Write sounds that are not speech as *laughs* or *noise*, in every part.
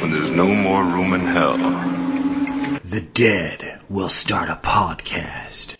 when there's no more room in hell. The dead will start a podcast.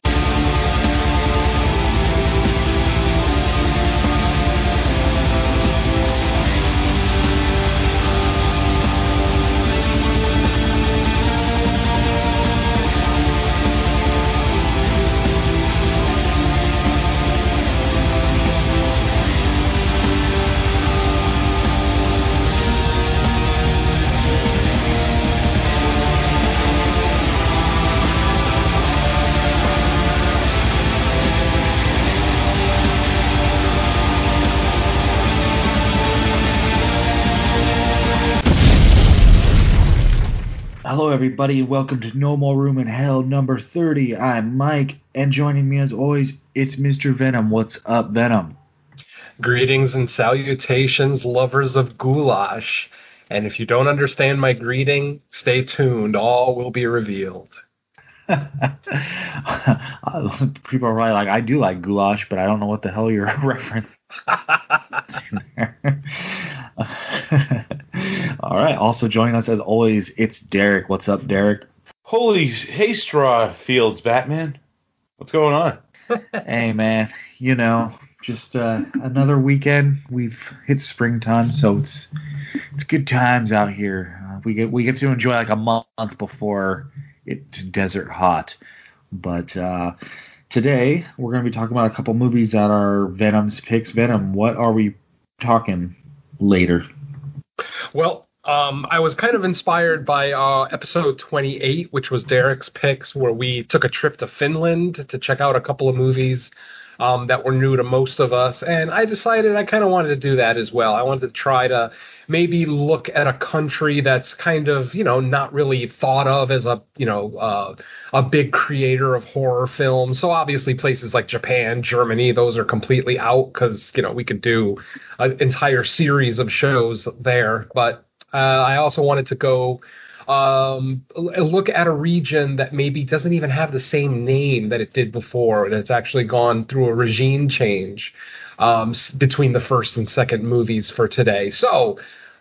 Everybody. Welcome to No More Room in Hell, number 30. I'm Mike, and joining me as always, it's Mr. Venom. What's up, Venom? Greetings and salutations, lovers of goulash. And if you don't understand my greeting, stay tuned. All will be revealed. *laughs* People are probably like, I do like goulash, but I don't know what the hell you're *laughs* referencing. *laughs* All right. Also joining us as always, it's Derek. What's up, Derek? Holy hay straw fields, Batman. What's going on? *laughs* hey, man. You know, just uh, another weekend. We've hit springtime, so it's it's good times out here. Uh, we get we get to enjoy like a month before it's desert hot. But uh, today we're going to be talking about a couple movies that are Venom's picks. Venom, what are we talking later? Well, um, I was kind of inspired by uh, episode 28, which was Derek's picks, where we took a trip to Finland to check out a couple of movies um, that were new to most of us. And I decided I kind of wanted to do that as well. I wanted to try to maybe look at a country that's kind of, you know, not really thought of as a, you know, uh, a big creator of horror films. So obviously places like Japan, Germany, those are completely out because, you know, we could do an entire series of shows there. But uh, I also wanted to go um, look at a region that maybe doesn't even have the same name that it did before, and it's actually gone through a regime change um, between the first and second movies for today. So,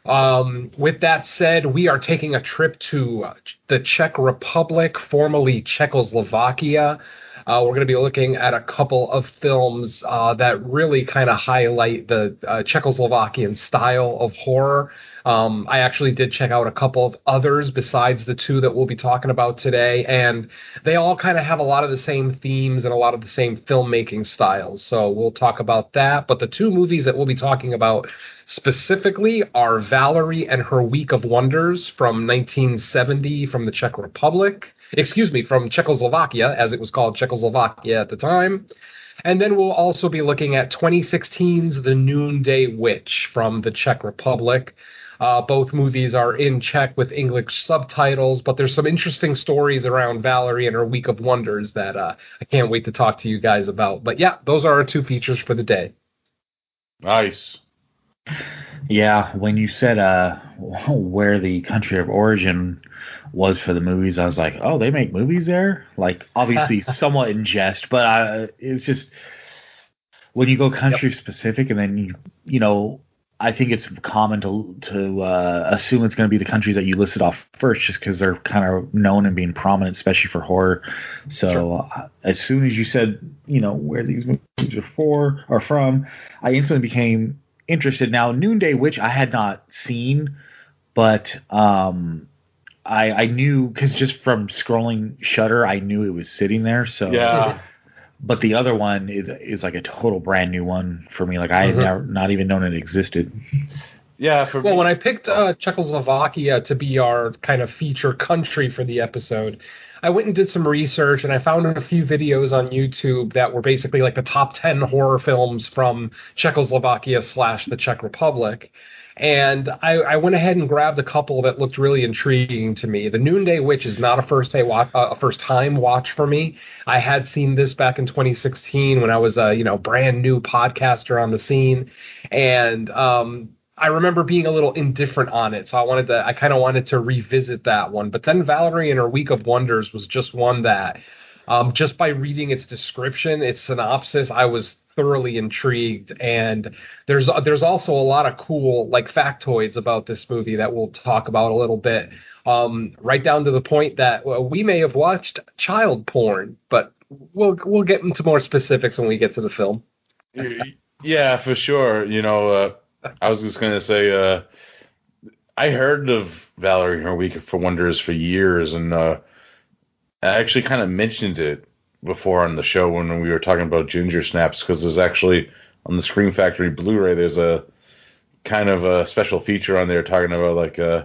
um, with that said, we are taking a trip to the Czech Republic, formerly Czechoslovakia. Uh, we're going to be looking at a couple of films uh, that really kind of highlight the uh, Czechoslovakian style of horror. Um, I actually did check out a couple of others besides the two that we'll be talking about today, and they all kind of have a lot of the same themes and a lot of the same filmmaking styles. So we'll talk about that. But the two movies that we'll be talking about specifically are Valerie and Her Week of Wonders from 1970 from the Czech Republic. Excuse me, from Czechoslovakia, as it was called Czechoslovakia at the time. And then we'll also be looking at 2016's The Noonday Witch from the Czech Republic. Uh, both movies are in Czech with English subtitles, but there's some interesting stories around Valerie and her Week of Wonders that uh, I can't wait to talk to you guys about. But yeah, those are our two features for the day. Nice. Yeah, when you said uh, *laughs* where the country of origin was for the movies, I was like, oh, they make movies there? Like, obviously, *laughs* somewhat in jest, but I, it's just when you go country yep. specific and then you, you know, I think it's common to to uh, assume it's going to be the countries that you listed off first, just because they're kind of known and being prominent, especially for horror. So sure. uh, as soon as you said, you know, where these movies are for or from, I instantly became interested. Now, Noonday Witch I had not seen, but um, I I knew because just from scrolling Shudder, I knew it was sitting there. So yeah. But the other one is is like a total brand new one for me. Like I had mm-hmm. never, not even known it existed. Yeah. well, me. when I picked uh, Czechoslovakia to be our kind of feature country for the episode, I went and did some research and I found a few videos on YouTube that were basically like the top 10 horror films from Czechoslovakia slash the Czech Republic. And I, I, went ahead and grabbed a couple that looked really intriguing to me. The Noonday Witch is not a first day watch, uh, a first time watch for me. I had seen this back in 2016 when I was a you know brand new podcaster on the scene, and um, I remember being a little indifferent on it, so I wanted to I kind of wanted to revisit that one. But then Valerie and her Week of Wonders was just one that um, just by reading its description, its synopsis, I was thoroughly intrigued and there's there's also a lot of cool like factoids about this movie that we'll talk about a little bit. Um, right down to the point that well, we may have watched child porn but we'll we'll get into more specifics when we get to the film. *laughs* Yeah for sure. You know uh, i was just going to say uh, i heard of valerie her week for wonders for years and uh, i actually kind of mentioned it before on the show when we were talking about Ginger Snaps because there's actually on the Scream Factory Blu-ray there's a kind of a special feature on there talking about like uh,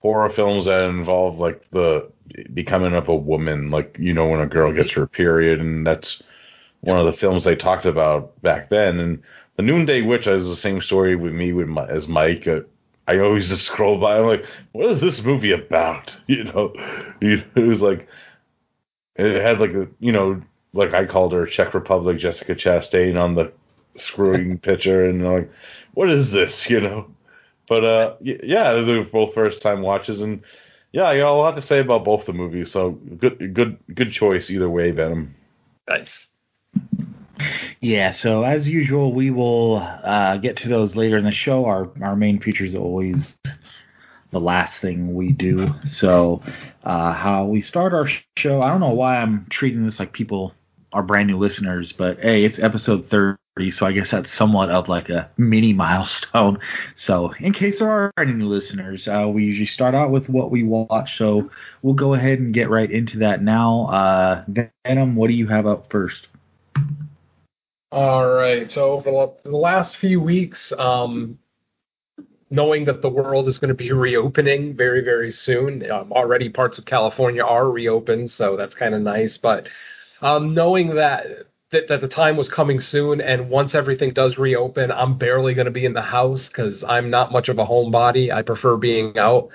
horror films that involve like the becoming of a woman, like you know when a girl gets her period, and that's one of the films they talked about back then. And the Noonday Witch is the same story with me with my, as Mike. Uh, I always *laughs* just scroll by. I'm like, what is this movie about? *laughs* You know, it was like it had like a you know like I called her Czech Republic Jessica Chastain on the screwing *laughs* picture, and like, what is this? *laughs* You know. But uh, yeah, they were both first time watches, and yeah, I got a lot to say about both the movies. So good, good, good choice either way, Venom. Nice. Yeah, so as usual, we will uh, get to those later in the show. Our our main features always the last thing we do. So, uh, how we start our show, I don't know why I'm treating this like people are brand new listeners, but hey, it's episode 30, so I guess that's somewhat of like a mini milestone. So, in case there are any new listeners, uh, we usually start out with what we watch. So, we'll go ahead and get right into that now. Uh, Venom, what do you have up first? All right. So, over the last few weeks, um, knowing that the world is going to be reopening very, very soon. Um, already parts of California are reopened, so that's kind of nice. But um, knowing that, that that the time was coming soon, and once everything does reopen, I'm barely going to be in the house because I'm not much of a homebody. I prefer being out.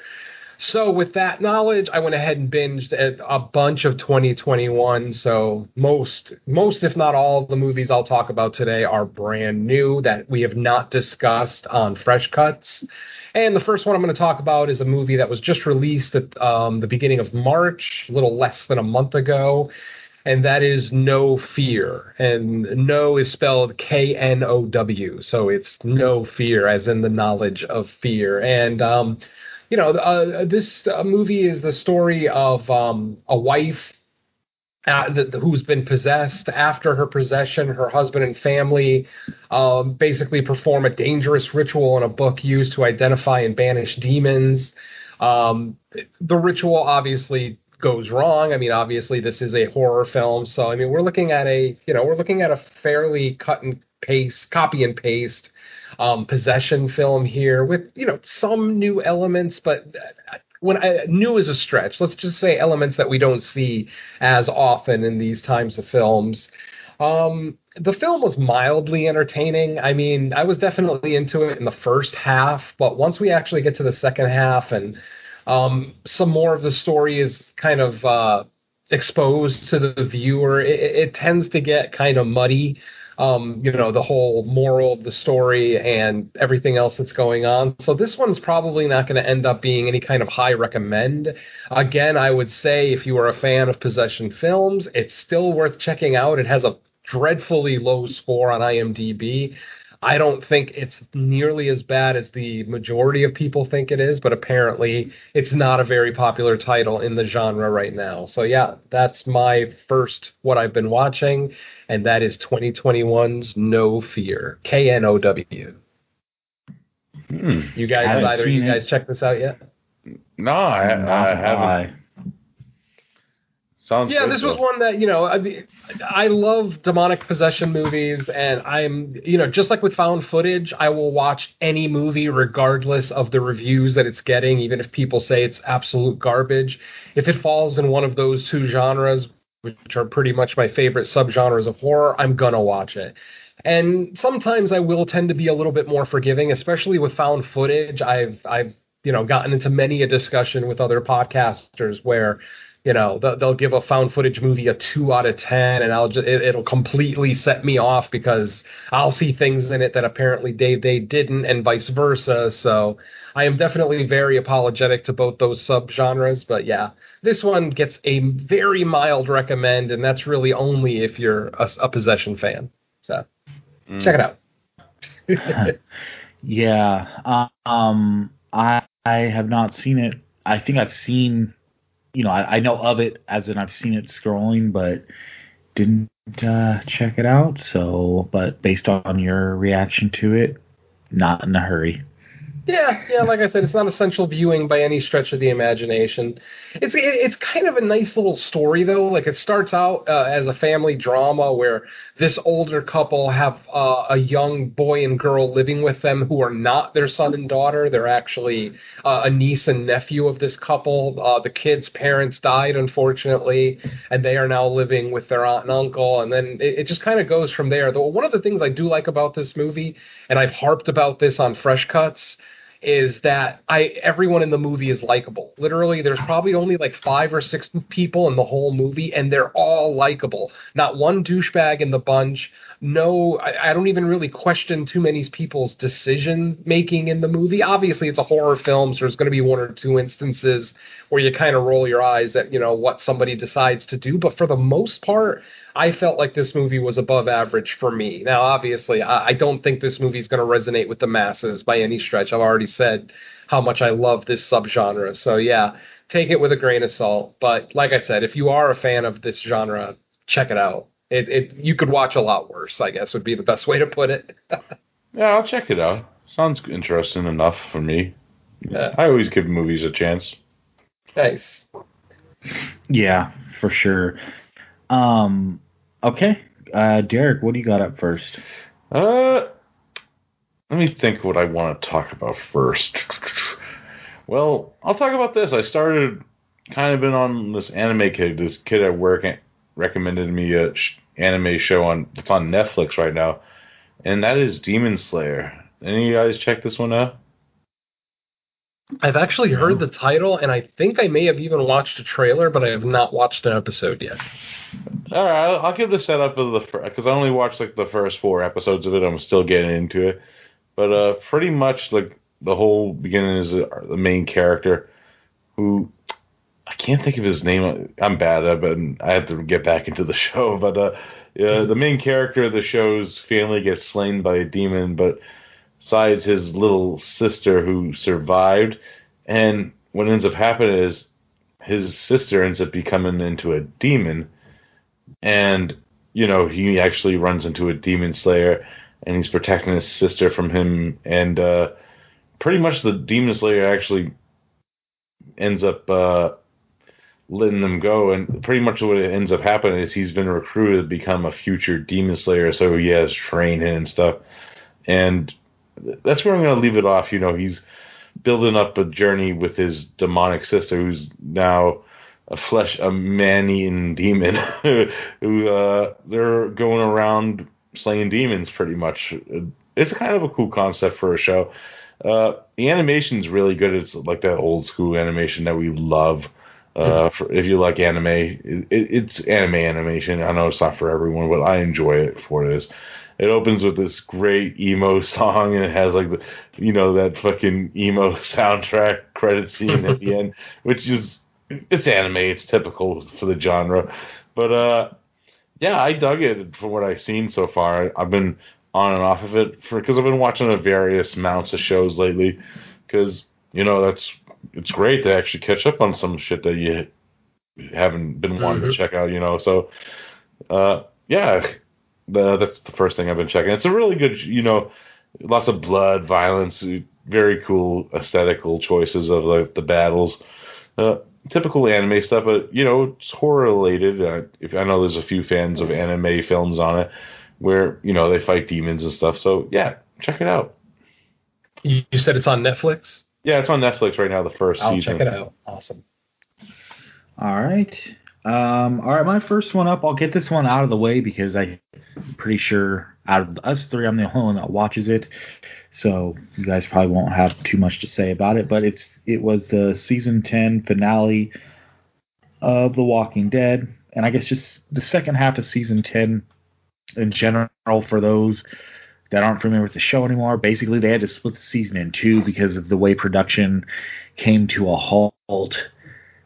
So with that knowledge, I went ahead and binged a bunch of 2021. So most, most if not all the movies I'll talk about today are brand new that we have not discussed on Fresh Cuts. And the first one I'm going to talk about is a movie that was just released at um, the beginning of March, a little less than a month ago. And that is Know Fear. And No is spelled K N O W. So it's no fear, as in the knowledge of fear. And um, you know, uh, this uh, movie is the story of um, a wife uh, who's been possessed. After her possession, her husband and family um, basically perform a dangerous ritual in a book used to identify and banish demons. Um, the ritual obviously goes wrong. I mean, obviously this is a horror film, so I mean we're looking at a you know we're looking at a fairly cut and paste, copy and paste um, possession film here with you know some new elements, but uh, when I, new is a stretch. Let's just say elements that we don't see as often in these times of films. Um, the film was mildly entertaining. I mean, I was definitely into it in the first half, but once we actually get to the second half and um, some more of the story is kind of uh, exposed to the viewer, it, it, tends to get kind of muddy um, you know, the whole moral of the story and everything else that's going on. So this one's probably not going to end up being any kind of high recommend. Again, I would say if you are a fan of possession films, it's still worth checking out. It has a dreadfully low score on IMDb. I don't think it's nearly as bad as the majority of people think it is, but apparently it's not a very popular title in the genre right now. So yeah, that's my first what I've been watching, and that is 2021's Know Fear, K N O W. Hmm. You guys, either you guys check this out yet? No, I, I haven't. Sounds yeah, this though. was one that you know. I, I love demonic possession movies, and I'm you know just like with found footage, I will watch any movie regardless of the reviews that it's getting, even if people say it's absolute garbage. If it falls in one of those two genres, which are pretty much my favorite subgenres of horror, I'm gonna watch it. And sometimes I will tend to be a little bit more forgiving, especially with found footage. I've I've you know gotten into many a discussion with other podcasters where you know they'll give a found footage movie a two out of ten and i'll just it, will completely set me off because i'll see things in it that apparently they they didn't and vice versa so i am definitely very apologetic to both those subgenres but yeah this one gets a very mild recommend and that's really only if you're a, a possession fan So check it out. *laughs* Yeah. Um, I, I have not seen it. I think I've seen, you know, I, I know of it as in I've seen it scrolling, but didn't uh, check it out. So, but based on your reaction to it, not in a hurry. Yeah, yeah. Like I said, it's not essential viewing by any stretch of the imagination. It's it's kind of a nice little story though. Like it starts out uh, as a family drama where this older couple have uh, a young boy and girl living with them who are not their son and daughter. They're actually uh, a niece and nephew of this couple. Uh, the kid's parents died unfortunately, and they are now living with their aunt and uncle. And then it, it just kind of goes from there. Though one of the things I do like about this movie, and I've harped about this on Fresh Cuts is that I everyone in the movie is likable. Literally, there's probably only like five or six people in the whole movie, and they're all likable. Not one douchebag in the bunch. No, I, I don't even really question too many people's decision making in the movie. Obviously, it's a horror film, so there's going to be one or two instances where you kind of roll your eyes at you know what somebody decides to do. But for the most part, I felt like this movie was above average for me. Now, obviously, I, I don't think this movie is going to resonate with the masses by any stretch. I've already said how much I love this subgenre. So, yeah, take it with a grain of salt. But like I said, if you are a fan of this genre, check it out. It, it you could watch a lot worse, I guess would be the best way to put it. *laughs* Yeah, I'll check it out. Sounds interesting enough for me. Yeah. I always give movies a chance. nice. Yeah, for sure. Um, okay. Uh, Derek, what do you got up first? Uh, let me think what I want to talk about first. Well, I'll talk about this. I started kind of been on this anime kid. This kid at work recommended me a sh- anime show on it's on Netflix right now, and that is Demon Slayer. Any of you guys check this one out? I've actually heard the title, and I think I may have even watched a trailer, but I have not watched an episode yet. All right, I'll, I'll give the setup of the because I only watched like the first four episodes of it. I'm still getting into it, but uh, pretty much like the whole beginning is uh, the main character who I can't think of his name. I'm bad at it, and I have to get back into the *laughs* show. But uh, yeah, the main character of the show's family gets slain by a demon, but besides his little sister who survived, and what ends up happening is his sister ends up becoming into a demon, and you know he actually runs into a demon slayer, and he's protecting his sister from him, and uh, pretty much the demon slayer actually ends up uh, letting them go, and pretty much what ends up happening is he's been recruited to become a future demon slayer, so he has training and stuff, and that's where I'm going to leave it off. You know, he's building up a journey with his demonic sister, who's now a flesh, a man-eating demon, *laughs* who uh, they're going around slaying demons pretty much. It's kind of a cool concept for a show. Uh, the animation's really good. It's like that old school animation that we love. Uh, for, if you like anime, it, it's anime animation. I know it's not for everyone, but I enjoy it for it is. It opens with this great emo *laughs* song, and it has like the, you know, that fucking emo *laughs* soundtrack credit scene at the end, which is it's anime. It's typical for the genre, but uh, yeah, I dug it from what I've seen so far. I've been on and off of it for because I've been watching various amounts of shows lately. Because you know that's it's great to actually catch up on some shit that you haven't been wanting Mhm. to check out. You know, so uh, yeah, the, that's the first thing I've been checking. It's a really good, you know, lots of blood, violence, very cool aesthetical choices of like the battles. Uh, typical anime stuff, but you know, it's horror related. Uh, if I know there's a few fans of anime films on it, where you know they fight demons and stuff. So yeah, check it out. You, you said it's on Netflix. Yeah, it's on Netflix right now. The 1st I'll season. check it out. Awesome. All right. Um, all right, my first one up. I'll get this one out of the way because I'm pretty sure out of us three, I'm the only one that watches it. So you guys probably won't have too much to say about it. But it's it was the season ten finale of The Walking Dead, and I guess just the second half of season ten in general for those that aren't familiar with the show anymore. Basically, they had to split the season in two because of the way production came to a halt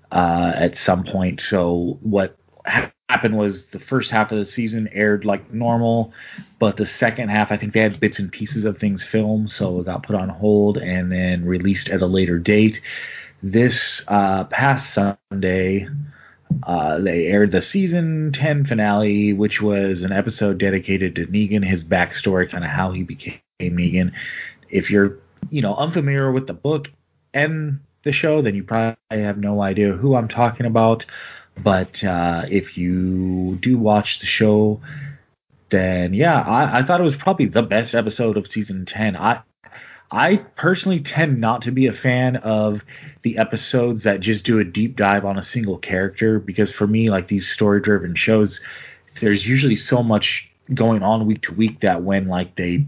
uh, at some point. So what happened was the first half of the season aired like normal, but the second half, I think they had bits and pieces of things filmed, so it got put on hold and then released at a later date. This uh, past Sunday, uh, they aired the season 10 finale, which was an episode dedicated to Negan, his backstory, kind of how he became Negan. If you're, you know, unfamiliar with the book and the show, then you probably have no idea who I'm talking about. But uh, if you do watch the show, then yeah, I, I thought it was probably the best episode of season 10. I I personally tend not to be a fan of the episodes that just do a deep dive on a single character because for me, like these story driven shows, there's usually so much going on week to week that when like they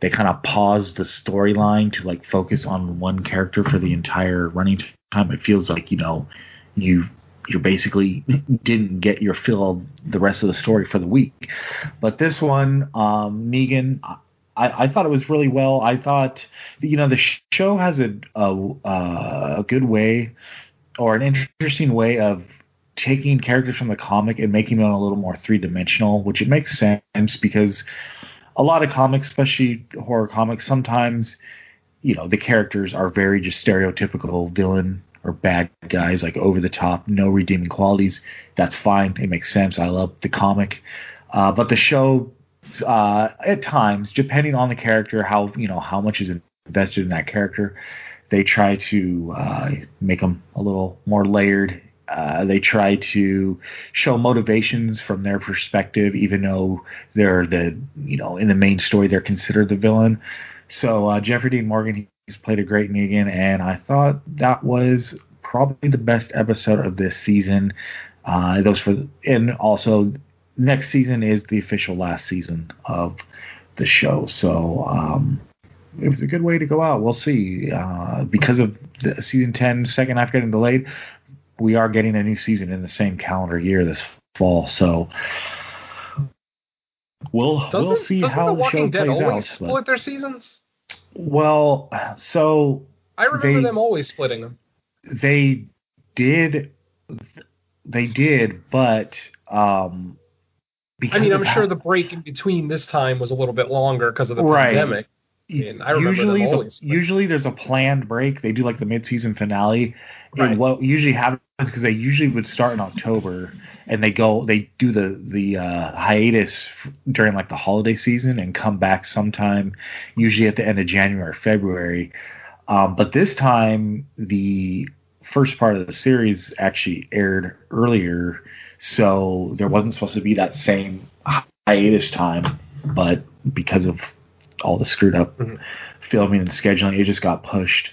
they kind of pause the storyline to like focus on one character for the entire running time, it feels like you know you you basically didn't get your fill of the rest of the story for the week. But this one, um, Negan, I, I thought it was really well. I thought, you know, the show has a, a, a good way or an interesting way of taking characters from the comic and making them a little more three dimensional, which it makes sense because a lot of comics, especially horror comics, sometimes, you know, the characters are very just stereotypical villain or bad guys, like over the top, no redeeming qualities. That's fine. It makes sense. I love the comic. Uh, but the show uh, at times, depending on the character, how you know how much is invested in that character, they try to uh, make them a little more layered. Uh, they try to show motivations from their perspective, even though they're the you know in the main story they're considered the villain. So uh, Jeffrey Dean Morgan he's played a great Negan, and I thought that was probably the best episode of this season. Uh, those for and also next season is the official last season of the show. So um, it was a good way to go out. We'll see. Uh, because of the season 10 second half getting delayed, we are getting a new season in the same calendar year this fall. So we'll Doesn't, we'll see how the the show Dead plays always out. split their seasons? well, so I remember they- them always splitting them. they did they did, but um, because I mean, I'm sure the break in between this time was a little bit longer because of the Right. pandemic. mean, I usually, always, but- usually there's a planned break. They do like the mid-season finale, Right. and what usually happens because they usually would start in October, and they go they do the the uh, hiatus during like the holiday season and come back sometime, usually at the end of January or February. Um, but this time the first part of the series actually aired earlier, so there wasn't supposed to be that same hiatus time, but because of all the screwed up Mhm. filming and scheduling, it just got pushed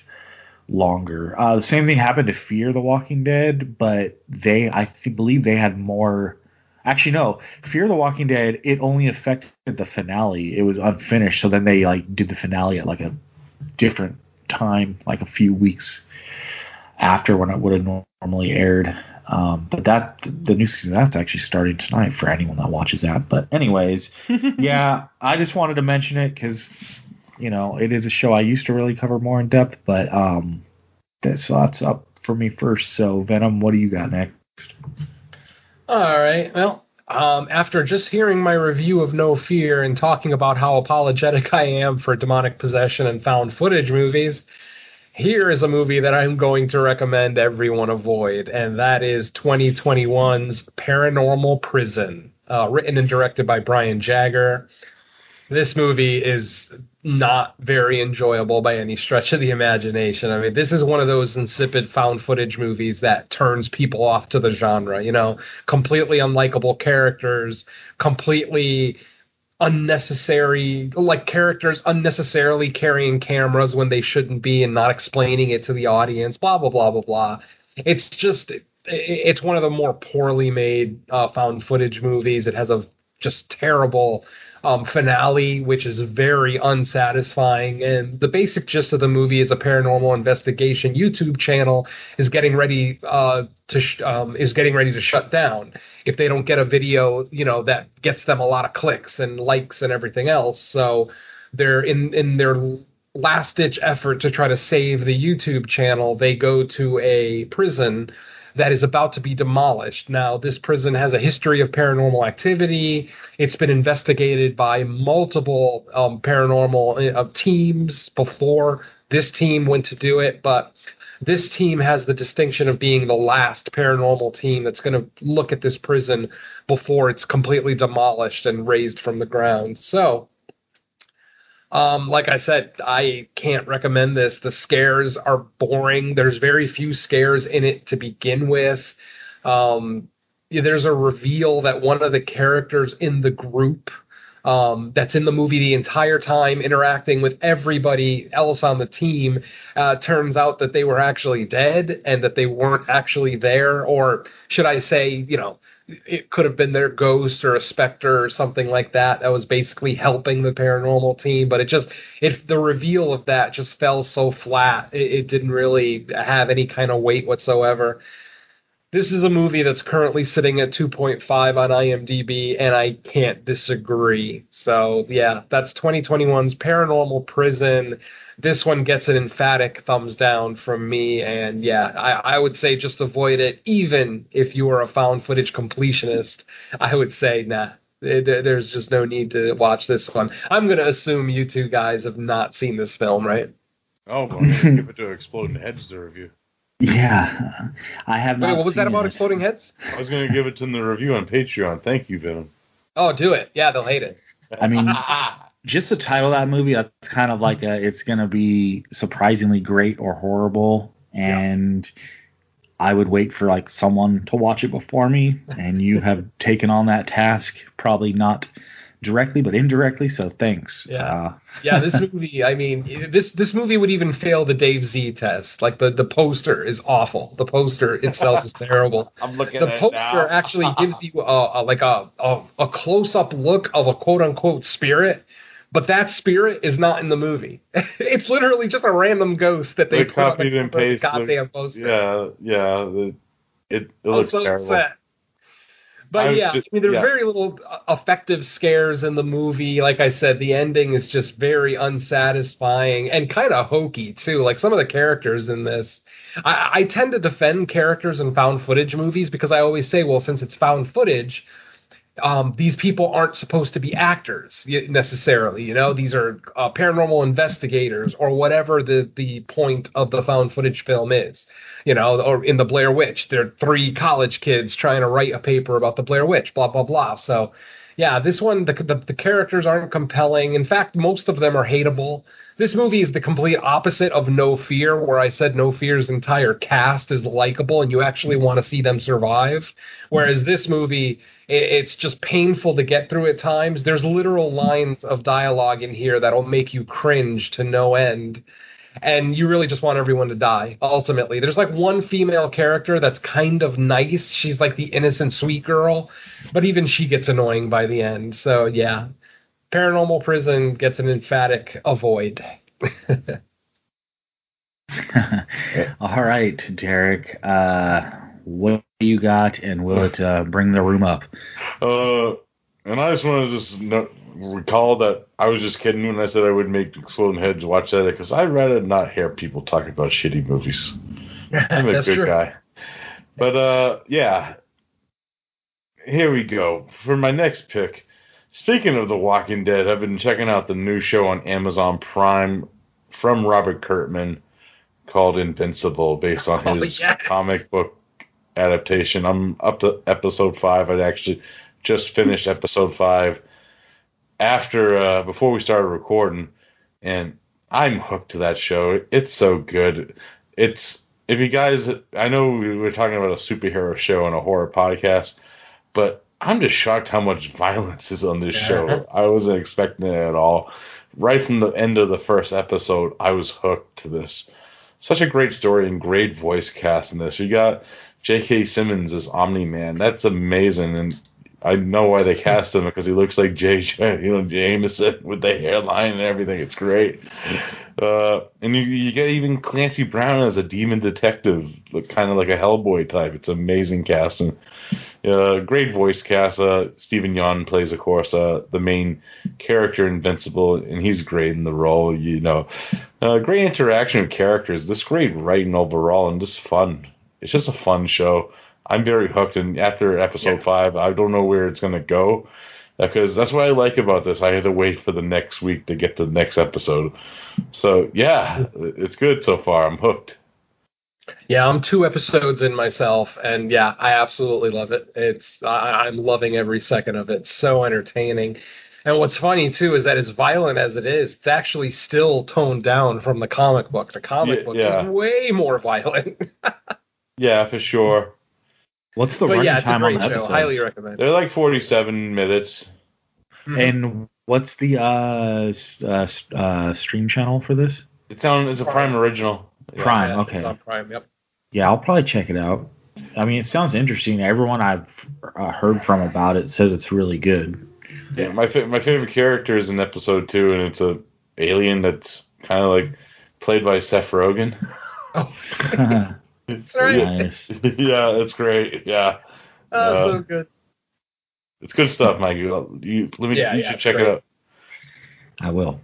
longer. Uh, the same thing happened to Fear the Walking Dead, but they, I th- believe they had more. Actually, no. Fear the Walking Dead, it only affected the finale. It was unfinished, so then they like did the finale at like a different time, like a few weeks after when it would have normally aired. Um, but that the new season that's actually starting tonight for anyone that watches that. But anyways, *laughs* yeah, I just wanted to mention it because you know it is a show I used to really cover more in depth, but um, that's that's up for me first. So Venom, what do you got next? All right. Well, um, after just hearing my review of Know Fear and talking about how apologetic *laughs* I am for demonic possession and found footage movies, here is a movie that I'm going to recommend everyone avoid, and that is 2021's Paranormal Prison, uh, written and directed by Brian Jagger. This movie is not very enjoyable by any stretch of the imagination. I mean, this is one of those insipid found footage movies that turns people off to the genre, you know, completely unlikable characters, completely unnecessary like characters unnecessarily carrying cameras when they shouldn't be and not explaining it to the audience blah blah blah blah blah. It's just it's one of the more poorly made uh, found footage movies. It has a just terrible um, finale which is very unsatisfying. And the basic gist of the movie is a paranormal investigation. Youtube channel is getting ready uh, to sh- um, is getting ready to shut down. If they don't get a video you know that gets them a lot of clicks and likes and everything else. So they're in in their last ditch effort to try to save the YouTube channel, they go to a prison that is about to be demolished. Now, this prison has a history of paranormal activity. It's been investigated by multiple um, paranormal uh, teams before this team went to do it, but this team has the distinction of being the last paranormal team that's going to look at this prison before it's completely demolished and raised from the ground. So, um, like I said, I can't recommend this. The scares are boring. There's very few scares in it to begin with. Um, there's a reveal that one of the characters in the group um, that's in the movie the entire time, interacting with everybody else on the team, uh, turns out that they were actually dead and that they weren't actually there, or should I say, you know, it could have been their ghost or a specter or something like that that was basically helping the paranormal team but it just if the reveal of that just fell so flat it, it didn't really have any kind of weight whatsoever this is a movie that's currently sitting at 2.5 on IMDb, and I can't disagree. So, yeah, that's 2021's Paranormal Prison. This one gets an emphatic thumbs down from me, and yeah, I, I would say just avoid it, even if you are a found footage completionist. I would say, nah, there's just no need to watch this one. I'm going to assume you two guys have not seen this film, right? Oh, well, I'm gonna give it to Exploding Heads to review. Yeah, I have not. Wait, what was that about it. exploding heads? I was going to give it to the review on Patreon. Thank you, Venom. Oh, do it. Yeah, they'll hate it. I mean, *laughs* just the title of that movie, that's kind of like a, it's going to be surprisingly great or horrible. And I would wait for like someone to watch it before me. And you *laughs* have taken on that task, probably not directly, but indirectly. So thanks. Yeah. Uh, *laughs* yeah, this movie. I mean, this this movie would even fail the Dave Z test. Like the the poster is awful. The poster itself is terrible. *laughs* I'm looking The at it poster now. actually gives you a, a like a a, a close up look of a quote unquote spirit. But that spirit is not in the movie. *laughs* it's literally just a random ghost that they, They copied and cover of the pasted. poster. Yeah, yeah. It it looks so terrible. upset. But I yeah, just- I mean, there's yeah. very little effective scares in the movie. Like I said, the ending is just very unsatisfying and kind of hokey too. Like some of the characters in this, I, I tend to defend characters in found footage movies because I always say, well, since it's found footage, um, these people aren't supposed to be actors necessarily. You know, these are uh, paranormal investigators or whatever the the point of the found footage film is. You know, or in the Blair Witch, they're three college kids trying to write a paper about the Blair Witch. Blah blah blah. So. Yeah, this one the, the the characters aren't compelling. In fact, most of them are hateable. This movie is the complete opposite of Know Fear, where I said Know Fear's entire cast is likable and you actually want to see them survive. Whereas this movie, i- it's just painful to get through at times. There's literal lines of dialogue in here that'll make you cringe to no end. And you really just want everyone to die, ultimately. There's like one female character that's kind of nice. She's like the innocent, sweet girl, but even she gets annoying by the end. So, yeah. Paranormal Prison gets an emphatic avoid. *laughs* all right, Derek. Uh, what you got, and will it uh, bring the room up? Uh, and I just want to just recall that I was just kidding when I said I would make Exploding Heads watch that because I'd rather not hear people talk about shitty movies. *laughs* I'm a good true. guy. But uh, yeah. Here we go for my next pick. Speaking of The Walking Dead, I've been checking out the new show on Amazon Prime from Robert Kirkman called Invincible, based on *laughs* Oh, his yes. comic book adaptation. I'm up to episode five. I actually just finished episode five after uh, before we started recording, and I'm hooked to that show. It's so good. It's if you guys, I know we were talking about a superhero show and a horror podcast, but I'm just shocked how much *laughs* violence is on this show. I wasn't expecting it at all. Right from the end of the first episode, I was hooked to this. Such a great story and great voice cast in this. You got J.K. Simmons as Omni Man. That's amazing. And I know why they cast him because he looks like Jay, *laughs* you know, Jameson with the hairline and everything. It's great. Uh, and you, you get even Clancy Brown as a demon detective, kind of like a Hellboy type. It's amazing casting. Uh, great voice cast. Uh, Steven Yeun plays, of course, uh, the main character, Invincible, and he's great in the role. You know, uh, great interaction with characters. This great writing overall, and just fun. It's just a fun show. I'm very hooked, and after episode Yeah. five, I don't know where it's gonna go because that's what I like about this. I had to wait for the next week to get to the next episode. So yeah, it's good so far. I'm hooked. Yeah, I'm two episodes in myself, and yeah, I absolutely love it. It's I, I'm loving every second of it. So entertaining. And what's funny too is that as violent as it is, it's actually still toned down from the comic book. The comic Yeah, book yeah. is way more *laughs* violent. Yeah, for sure. What's the but running yeah, it's a time on great the show. Highly recommend. They're like 47 minutes. And what's the uh, uh, uh, stream channel for this? It's on. It's a Prime original. Yeah. Prime. Yeah, okay. it's on Prime. Yep. Yeah, I'll probably check it out. I mean, it sounds interesting. Everyone I've uh, heard from about it says it's really good. Yeah, my fa- my favorite character is in episode two, and it's a alien that's kind of like played by Seth Rogen. *laughs* Oh, nice. *laughs* that's right. *laughs* yeah, it's great. Yeah, Oh, Uh, so good. it's good stuff, Mike. You, you let me. Yeah, you yeah, should check great. it out. I will.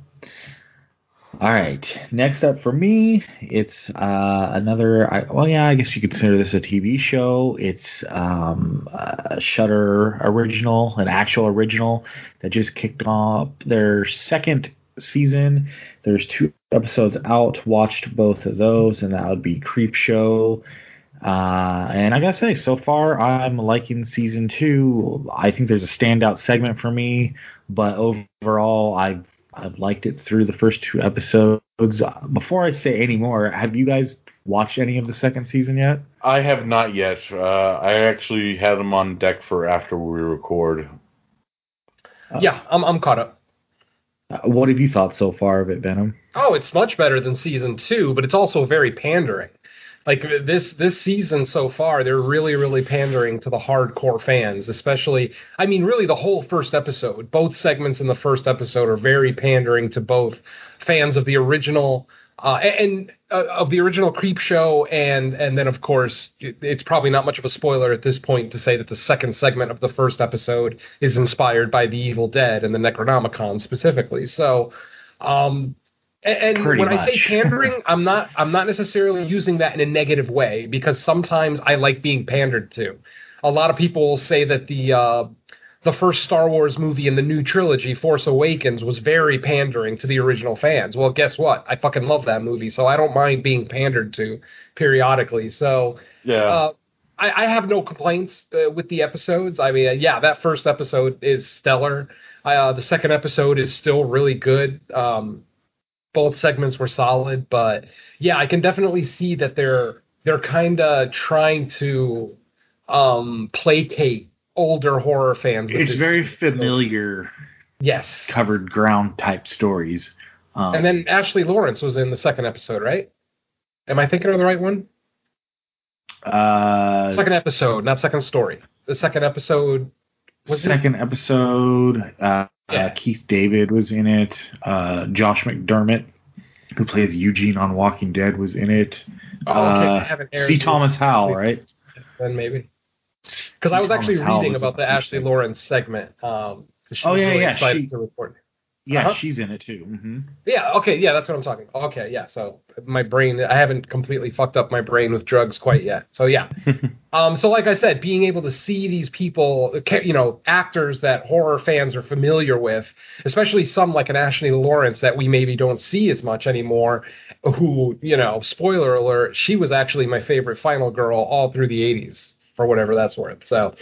All right. Next up for me, it's uh, another. I, well, yeah, I guess you could consider this a TV show. It's um, a Shudder original, an actual original that just kicked off their second season. There's two episodes out. Watched both of those, and that would be Creep Show. Uh, and I gotta say, so far I'm liking season two. I think there's a standout segment for me, but overall I've I've liked it through the first two episodes. Before I say any more, have you guys watched any of the second season yet? I have not yet. Uh, I actually had them on deck for after we record. Yeah, I'm I'm caught up. Uh, what have you thought so far of it, Venom? Oh, it's much better than season two, but it's also very pandering. Like this this season so far, they're really really pandering to the hardcore fans, especially. I mean, really the whole first episode. Both segments in the first episode are very pandering to both fans of the original uh, and uh, of the original Creep Show, and and then of course it- it's probably not much of a spoiler at this point to say that the second segment of the first episode is inspired by the Evil Dead and the Necronomicon specifically. So. Um, and, and when I say *laughs* pandering, I'm not I'm not necessarily using that in a negative way because sometimes I like being pandered to. A lot of people will say that the uh, the first Star Wars movie in the new trilogy, Force Awakens, was very pandering to the original fans. Well, guess what? I fucking love that movie, so I don't mind being pandered to periodically. So Yeah. uh, I, I have no complaints uh, with the episodes. I mean, uh, yeah, that first episode is stellar. Uh, the second episode is still really good. Um, both segments were solid, but yeah, I can definitely see that they're they're kind of trying to um, placate older horror fans. It's this- very familiar, yes. covered ground type stories. Um, And then Ashley Lawrence was in the second episode, right? Am I thinking of the right one? uh, Second episode, not second story. The second episode was it- second episode, uh, Yeah. uh, Keith David was in it. Uh, Josh McDermitt, who plays Eugene on Walking Dead, was in it. Oh, okay, uh, I haven't aired C. Thomas Howell, right? Then maybe because I was actually reading about the Ashley Lawrence segment. Um, Oh, yeah, really yeah, excited she- to record. Yeah, Uh-huh. she's in it too. hmm Yeah, okay, yeah, that's what I'm talking. Okay, yeah. So my brain, I haven't completely fucked up my brain with drugs quite yet. So yeah. *laughs* um, so like I said, being able to see these people, you know, actors that horror fans are familiar with, especially some like an Ashley Lawrence that we maybe don't see as much anymore. Who, you know, spoiler alert, she was actually my favorite Final Girl all through the '80s for whatever that's worth. So.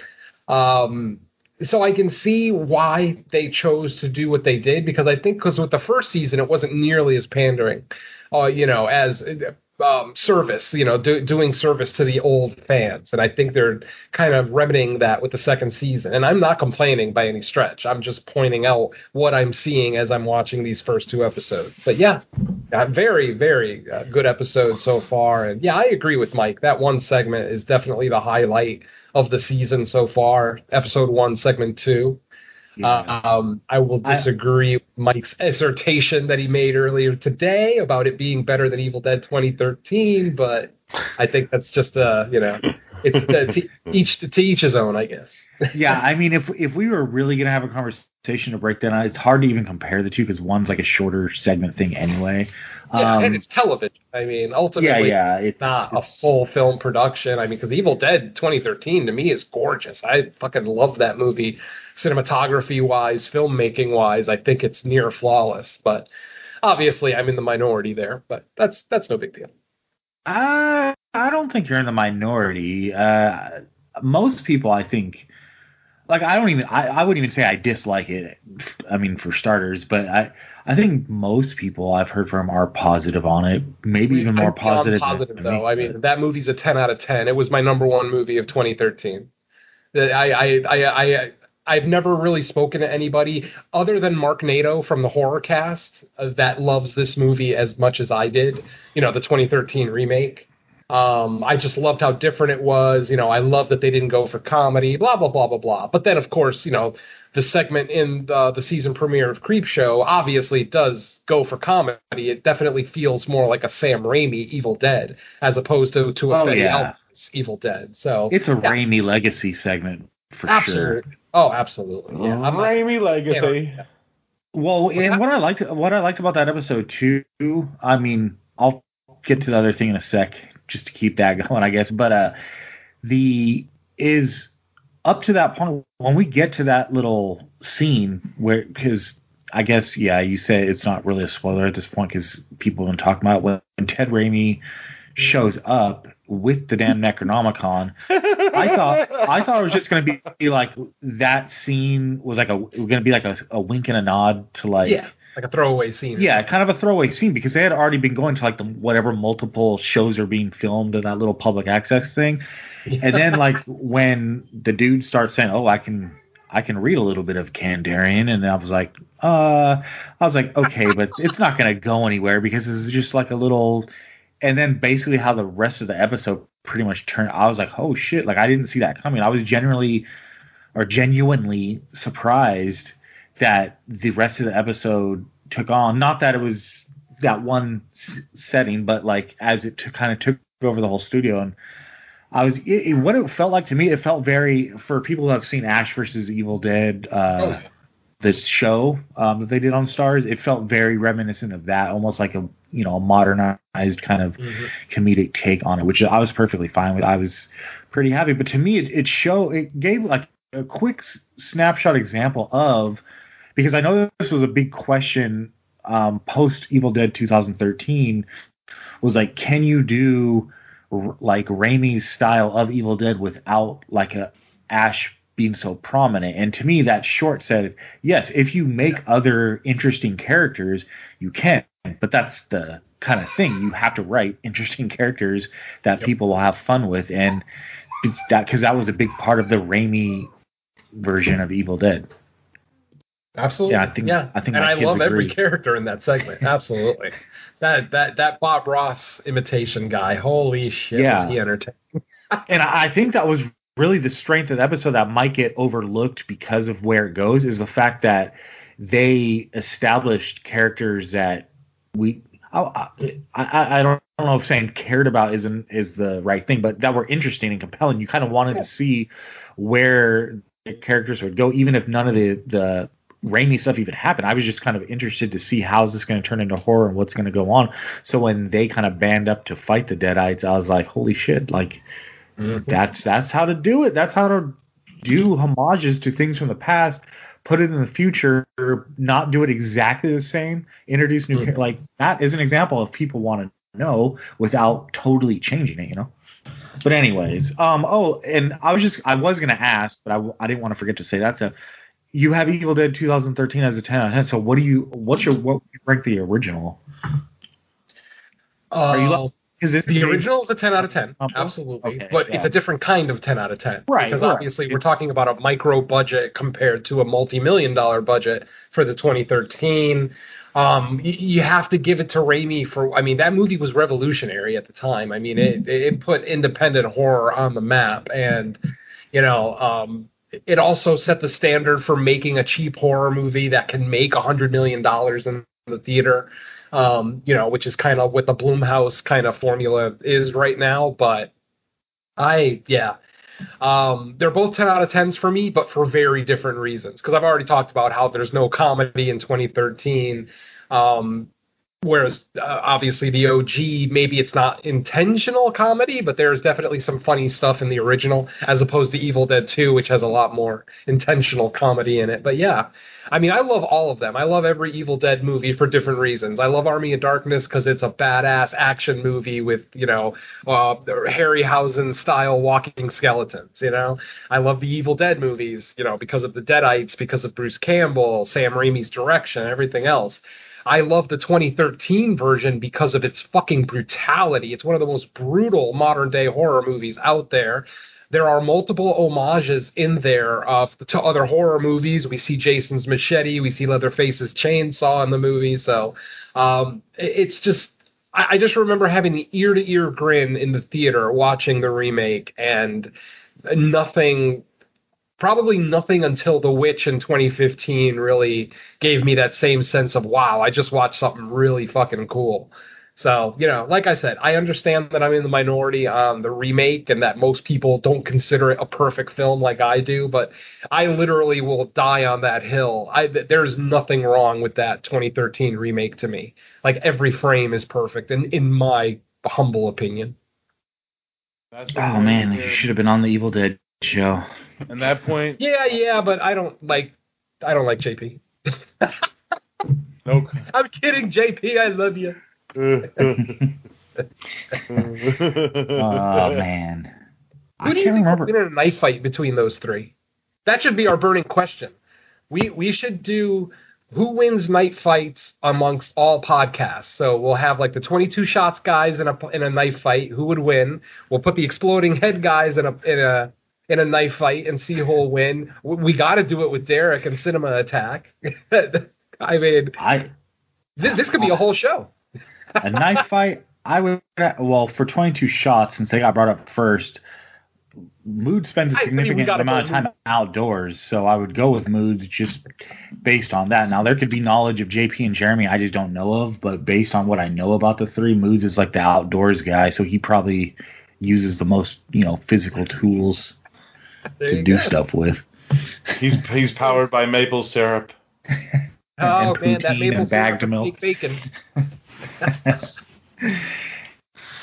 Um, so I can see why they chose to do what they did because I think because with the first season it wasn't nearly as pandering, uh, you know, as um, service, you know, do, doing service to the old fans, and I think they're kind of remedying that with the second season. And I'm not complaining by any stretch. I'm just pointing out what I'm seeing as I'm watching these first two episodes. But yeah, uh, very, very uh, good episode so far. And yeah, I agree with Mike. That one segment is definitely the highlight of the season so far. Episode one, segment two. Yeah. Um, I will I- disagree with Mike's assertion that he made earlier today about it being better than Evil Dead 2013, but I think that's just uh, you know, it's the, to *laughs* each to each his own, I guess. *laughs* yeah, I mean, if if we were really gonna have a conversation to break down, it's hard to even compare the two because one's like a shorter segment thing anyway. Yeah, Um, and it's television. I mean, ultimately, yeah, yeah, it's not a full film production. I mean, because Evil Dead 2013 to me is gorgeous. I fucking love that movie, cinematography wise, filmmaking wise. I think it's near flawless. But obviously, I'm in the minority there. But that's that's no big deal. I I don't think you're in the minority. Uh, most people, I think, like I don't even I, I wouldn't even say I dislike it. I mean, for starters, but I I think most people I've heard from are positive on it. Maybe even more I'm positive. than- positive than though. me. I mean, that movie's a 10 out of 10. It was my number one movie of 2013. That I I I I. I've never really spoken to anybody other than Mark Nato from the horror cast uh, that loves this movie as much as I did. You know, the 2013 remake. Um, I just loved how different it was. You know, I love that they didn't go for comedy. Blah blah blah blah blah. But then, of course, you know, the segment in the, the season premiere of Creepshow obviously does go for comedy. It definitely feels more like a Sam Raimi Evil Dead as opposed to to a Oh, Fede yeah. Alvarez Evil Dead. So It's a yeah, Raimi legacy segment for sure. Oh, absolutely. Yeah, I'm not- Raimi Legacy. Well, and what I liked what I liked about that episode too, I mean, I'll get to the other thing in a sec just to keep that *laughs* going, I guess. But uh the is up to that point when we get to that little scene where because I guess yeah, you say it's not really a spoiler at this point because people have been talking about when Ted Raimi shows up with the damn Necronomicon. I thought I thought it was just going to be like that scene was like a going to be like a, a wink and a nod to like yeah, like a throwaway scene. yeah, kind of a throwaway scene because they had already been going to like the whatever multiple shows are being filmed in that little public access thing, and then like *laughs* when the dude starts saying, "Oh, I can." I can read a little bit of Kandarian, and I was like, uh, I was like, okay, but *laughs* it's not going to go anywhere because it's just like a little, and then basically how the rest of the episode pretty much turned. I was like, oh shit, like I didn't see that coming. I was genuinely or genuinely surprised that the rest of the episode took on. Not that it was that one s- setting, but like as it kind of took over the whole studio. And I was it, it- what it felt like to me. It felt very for people who have seen Ash versus Evil Dead. Uh, Oh, yeah. the show um, that they did on Starz, it felt very reminiscent of that, almost like a you know a modernized kind of Mhm. comedic take on it, which I was perfectly fine with. I was pretty happy, but to me, it, it show it gave like a quick s- snapshot example of because I know this was a big question um, post Evil Dead 2013 was like, can you do like Raimi's style of Evil Dead without like a Ash being so prominent? And to me, that short said, yes, if you make other interesting characters, you can, but that's the kind of thing you have to write interesting *laughs* characters that Yep. people will have fun with, and that because that was a big part of the Raimi version of Evil Dead. Absolutely. Yeah, I think- Yeah, I think and I love every character in that segment. *laughs* Absolutely. that that that Bob Ross imitation guy. Holy shit! Yeah. He entertaining? *laughs* and I think that was really the strength of the episode that might get overlooked because of where it goes is the fact that they established characters that we I, I, I don't know if saying cared about isn't is the right thing, but that were interesting and compelling. You kind of wanted to see where the characters would go, even if none of the the Raimi stuff even happened. I was just kind of interested to see how's this going to turn into horror and what's going to go on. So when they kind of band up to fight the Deadites, I was like, holy shit! Like that's that's how to do it. That's how to do homages to things from the past. Put it in the future, not do it exactly the same. Introduce new Mhm. like that is an example of people want to know without totally changing it. You know. But anyways, um, oh, and I was just I was gonna ask, but I, I didn't want to forget to say that. So you have Evil Dead 2013 as a 10 out of 10. So what do you what's your what would you rank the original? Are you Uh, Because it's The original is a 10 out of 10. Oh, Absolutely. okay, but yeah. it's a different kind of 10 out of 10. Right, Because right. obviously we're talking about a micro budget compared to a multi million dollar budget for the 2013. Um, y- you have to give it to Raimi for, I mean, that movie was revolutionary at the time. I mean, it, it put independent horror on the map. And, you know, um, it also set the standard for making a cheap horror movie that can make a hundred million dollars in the theater. Um, you know, which is kind of what the Blumhouse kind of formula is right now. But I, yeah, um, they're both 10 out of 10s for me, but for very different reasons. Because I've already talked about how there's no comedy in 2013. Um, whereas uh, obviously the OG, maybe it's not intentional comedy, but there's definitely some funny stuff in the original, as opposed to Evil Dead 2, which has a lot more intentional comedy in it. But yeah, I mean, I love all of them. I love every Evil Dead movie for different reasons. I love Army of Darkness because it's a badass action movie with, you know, uh, Harryhausen style walking skeletons, you know? I love the Evil Dead movies, you know, because of the Deadites, because of Bruce Campbell, Sam Raimi's direction, everything else. I love the 2013 version because of its fucking brutality. It's one of the most brutal modern day horror movies out there. There are multiple homages in there uh, to other horror movies. We see Jason's machete, we see Leatherface's chainsaw in the movie. So um, it's just, I, I just remember having the ear to ear grin in the theater watching the remake, and nothing probably nothing until The Witch in 2015 really gave me that same sense of wow, I just watched something really fucking cool. So, you know, like I said, I understand that I'm in the minority on the remake and that most people don't consider it a perfect film like I do, but I literally will die on that hill. I there's nothing wrong with that 2013 remake to me. Like every frame is perfect in in my humble opinion. Oh man, you should have been on the Evil Dead show. At that point, Yeah, yeah, but I don't like I don't like JP. no. *laughs* I'm kidding, JP. I love you. *laughs* Oh man, I Who do you can't think remember. would win in a knife fight between those three? That should be our burning question. We we should do who wins night fights amongst all podcasts. So we'll have like the 22 shots guys in a in a knife fight. Who would win? We'll put the exploding head guys in a in a in a knife fight and see who'll win. We, we got to do it with Derek and Cinema Attack. *laughs* I mean, I this, this could be a oh. whole show. a knife fight. I would well for 22 shots since they got brought up first. Mood spends a significant amount of time Mood. outdoors, so I would go with Moods just based on that. Now there could be knowledge of JP and Jeremy I just don't know of, but based on what I know about the three, Moods is like the outdoors guy, so he probably uses the most you know physical tools to do go. stuff with. he's he's powered by maple syrup. *laughs* Oh and man, that poutine maple and bagged syrup milk. bacon. *laughs*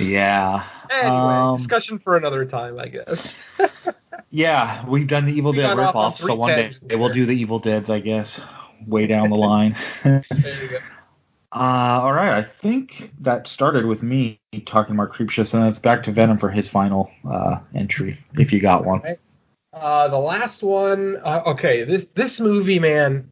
Yeah. Anyway, Um, discussion for another time, I guess. *laughs* Yeah, we've done the Evil We Dead got off on so one day tangents we'll do the Evil Deads, I guess, way down the line. There you go. Uh, all right, I think that started with me talking about Creepshow, and it's back to Venom for his final uh, entry, if you got one. Uh, the last one. Uh, okay, this this movie, man.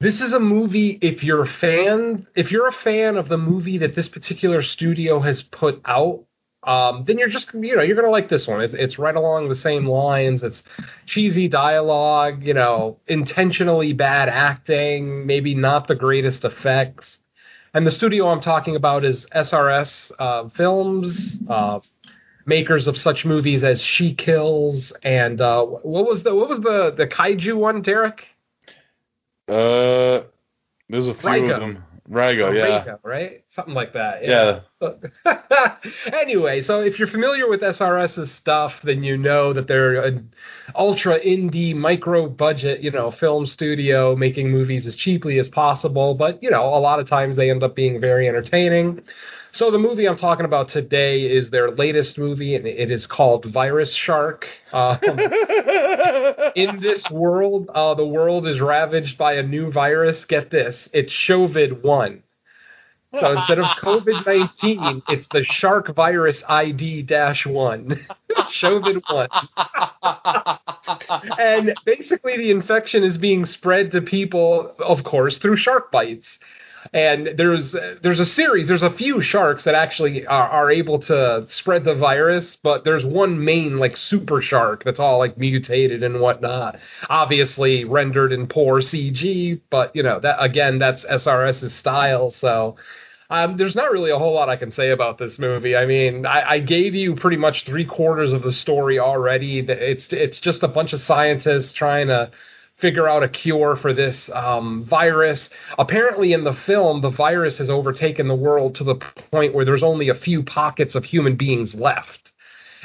This is a movie. If you're a fan, if you're a fan of the movie that this particular studio has put out, um, then you're just you know you're gonna like this one. It's it's right along the same lines. It's cheesy dialogue, you know, intentionally bad acting, maybe not the greatest effects. And the studio I'm talking about is SRS uh, Films, uh, makers of such movies as She Kills and uh, what was the what was the the kaiju one, Derek? Uh, there's a few of them. Rygo, Or yeah, Reiko, right? Something like that. yeah. *laughs* anyway, so if you're familiar with SRS's stuff, then you know that they're an ultra indie, micro budget, you know, film studio making movies as cheaply as possible. But you know, a lot of times they end up being very entertaining. So the movie I'm talking about today is their latest movie, and it is called Virus Shark. Um, *laughs* in this world, uh, the world is ravaged by a new virus. Get this, it's Chovid one. So instead of COVID nineteen, *laughs* it's the Shark Virus ID dash one. *laughs* Shovid one. and basically, the infection is being spread to people, of course, through shark bites. And there's there's a series, there's a few sharks that actually are, are able to spread the virus, but there's one main like super shark that's all like mutated and whatnot. Obviously rendered in poor CG, but you know that again that's SRS's style, so. Um, there's not really a whole lot I can say about this movie. I mean, I, I gave you pretty much three quarters of the story already. It's it's just a bunch of scientists trying to figure out a cure for this um, virus. Apparently, in the film, the virus has overtaken the world to the point where there's only a few pockets of human beings left.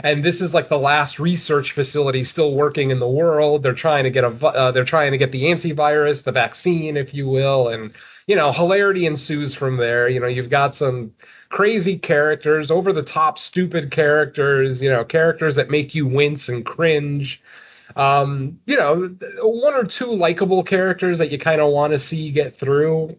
And this is like the last research facility still working in the world. They're trying to get a, uh, they're trying to get the antivirus, the vaccine, if you will, and you know, hilarity ensues from there. You know, you've got some crazy characters, over the top, stupid characters, you know, characters that make you wince and cringe. Um, you know, one or two likable characters that you kind of want to see get through.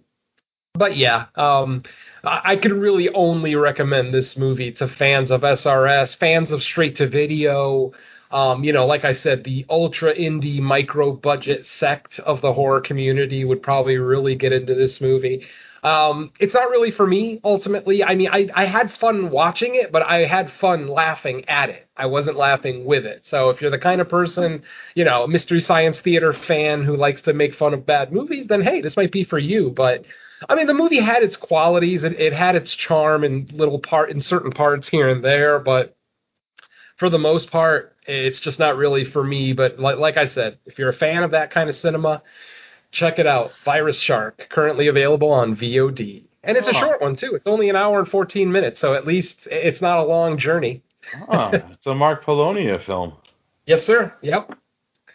But yeah, um, I can really only recommend this movie to fans of SRS, fans of straight to video, um, you know, like I said, the ultra indie micro budget sect of the horror community would probably really get into this movie. Um, it's not really for me ultimately. I mean, I, I had fun watching it, but I had fun laughing at it. I wasn't laughing with it. So if you're the kind of person, you know, mystery science theater fan who likes to make fun of bad movies, then hey, this might be for you. But I mean, the movie had its qualities. It, it had its charm in little part in certain parts here and there, but for the most part, it's just not really for me. But like, like I said, if you're a fan of that kind of cinema, check it out. Virus Shark, currently available on VOD. And it's a short one, too. It's only an hour and 14 minutes, so at least it's not a long journey. oh, *laughs* it's a Mark Polonia film. Yes, sir. Yep.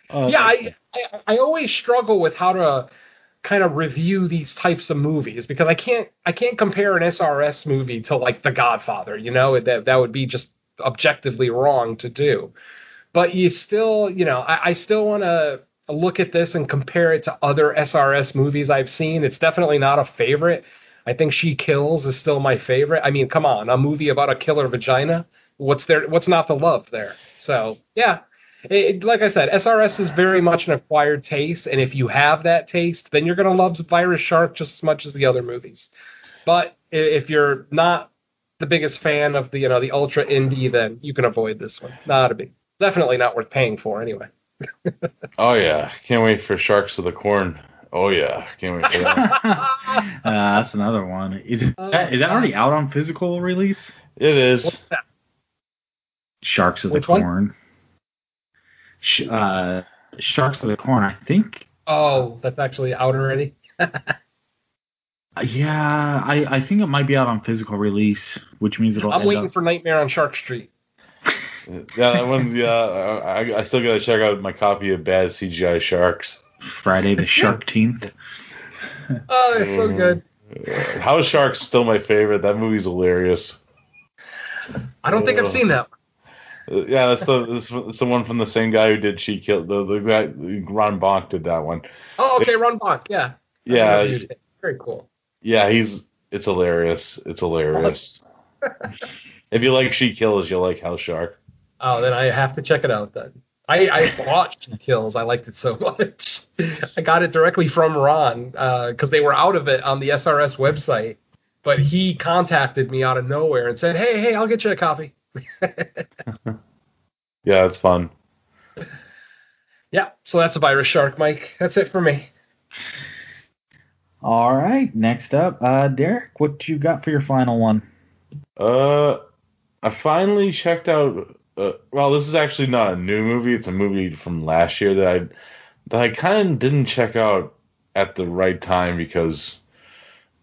Oh, yeah, I, I I always struggle with how to kind of review these types of movies because I can't I can't compare an SRS movie to like The Godfather. You know that that would be just objectively wrong to do. But you still, you know, I, I still want to look at this and compare it to other SRS movies I've seen. It's definitely not a favorite. I think She Kills is still my favorite. I mean, come on, a movie about a killer vagina. What's there? What's not the love there? So yeah, it, like I said, SRS is very much an acquired taste, and if you have that taste, then you're gonna love Virus Shark just as much as the other movies. But if you're not the biggest fan of the you know the ultra indie, then you can avoid this one. Not a big, definitely not worth paying for anyway. *laughs* oh yeah, can't wait for Sharks of the Corn. Oh yeah, can't wait for that. *laughs* uh, that's another one. Is that, is that already out on physical release? it is. Sharks of Which the? Corn. Sh- uh, Sharks of the Corn. I think. Oh, that's actually out already. *laughs* uh, Yeah, I, I think it might be out on physical release, which means it'll. I'm end waiting up- for Nightmare on Shark Street. *laughs* Yeah, that one's yeah. I, I still gotta check out my copy of Bad CGI Sharks. Friday the *laughs* Sharkteenth. *laughs* Oh, it's so good. Uh, House Sharks still my favorite. That movie's hilarious. I don't think I've seen that. Uh, Yeah, that's the that's the- the one from the same guy who did She Killed the the guy Ron Bonk did that one. Oh, okay, Ron Bonk. Yeah. Yeah. Very cool. Yeah, he's it's hilarious. It's hilarious. *laughs* if you like She Kills, you'll like House Shark. Oh, then I have to check it out then. I, I watched She Kills. I liked it so much. *laughs* I got it directly from Ron uh, because they were out of it on the SRS website. But he contacted me out of nowhere and said, "Hey, hey, I'll get you a copy." *laughs* Yeah, it's fun. Yeah, so that's a virus shark, Mike. That's it for me. All right, next up, uh, Derek, what you got for your final one? Uh, I finally checked out. Uh, well, this is actually not a new movie. It's a movie from last year that I that I kind of didn't check out at the right time because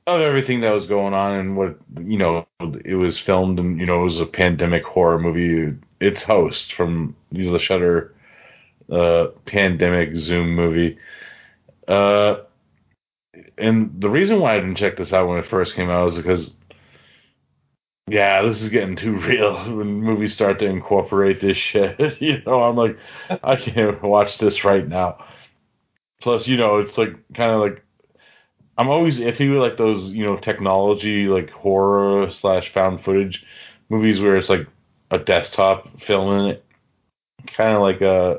of everything that was going on and what you know it was filmed and you know it was a pandemic horror movie. Its host from you know, the Shudder uh, pandemic Zoom movie. Uh, and the reason why I didn't check this out when it first came out was because yeah, this is getting too real *laughs* when movies start to incorporate this shit. *laughs* you know, I'm like, I can't *laughs* watch this right now. Plus, you know, it's like kind of like I'm always iffy with like those, you know, technology like horror slash found footage movies where it's like a desktop filming it, kind of like uh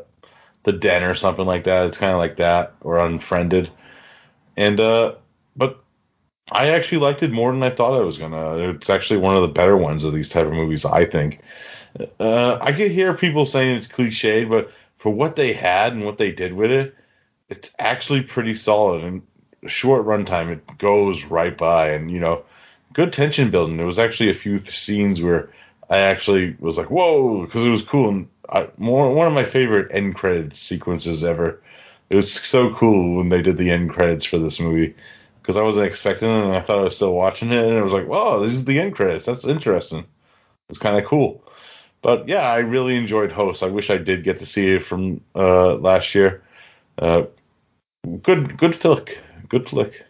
the Den or something like that. It's kind of like that or Unfriended, and uh, but I actually liked it more than I thought I was gonna. It's actually one of the better ones of these type of movies, I think. Uh, I could hear people saying it's cliche, but for what they had and what they did with it, it's actually pretty solid and short runtime. It goes right by, and you know, good tension building. There was actually a few th- scenes where I actually was like, "Whoa," because it was cool. And I, more, one of my favorite end credits sequences ever. It was so cool when they did the end credits for this movie because I wasn't expecting it and I thought I was still watching it and it was like, "Whoa, this is the end credits. That's interesting." It's kind of cool. But yeah, I really enjoyed Host. I wish I did get to see it from uh, last year. Uh, good, good flick. Good flick.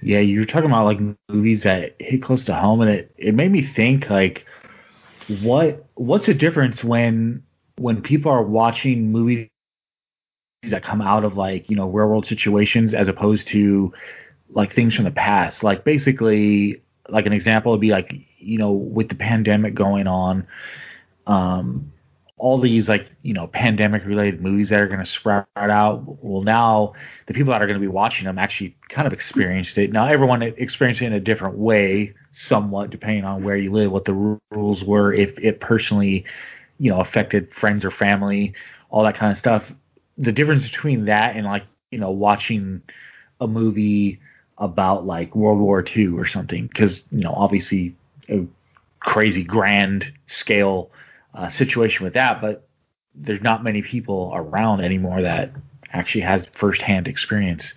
Yeah, you were talking about like movies that hit close to home, and it, it made me think like, what what's the difference when when people are watching movies that come out of like you know real world situations as opposed to like things from the past? Like basically, like an example would be like you know with the pandemic going on, um, all these like you know pandemic related movies that are going to sprout out well now the people that are going to be watching them actually kind of experienced it now everyone experienced it in a different way somewhat depending on where you live what the rules were if it personally you know affected friends or family all that kind of stuff the difference between that and like you know watching a movie about like world war ii or something because you know obviously a crazy grand scale uh, situation with that, but there's not many people around anymore that actually has firsthand experience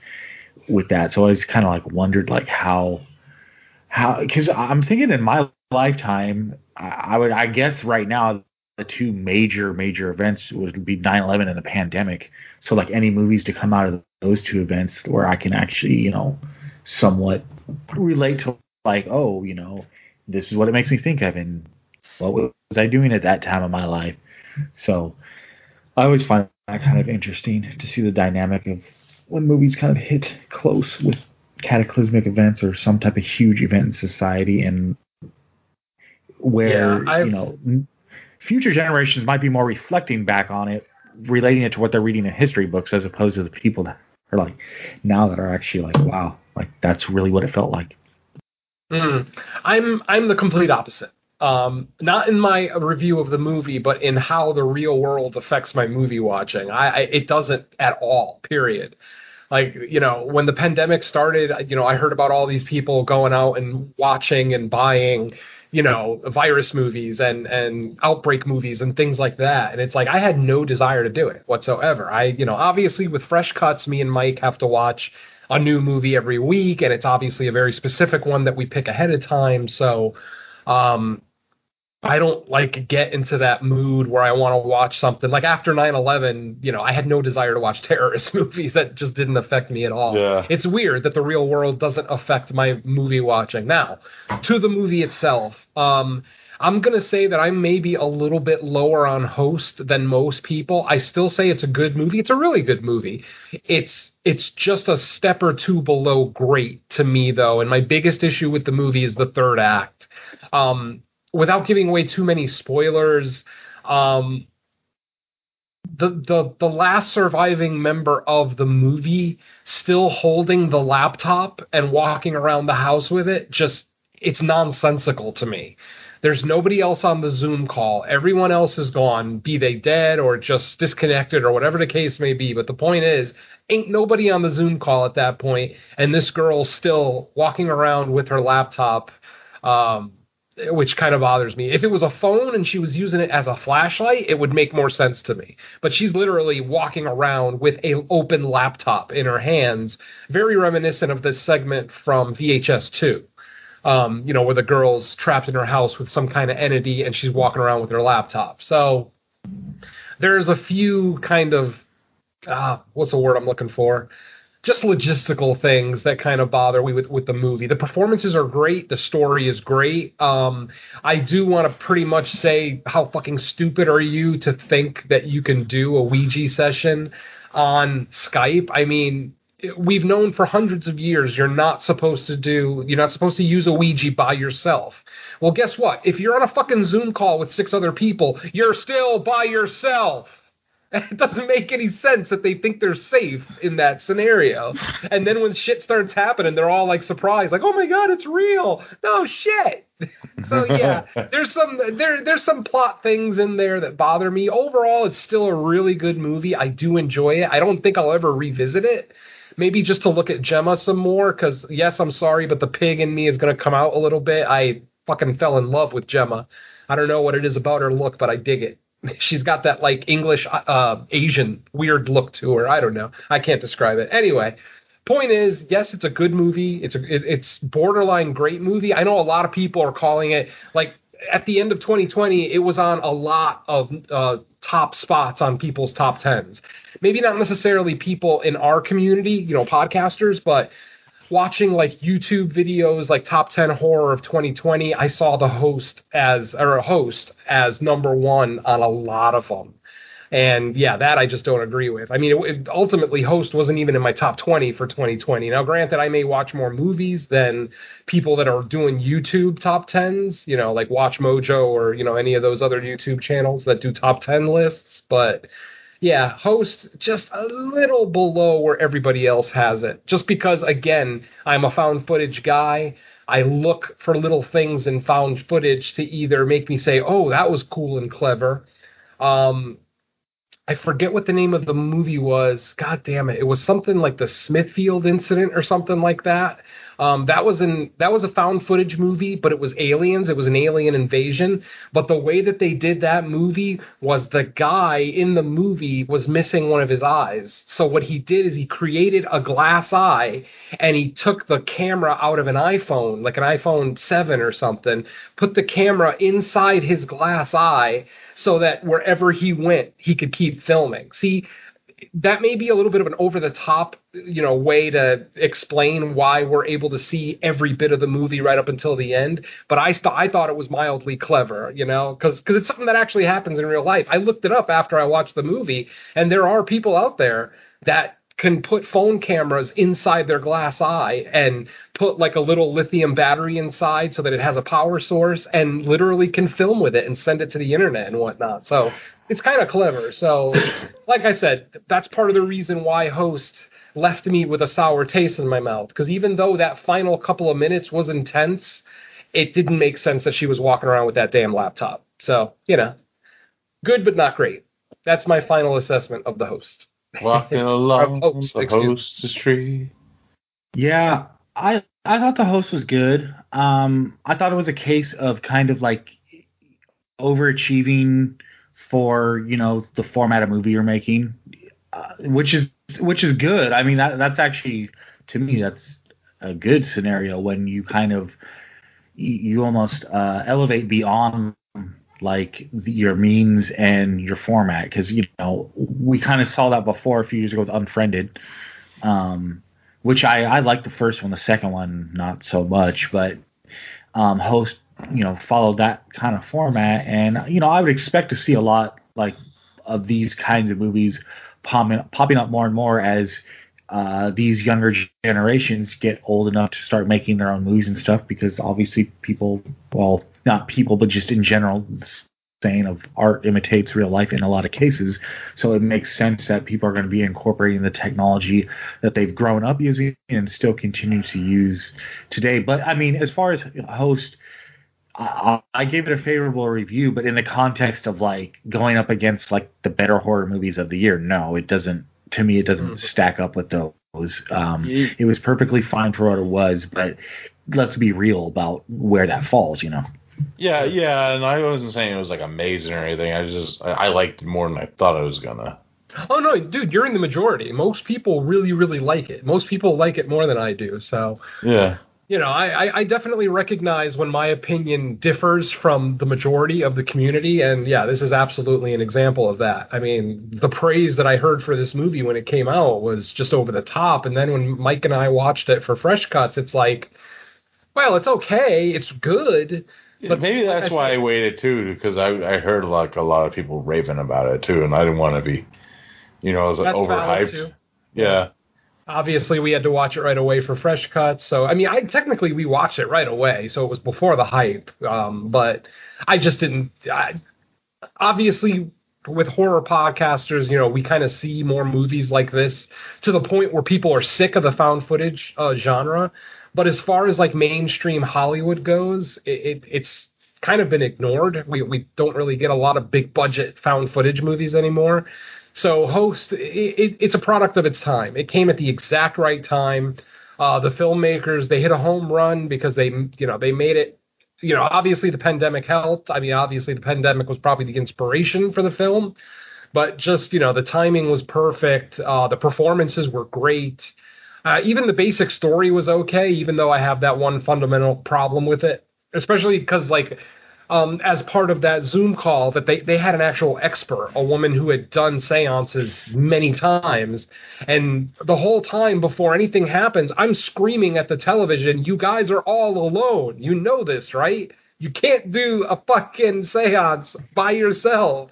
with that. So I was kind of like wondered like how how because I'm thinking in my lifetime I, I, would I guess right now the two major major events would be 9/11 and the pandemic. So like any movies to come out of those two events where I can actually you know somewhat relate to like oh you know this is what it makes me think of and what was I doing at that time of my life? So I always find that kind of interesting to see the dynamic of when movies kind of hit close with cataclysmic events or some type of huge event in society and where yeah, you know future generations might be more reflecting back on it relating it to what they're reading in history books as opposed to the people that are like now that are actually like wow like that's really what it felt like mm. i'm i'm the complete opposite um, not in my review of the movie, but in how the real world affects my movie watching. I, I it doesn't at all. Period. Like you know, when the pandemic started, you know, I heard about all these people going out and watching and buying, you know, virus movies and and outbreak movies and things like that. And it's like I had no desire to do it whatsoever. I, you know, obviously with fresh cuts, me and Mike have to watch a new movie every week, and it's obviously a very specific one that we pick ahead of time. So, um, I don't like get into that mood where I want to watch something like after 9/11, you know, I had no desire to watch *laughs* terrorist *laughs* movies that just didn't affect me at all. Yeah. It's weird that the real world doesn't affect my movie watching. Now, to the movie itself, um I'm going to say that I'm maybe a little bit lower on host than most people. I still say it's a good movie. It's a really good movie. It's it's just a step or two below great to me though, and my biggest issue with the movie is the third act. Um without giving away too many spoilers, um, the the the last surviving member of the movie still holding the laptop and walking around the house with it just it's nonsensical to me. There's nobody else on the Zoom call. Everyone else is gone, be they dead or just disconnected or whatever the case may be. But the point is, ain't nobody on the Zoom call at that point, and this girl's still walking around with her laptop, um, which kind of bothers me. If it was a phone and she was using it as a flashlight, it would make more sense to me. But she's literally walking around with a open laptop in her hands, very reminiscent of this segment from VHS 2. Um, you know, where the girl's trapped in her house with some kind of entity and she's walking around with her laptop. So there's a few kind of uh, what's the word I'm looking for? Just logistical things that kind of bother me with, with the movie. The performances are great. The story is great. Um, I do want to pretty much say, how fucking stupid are you to think that you can do a Ouija session on Skype? I mean, we've known for hundreds of years you're not supposed to do, you're not supposed to use a Ouija by yourself. Well, guess what? If you're on a fucking Zoom call with six other people, you're still by yourself. *laughs* It doesn't make any sense that they think they're safe in that scenario. *laughs* And then when shit starts happening, they're all like surprised, like, "Oh my god, it's real!" No shit. *laughs* so yeah, there's some there there's some plot things in there that bother me. Overall, it's still a really good movie. I do enjoy it. I don't think I'll ever revisit it. Maybe just to look at Gemma some more, because yes, I'm sorry, but the pig in me is gonna come out a little bit. I fucking fell in love with Gemma. I don't know what it is about her look, but I dig it. *laughs* She's got that like English uh, Asian weird look to her. I don't know. I can't describe it. Anyway, point is, yes, it's a good movie. It's a it, it's borderline great movie. I know a lot of people are calling it like at the end of 2020, it was on a lot of uh, top spots on people's top tens. Maybe not necessarily people in our community, you know, podcasters, but watching like YouTube videos like top 10 horror of 2020, I saw the host as or a host as number 1 on a lot of them. And yeah, that I just don't agree with. I mean, it, it, ultimately, Host wasn't even in my top 20 for 2020. Now, granted, I may watch more movies than people that are doing YouTube top 10s, you know, like Watch Mojo or, you know, any of those other YouTube channels that do top 10 lists. But yeah, host just a little below where everybody else has it. Just because, again, I'm a found footage guy. I look for little things in found footage to either make me say, "Oh, that was cool and clever." Um, I forget what the name of the movie was. God damn it! It was something like the Smithfield incident or something like that. Um, that was an that was a found footage movie, but it was aliens. It was an alien invasion. But the way that they did that movie was the guy in the movie was missing one of his eyes. So what he did is he created a glass eye and he took the camera out of an iPhone, like an iPhone 7 or something, put the camera inside his glass eye so that wherever he went, he could keep filming. See, that may be a little bit of an over the top, you know, way to explain why we're able to see every bit of the movie right up until the end. But I st- I thought it was mildly clever, you know, because because it's something that actually happens in real life. I looked it up after I watched the movie, and there are people out there that can put phone cameras inside their glass eye and put like a little lithium battery inside so that it has a power source and literally can film with it and send it to the internet and whatnot. So it's kind of clever. So, *coughs* like I said, that's part of the reason why Host left me with a sour taste in my mouth. Because even though that final couple of minutes was intense, it didn't make sense that she was walking around with that damn laptop. So, you know, good but not great. That's my final assessment of the host. *laughs* Walking along host, the excuse host's tree. Yeah, I I thought the host was good. Um, I thought it was a case of kind of like overachieving for you know the format of movie you're making, uh, which is which is good. I mean that that's actually to me that's a good scenario when you kind of you, almost uh, elevate beyond like your means and your format because you know we kind of saw that before a few years ago with Unfriended, um, which I I like the first one, the second one not so much, but um, host you know follow that kind of format. And you know I would expect to see a lot like of these kinds of movies popping popping up more and more as uh, these younger generations get old enough to start making their own movies and stuff because obviously people well not people but just in general the saying of art imitates real life in a lot of cases. So it makes sense that people are going to be incorporating the technology that they've grown up using and still continue to use today. But i mean as far as host I, I gave it a favorable review, but in the context of like going up against like the better horror movies of the year, no, it doesn't. To me, it doesn't stack up with those. Um, it was perfectly fine for what it was, but let's be real about where that falls. You know. Yeah, yeah, and I wasn't saying it was like amazing or anything. I just I, I liked it more than I thought I was gonna. Oh no, dude, you're in the majority. Most people really, really like it. Most people like it more than I do. So Yeah. You know, I, I, I definitely recognize when my opinion differs from the majority of the community, and yeah, this is absolutely an example of that. I mean, the praise that I heard for this movie when it came out was just over the top, and then when Mike and I watched it for Fresh Cuts, it's like, well, it's okay, it's good, But maybe that's I why I waited too, because I I heard like a lot of people raving about it too, and I didn't want to be, you know, as that's valid overhyped. Yeah. Obviously, we had to watch it right away for Fresh Cuts, so I mean, I technically we watched it right away, so it was before the hype. Um, but I just didn't. I, obviously, with horror podcasters, you know, we kind of see more movies like this to the point where people are sick of the found footage uh, genre. But as far as like mainstream Hollywood goes, it, it, it's kind of been ignored. We we don't really get a lot of big budget found footage movies anymore. So Host, it, it's a product of its time. It came at the exact right time. Uh, the filmmakers they hit a home run because they you know they made it you know, obviously the pandemic helped. I mean, obviously the pandemic was probably the inspiration for the film, but just you know, the timing was perfect. Uh, the performances were great. Uh, even the basic story was okay, even though I have that one fundamental problem with it, especially because like um, as part of that Zoom call that they, they had an actual expert, a woman who had done seances many times. And the whole time before anything happens, I'm screaming at the television, You guys are all alone. You know this, right? You can't do a fucking seance by yourself.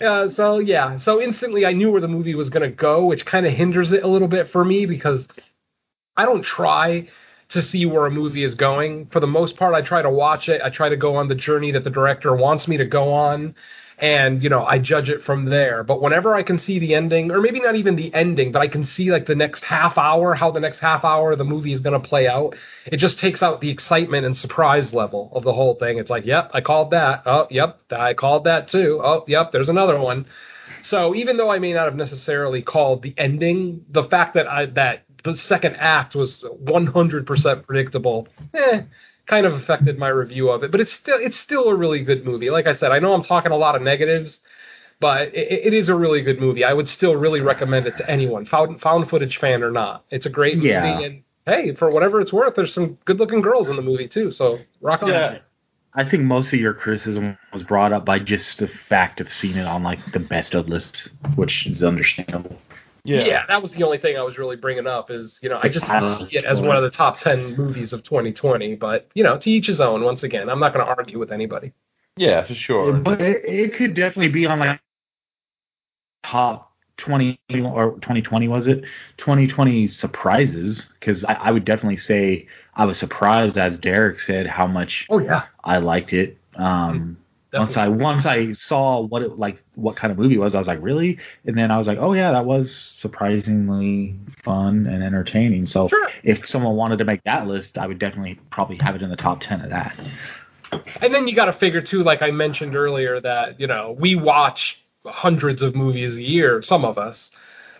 Uh, so yeah, so instantly I knew where the movie was going to go, which kind of hinders it a little bit for me because I don't try to see where a movie is going. For the most part, I try to watch it. I try to go on the journey that the director wants me to go on. And, you know, I judge it from there. But whenever I can see the ending, or maybe not even the ending, but I can see like the next half hour, how the next half hour of the movie is going to play out, it just takes out the excitement and surprise level of the whole thing. It's like, yep, I called that. Oh, yep, I called that too. Oh, yep, there's another one. So even though I may not have necessarily called the ending, the fact that I that the second act was 100% predictable, eh, kind of affected my review of it. But it's still it's still a really good movie. Like I said, I know I'm talking a lot of negatives, but it, it is a really good movie. I would still really recommend it to anyone, found, found footage fan or not. It's a great movie, Yeah. and hey, for whatever it's worth, there's some good looking girls in the movie too. So rock on. Yeah. I think most of your criticism was brought up by just the fact of seeing it on like the best of lists, which is understandable. Yeah. that was the only thing I was really bringing up. Is you know I just didn't see it as one of the top ten movies of 2020. But you know, to each his own. Once again, I'm not going to argue with anybody. Yeah, for sure. But it, it could definitely be on like top 20 or 2020 was it 2020 surprises because I, I would definitely say I was surprised as Derek said how much Oh yeah, I liked it. Um, once I once I saw what it like what kind of movie it was, I was like, really? And then I was like, oh yeah, that was surprisingly fun and entertaining. So Sure. if someone wanted to make that list, I would definitely probably have it in the top ten of that. And then you got to figure too, like I mentioned earlier, that you know we watch hundreds of movies a year, some of us,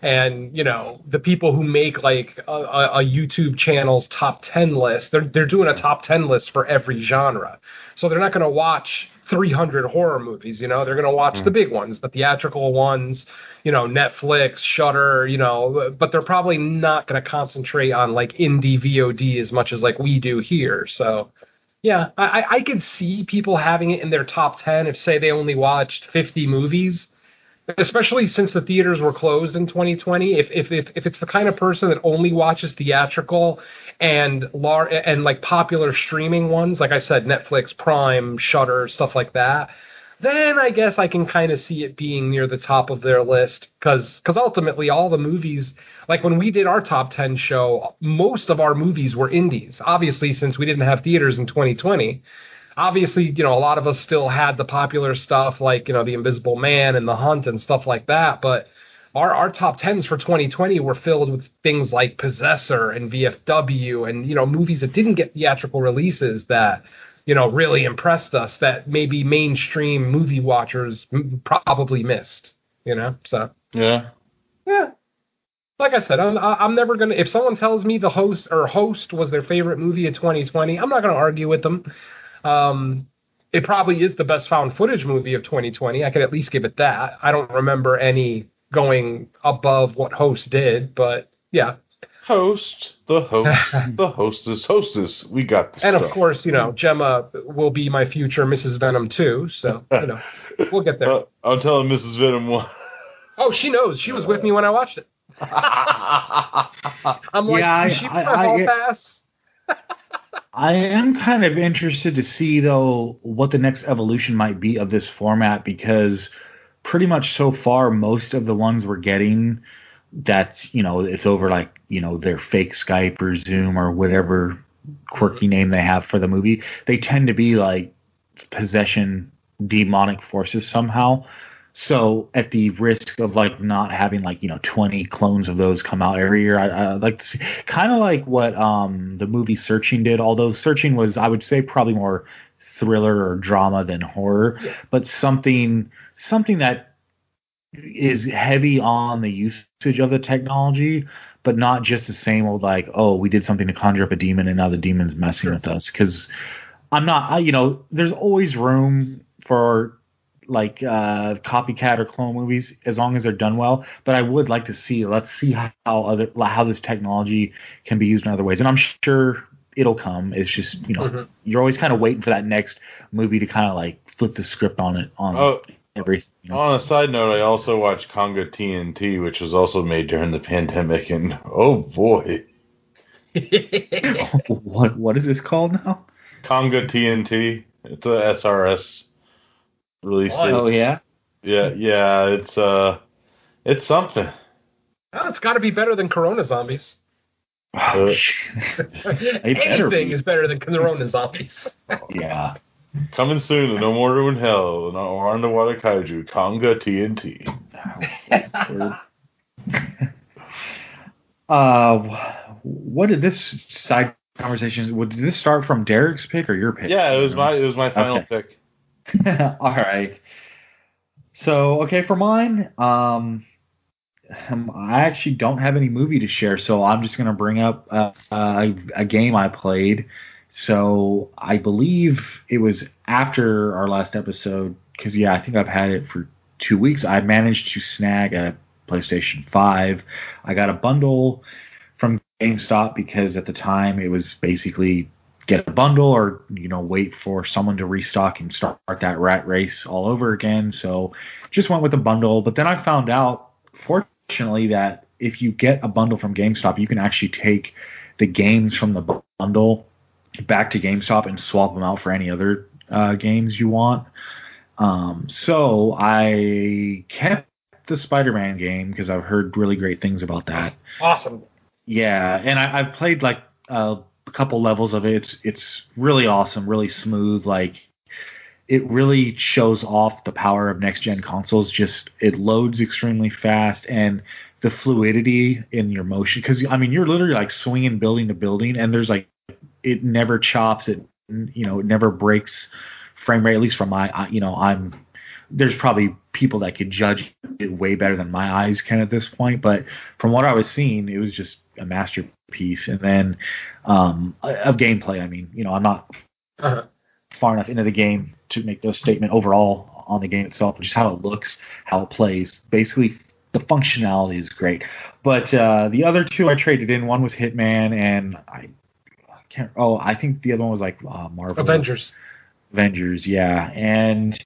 and you know the people who make like a, a, YouTube channel's top ten list, they're they're doing a top ten list for every genre, so they're not going to watch 300 horror movies. You know, they're going to watch the mm-hmm. big ones, the theatrical ones, you know, Netflix, Shudder, you know, but they're probably not going to concentrate on like indie VOD as much as like we do here. So. Yeah, I, I- I could see people having it in their top 10 if, say, they only watched 50 movies, especially since the theaters were closed in 2020. If, if, if, if it's the kind of person that only watches theatrical and lar- and like popular streaming ones, like I said, Netflix, Prime, Shudder, stuff like that, then I guess I can kind of see it being near the top of their list because ultimately all the movies, like when we did our top 10 show, most of our movies were indies. Obviously, since we didn't have theaters in 2020, obviously, you know, a lot of us still had the popular stuff like, you know, The Invisible Man and The Hunt and stuff like that, but our our top 10s for 2020 were filled with things like Possessor and VFW and you know movies that didn't get theatrical releases that you know really impressed us that maybe mainstream movie watchers probably missed you know so Yeah. yeah like I said, I'm I'm never gonna. If someone tells me the host or host was their favorite movie of 2020, I'm not gonna argue with them. Um, it probably is the best found footage movie of 2020. I could at least give it that. I don't remember any going above what host did, but yeah. Host, the host, *laughs* the hostess, hostess. We got this. And of course, you know, Gemma will be my future Mrs. Venom too. So you know, *laughs* we'll get there. Uh, I'm telling Mrs. Venom one. Oh, she knows. She was with me when I watched it. *laughs* I'm like, Yeah, I- "Is she I- my I- hall pass? I am kind of interested to see though what the next evolution might be of this format because pretty much so far most of the ones we're getting that's you know it's over like you know their fake Skype or Zoom or whatever quirky name they have for the movie they tend to be like possession demonic forces somehow So at the risk of like not having like you know 20 clones of those come out every year, I, I like to see kind of like what um the movie Searching did. Although Searching was, I would say, probably more thriller or drama than horror, Yeah. but something something that is heavy on the usage of the technology, but not just the same old like, oh, we did something to conjure up a demon and now the demon's messing Sure. with us. Because I'm not, I, you know, there's always room for like uh, copycat or clone movies as long as they're done well. But I would like to see, let's see how other how this technology can be used in other ways, and I'm sure it'll come. It's just you know Mhm. you're always kind of waiting for that next movie to kind of like flip the script on it on Oh, everything. You know? on a side note, I also watched Konga TNT, which was also made during the pandemic, and oh boy, *laughs* what what is this called now? Konga TNT. It's a SRS release. Oh, Oh yeah. Yeah, yeah, it's uh, it's something. Oh, it's got to be better than Corona Zombies. Oh, Uh, *laughs* better Anything be. is better than Corona Zombies. *laughs* yeah. Coming soon, to No More Ruin Hell, or Underwater Kaiju, Konga TNT. *laughs* uh, what did this side conversation? What, did this start from Derek's pick or your pick? Yeah, it was my it was my final Okay. pick. *laughs* All right. So okay, for mine, um, um, I actually don't have any movie to share, so I'm just gonna bring up uh, a, a game I played. So I believe it was after our last episode, because yeah, I think I've had it for two weeks. I managed to snag a PlayStation Five. I got a bundle from GameStop because at the time it was basically get a bundle or you know wait for someone to restock and start that rat race all over again. So just went with a bundle. But then i found out fortunately that if you get a bundle from gamestop you can actually take the games from the bundle back to gamestop and swap them out for any other uh, games you want. Um, so i kept the spider-man game because i've heard really great things about that. Awesome. yeah, and I, I've played like uh, a couple levels of it. It's really awesome, really smooth. Like it really shows off the power of next gen consoles. Just it loads extremely fast and the fluidity in your motion. Because I mean, you're literally like swinging building to building, and there's like it never chops. It you know it never breaks frame rate. At least from my you know I'm there's probably people that could judge it way better than my eyes can at this point. But from what I was seeing, it was just a masterpiece. And then um, of gameplay, I mean, you know, I'm not Uh-huh. far enough into the game to make the statement overall on the game itself, but just how it looks, how it plays. Basically, the functionality is great. But uh, the other two I traded in. One was Hitman, and I can't. Oh, I think the other one was like uh, Marvel Avengers. Avengers, yeah. And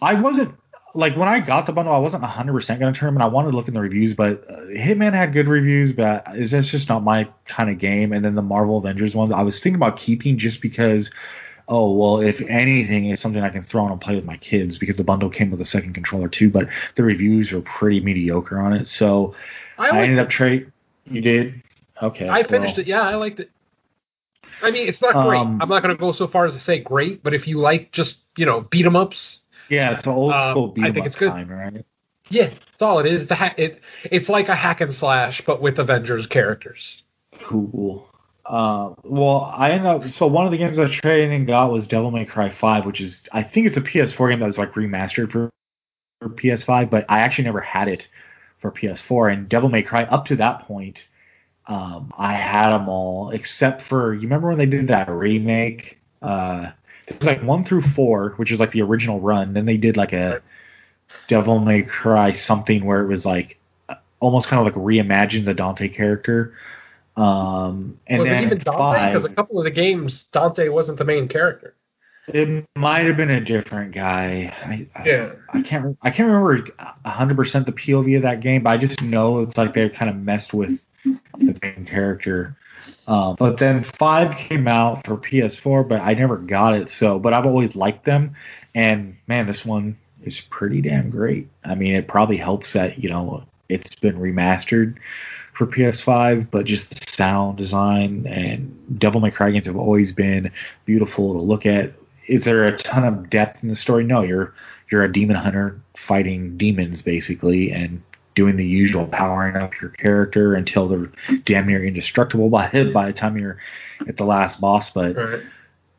I wasn't like when I got the bundle, I wasn't 100 percent going to turn them. And I wanted to look in the reviews, but uh, Hitman had good reviews, but it's that's just not my kind of game. And then the Marvel Avengers ones, I was thinking about keeping just because. Oh well, if anything, it's something I can throw on and play with my kids because the bundle came with a second controller too. But the reviews were pretty mediocre on it, so I, I, ended it. up trade. You did? Okay. I finished well, it. Yeah, I liked it. I mean, it's not great. Um, I'm not going to go so far as to say great, but if you like just you know beat 'em ups, Yeah, it's an old Um, school beat I think up it's good. time, right? yeah, that's all it is. The ha- it it's like a hack and slash, but with Avengers characters. Cool. Uh, well, I ended up. So one of the games I traded and got was Devil May Cry Five, which is I think it's a PS4 game that was like remastered for, for PS5, but I actually never had it for PS4. And Devil May Cry up to that point, um, I had them all except for you remember when they did that remake? Uh, it was like one through four, which is like the original run. Then they did like a Devil May Cry something where it was like almost kind of like reimagined the Dante character. Um, and was then it even Dante? Because a couple of the games, Dante wasn't the main character. it might have been a different guy. I, I- Yeah. I can't. re- I can't remember hundred percent the POV of that game, but I just know it's like they kind of messed with the main character. Um, but then five came out for PS4, but I never got it. So, but I've always liked them, and man, this one is pretty damn great. I mean, it probably helps that you know it's been remastered for PS5, but just the sound design and Devil May Cry games have always been beautiful to look at. Is there a ton of depth in the story? No, you're you're a demon hunter fighting demons basically and doing the usual powering up your character until they're damn near indestructible by *laughs* by the time you're at the last boss. But Right.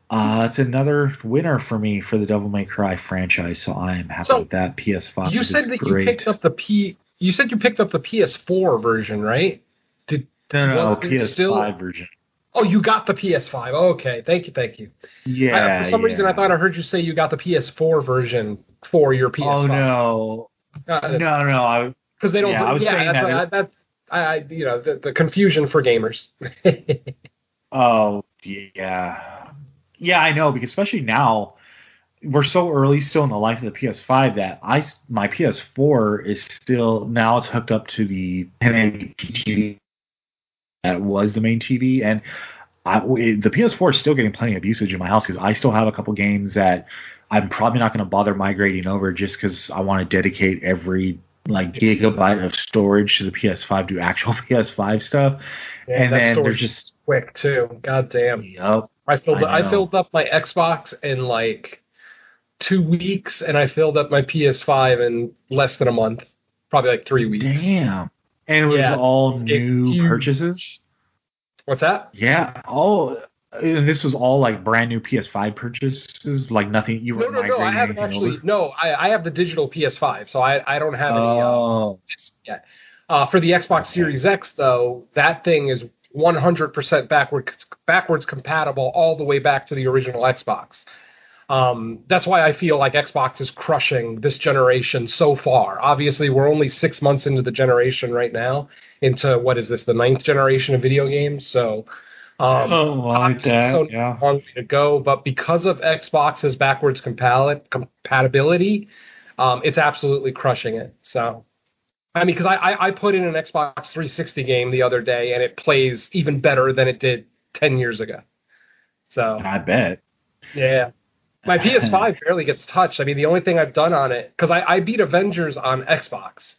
uh, it's another winner for me for the Devil May Cry franchise, so I am happy So, with that. PS5. You is said that great. you picked up the P. You said you picked up the PS4 version, right? Did no, no, no, PS5 still- version. oh you got the PS5? Okay, thank you, thank you. Yeah. I, for some reason, I thought I heard you say you got the PS4 version for your PS5. Oh no, Uh, no, no! I, because they don't. Yeah, I was saying that's that I- that's I, I, you know, the, the confusion for gamers. *laughs* oh yeah, yeah, I know because especially now we're so early still in the life of the PS5 that I my PS4 is still now it's hooked up to the 1080p TV that was the main TV and. I, the PS4 is still getting plenty of usage in my house because I still have a couple games that I'm probably not going to bother migrating over just because I want to dedicate every like gigabyte of storage to the PS5 to actual *laughs* PS5 stuff. Yeah, and then there's just quick too. God damn. yup. I filled I I, filled up my Xbox in like two weeks, and I filled up my PS5 in less than a month, probably like three weeks. Damn. And it was Yeah, all new huge. purchases. What's that? Yeah, all. And this was all like brand new PS5 purchases, like nothing. You No, were no, no. I haven't actually. over? No, I, I have the digital PS5, so I, I don't have any uh, Oh, discs yet. Uh, for the Xbox Series X, though, that thing is 100% backwards backwards compatible all the way back to the original Xbox. Um, that's why I feel like Xbox is crushing this generation so far. Obviously, we're only six months into the generation right now, into what is this, the ninth generation of video games? So, um, oh, like that. Sony yeah. long way to go, but because of Xbox's backwards compatibility, um, it's absolutely crushing it. So, I mean, because I, I I put in an Xbox 360 game the other day, and it plays even better than it did 10 years ago. So, I bet. yeah. My PS5 barely gets touched. I mean, the only thing I've done on it, because I, I beat Avengers on Xbox,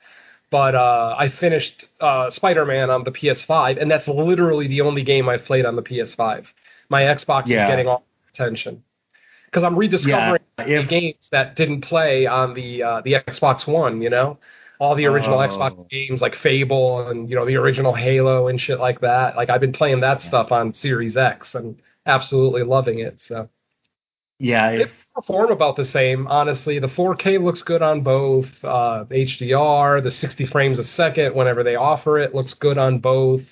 but uh, I finished uh, Spider Man on the PS5, and that's literally the only game I've played on the PS5. My Xbox Yeah. is getting all the attention. Because I'm rediscovering Yeah, if- games that didn't play on the uh, the Xbox One, you know? All the original Oh. Xbox games like Fable and, you know, the original Halo and shit like that. Like, I've been playing that stuff on Series X and absolutely loving it, so. Yeah, They perform about the same, honestly. The 4K looks good on both. Uh, HDR, the 60 frames a second, whenever they offer it, looks good on both.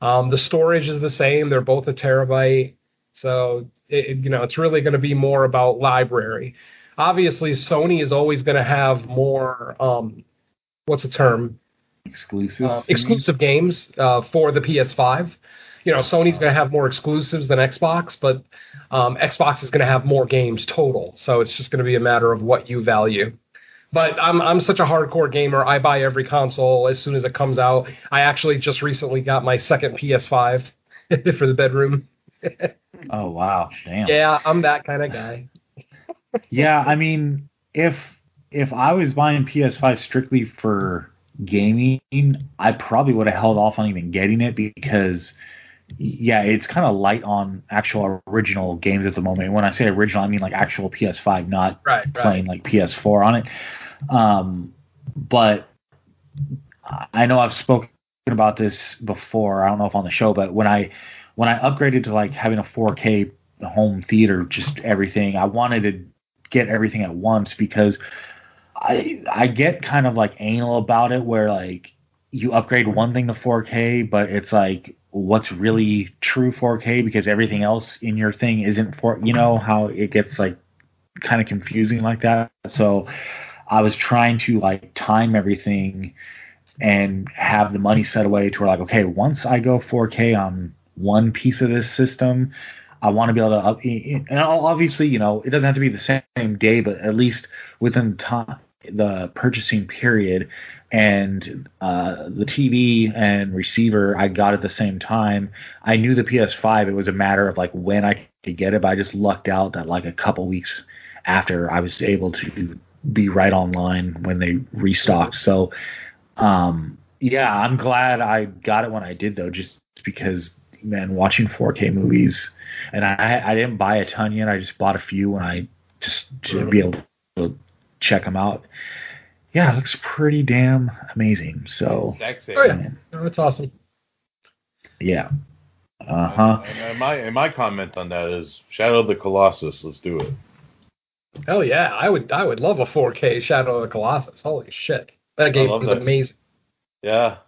Um, the storage is the same; they're both a terabyte. So, it- you know, it's really going to be more about library. Obviously, Sony is always going to have more. Um, what's the term? Exclusive. uh, exclusive games uh, for the PS5. You know, Sony's going to have more exclusives than Xbox, but um, Xbox is going to have more games total. So it's just going to be a matter of what you value. But I'm I'm such a hardcore gamer. I buy every console as soon as it comes out. I actually just recently got my second PS5 *laughs* for the bedroom. *laughs* Oh wow, damn. Yeah, I'm that kind of guy. *laughs* Yeah, I mean, if if I was buying PS5 strictly for gaming, I probably would have held off on even getting it because, yeah, it's kind of light on actual original games at the moment. When I say original, I mean like actual PS5, not Right, right. playing like PS4 on it. Um, but I know I've spoken about this before. I don't know if on the show, but when I when I upgraded to like having a 4K home theater, just everything, I wanted to get everything at once because I I get kind of like anal about it where like you upgrade one thing to 4K, but it's like what's really true 4K because everything else in your thing isn't for you know how it gets like kind of confusing like that. So I was trying to like time everything and have the money set away to where like okay once I go 4K on one piece of this system I want to be able to up and obviously you know it doesn't have to be the same day but at least within the time the purchasing period and uh, the TV and receiver I got at the same time I knew the PS5 it was a matter of like when I could get it but I just lucked out that like a couple weeks after I was able to be right online when they restocked so um, yeah, I'm glad I got it when I did though, just because man, watching 4K movies, and I I didn't buy a ton yet. I just bought a few when I just to be able to check them out. Yeah, it looks pretty damn amazing. So Exact same. Oh yeah, that's awesome. yeah, uh huh. And, and my and my comment on that is Shadow of the Colossus. Let's do it. Hell yeah, I would I would love a 4K Shadow of the Colossus. Holy shit, that game is that. amazing. Yeah.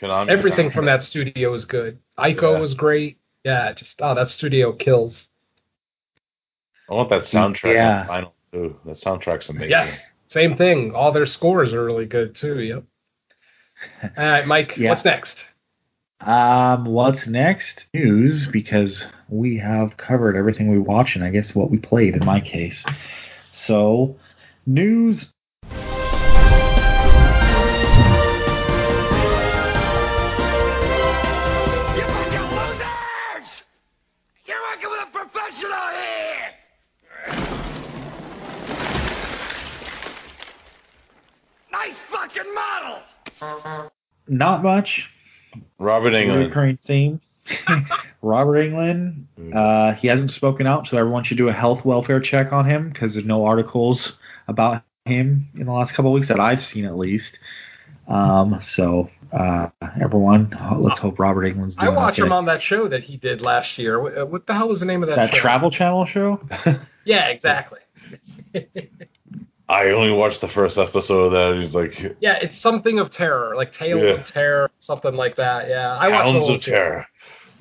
Konami. Everything from that studio is good. Ico Yeah. was great. Yeah, just oh that studio kills. I want that soundtrack Yeah. on final too. That soundtrack's amazing. Yes, same thing. All their scores are really good too. Yep. *laughs* All right, Mike. Yeah. What's next? Um, what's next? News, because we have covered everything we watched and I guess what we played in my case. So, news. Not much. Robert Englund. Recurring theme. *laughs* Robert Englund. Uh, he hasn't spoken out, so everyone should do a health welfare check on him because there's no articles about him in the last couple of weeks that I've seen at least. Um, so uh, everyone, let's hope Robert Englund's I doing watched okay. him on that show that he did last year. What, uh, what the hell was the name of that, that show? Travel Channel show. Yeah, exactly. *laughs* I only watched the first episode of that. He's like, Yeah, it's something of terror, like Tales Yeah. of Terror, something like that. Yeah, I watched the of series. Terror.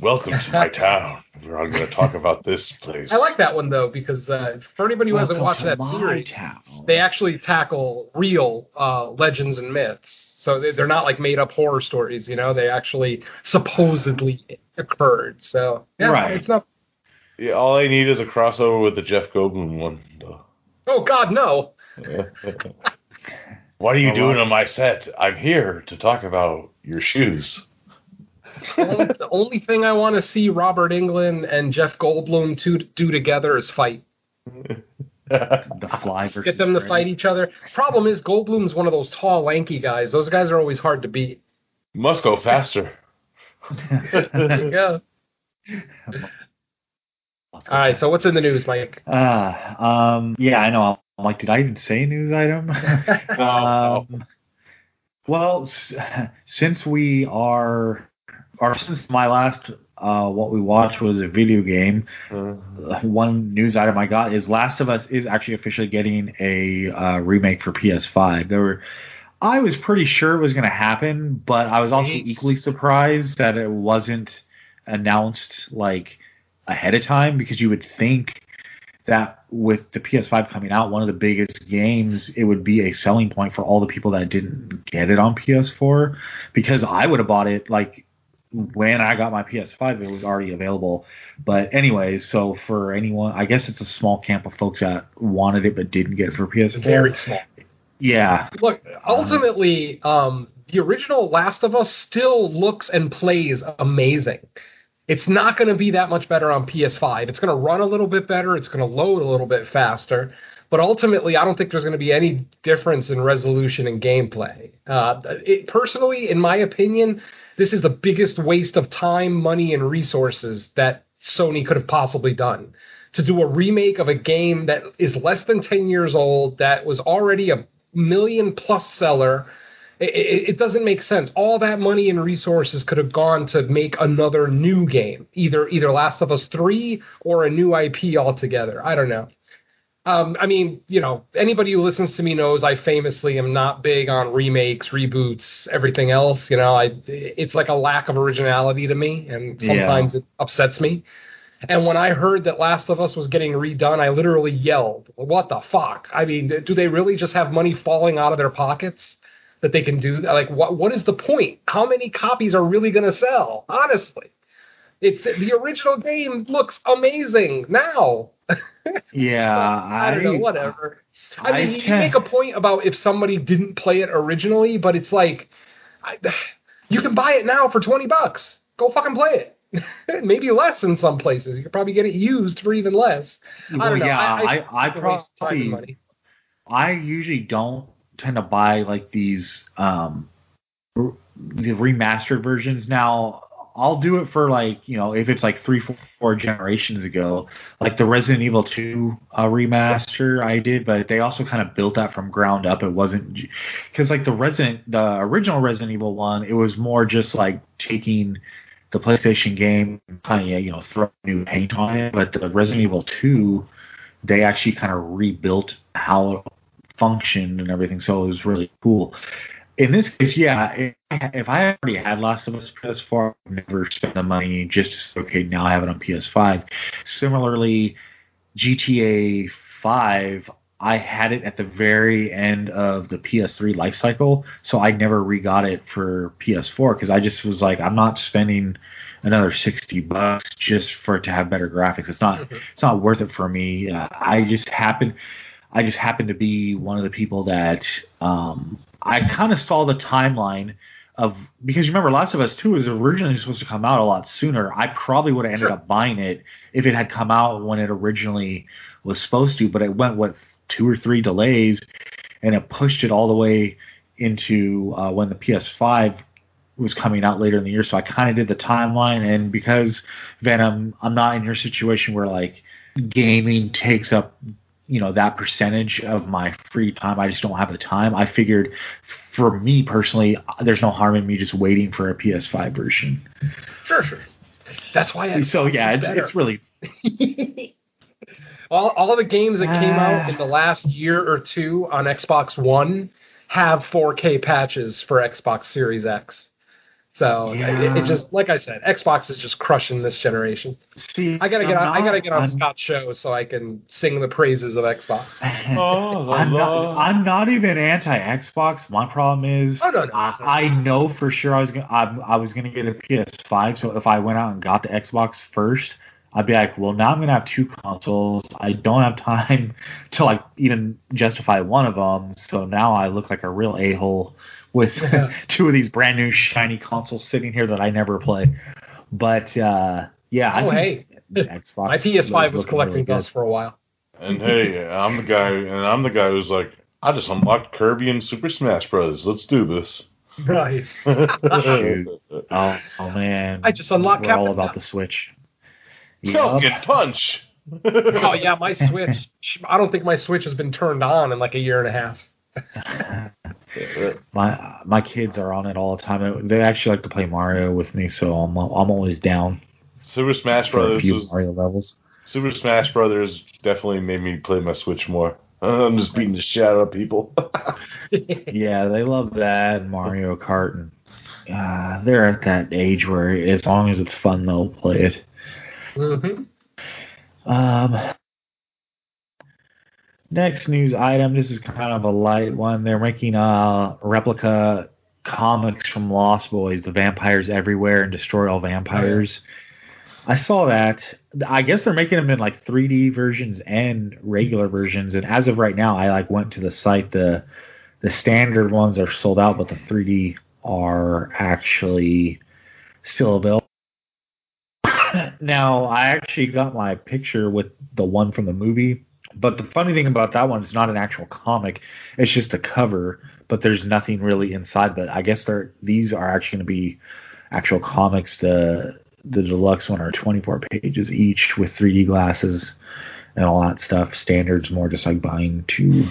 Welcome to my *laughs* town. Where I'm going to talk about this place. I like that one though because uh, for anybody who hasn't watched that series, town. they actually tackle real uh, legends and myths. So they- they're not like made up horror stories. You know, they actually supposedly occurred. So yeah, Right. it's not. Yeah, all I need is a crossover with the Jeff Goldblum one. though. Oh God, no. What are you doing on my set? I'm here to talk about your shoes. only, the only thing I want to see Robert Englund and Jeff Goldblum to do together is fight. *laughs* the fly versus Get them to Freddy. fight each other. Problem is, Goldblum's one of those tall, lanky guys. Those guys are always hard to beat. Must go faster. There you go. *laughs* Go All right, so what's in the news, Mike? Uh, um, yeah, I know. I'm like, did I even say news item? *laughs* um, well, s- *laughs* since we are, or since my last, uh, what we watched was a video game, Uh, one news item I got is Last of Us is actually officially getting a uh, remake for PS5. There were, I was pretty sure it was going to happen, but I was also equally surprised that it wasn't announced like ahead of time because you would think that with the PS5 coming out, one of the biggest games, it would be a selling point for all the people that didn't get it on PS4 because I would have bought it like when I got my PS5, it was already available. But anyways, so for anyone, I guess it's a small camp of folks that wanted it but didn't get it for PS4. Very small. Yeah, Look, ultimately, um, the original Last of Us still looks and plays amazing. It's not going to be that much better on PS5. It's going to run a little bit better. It's going to load a little bit faster. But ultimately, I don't think there's going to be any difference in resolution and gameplay. Uh, it, personally, in my opinion, this is the biggest waste of time, money, and resources that Sony could have possibly done. To do a remake of a game that is less than 10 years old, that was already a million plus seller. It, it, it doesn't make sense. All that money and resources could have gone to make another new game, either either Last of Us three or a new IP altogether. I don't know. Um, I mean, you know, anybody who listens to me knows I famously am not big on remakes, reboots, everything else. You know, I it's like a lack of originality to me, and Yeah. sometimes it upsets me. And when I heard that Last of Us was getting redone, I literally yelled, "What the fuck?" I mean, do they really just have money falling out of their pockets that they can do? Like, what what is the point? How many copies are really going to sell? Honestly, it's the original game looks amazing now. *laughs* yeah. I don't know, whatever. I mean, I you make a point about if somebody didn't play it originally, but it's like, I, *sighs* you can buy it now for twenty bucks. Go fucking play it. *laughs* Maybe less in some places. You could probably get it used for even less. I don't know. yeah, I, I, I, it's a time and probably, money. I usually don't tend to buy like these um the remastered versions. Now, I'll do it for like you know if it's like three four, four generations ago, like the Resident Evil two uh, remaster I did, but they also kind of built that from ground up. It wasn't because like the Resident the original Resident Evil one, it was more just like taking the PlayStation game, kind of you know throw new paint on it. But the Resident Evil two, they actually kind of rebuilt how functioned and everything, so it was really cool in this case, yeah, if, if I already had Last of Us PS4, I'd never spend the money just to say, okay, now I have it on PS5. Similarly, GTA 5, I had it at the very end of the PS3 life cycle, so I never re-got it for PS4 because I just was like, I'm not spending another 60 bucks just for it to have better graphics. It's not, Mhm. it's not worth it for me. Uh, I just happen, I just happen to be one of the people that um, I kind of saw the timeline of because you remember Last of Us Two was originally supposed to come out a lot sooner. I probably would have ended Sure. up buying it if it had come out when it originally was supposed to, but it went with two or three delays, and it pushed it all the way into uh, when the PS5 was coming out later in the year. So I kind of did the timeline, and because Venom, I'm not in your situation where like gaming takes up you know that percentage of my free time i just don't have the time i figured for me personally there's no harm in me just waiting for a ps5 version Sure, sure. That's why. Xbox so yeah it's, it's really *laughs* all all of the games that came out in the last year or two on Xbox One have 4K patches for Xbox Series X. So it, Yeah. it just like I said, Xbox is just crushing this generation. see I gotta get I'm on. I gotta get on I'm- Scott's show so I can sing the praises of Xbox. *laughs* Oh, I'm not. I'm not even anti Xbox. My problem is Oh, no, no. I, I know for sure I was gonna I, I was gonna get a PS5. So if I went out and got the Xbox first, I'd be like, well, now I'm gonna have two consoles. I don't have time *laughs* to like even justify one of them. So now I look like a real a hole with Yeah. *laughs* two of these brand new shiny consoles sitting here that I never play. But uh, yeah, I Oh, think hey. Xbox. My PS5 was looking collecting really dust for a while. And hey, I'm the guy, and I'm the guy who's like, I just unlocked Kirby and Super Smash Bros. Let's do this. Nice. *laughs* Oh, oh man, I just unlocked We're all Captain about Falcon. the Switch. Falcon Yup. Punch. *laughs* Oh yeah, my Switch. I don't think my Switch has been turned on in like a year and a half. My my kids are on it all the time. They actually like to play Mario with me, so I'm I'm always down Super Smash for Brothers was Mario levels. Super Smash Brothers definitely made me play my Switch more. *laughs* I'm just beating the shit out of people. *laughs* Yeah, they love that Mario Kart, and uh, they're at that age where as long as it's fun, they'll play it. hmm Um, next news item. This is kind of a light one. They're making uh replica comics from Lost Boys, the vampires everywhere and destroy all vampires. I saw that. I guess they're making them in like 3D versions and regular versions. And as of right now, I like went to the site. the The standard ones are sold out, but the 3D are actually still available. *coughs* now, I actually got my picture with the one from the movie. But the funny thing about that one is not an actual comic; it's just a cover. But there's nothing really inside. But I guess these are actually going to be actual comics. The the deluxe one are 24 pages each with 3D glasses and all that stuff. Standards more just like buying two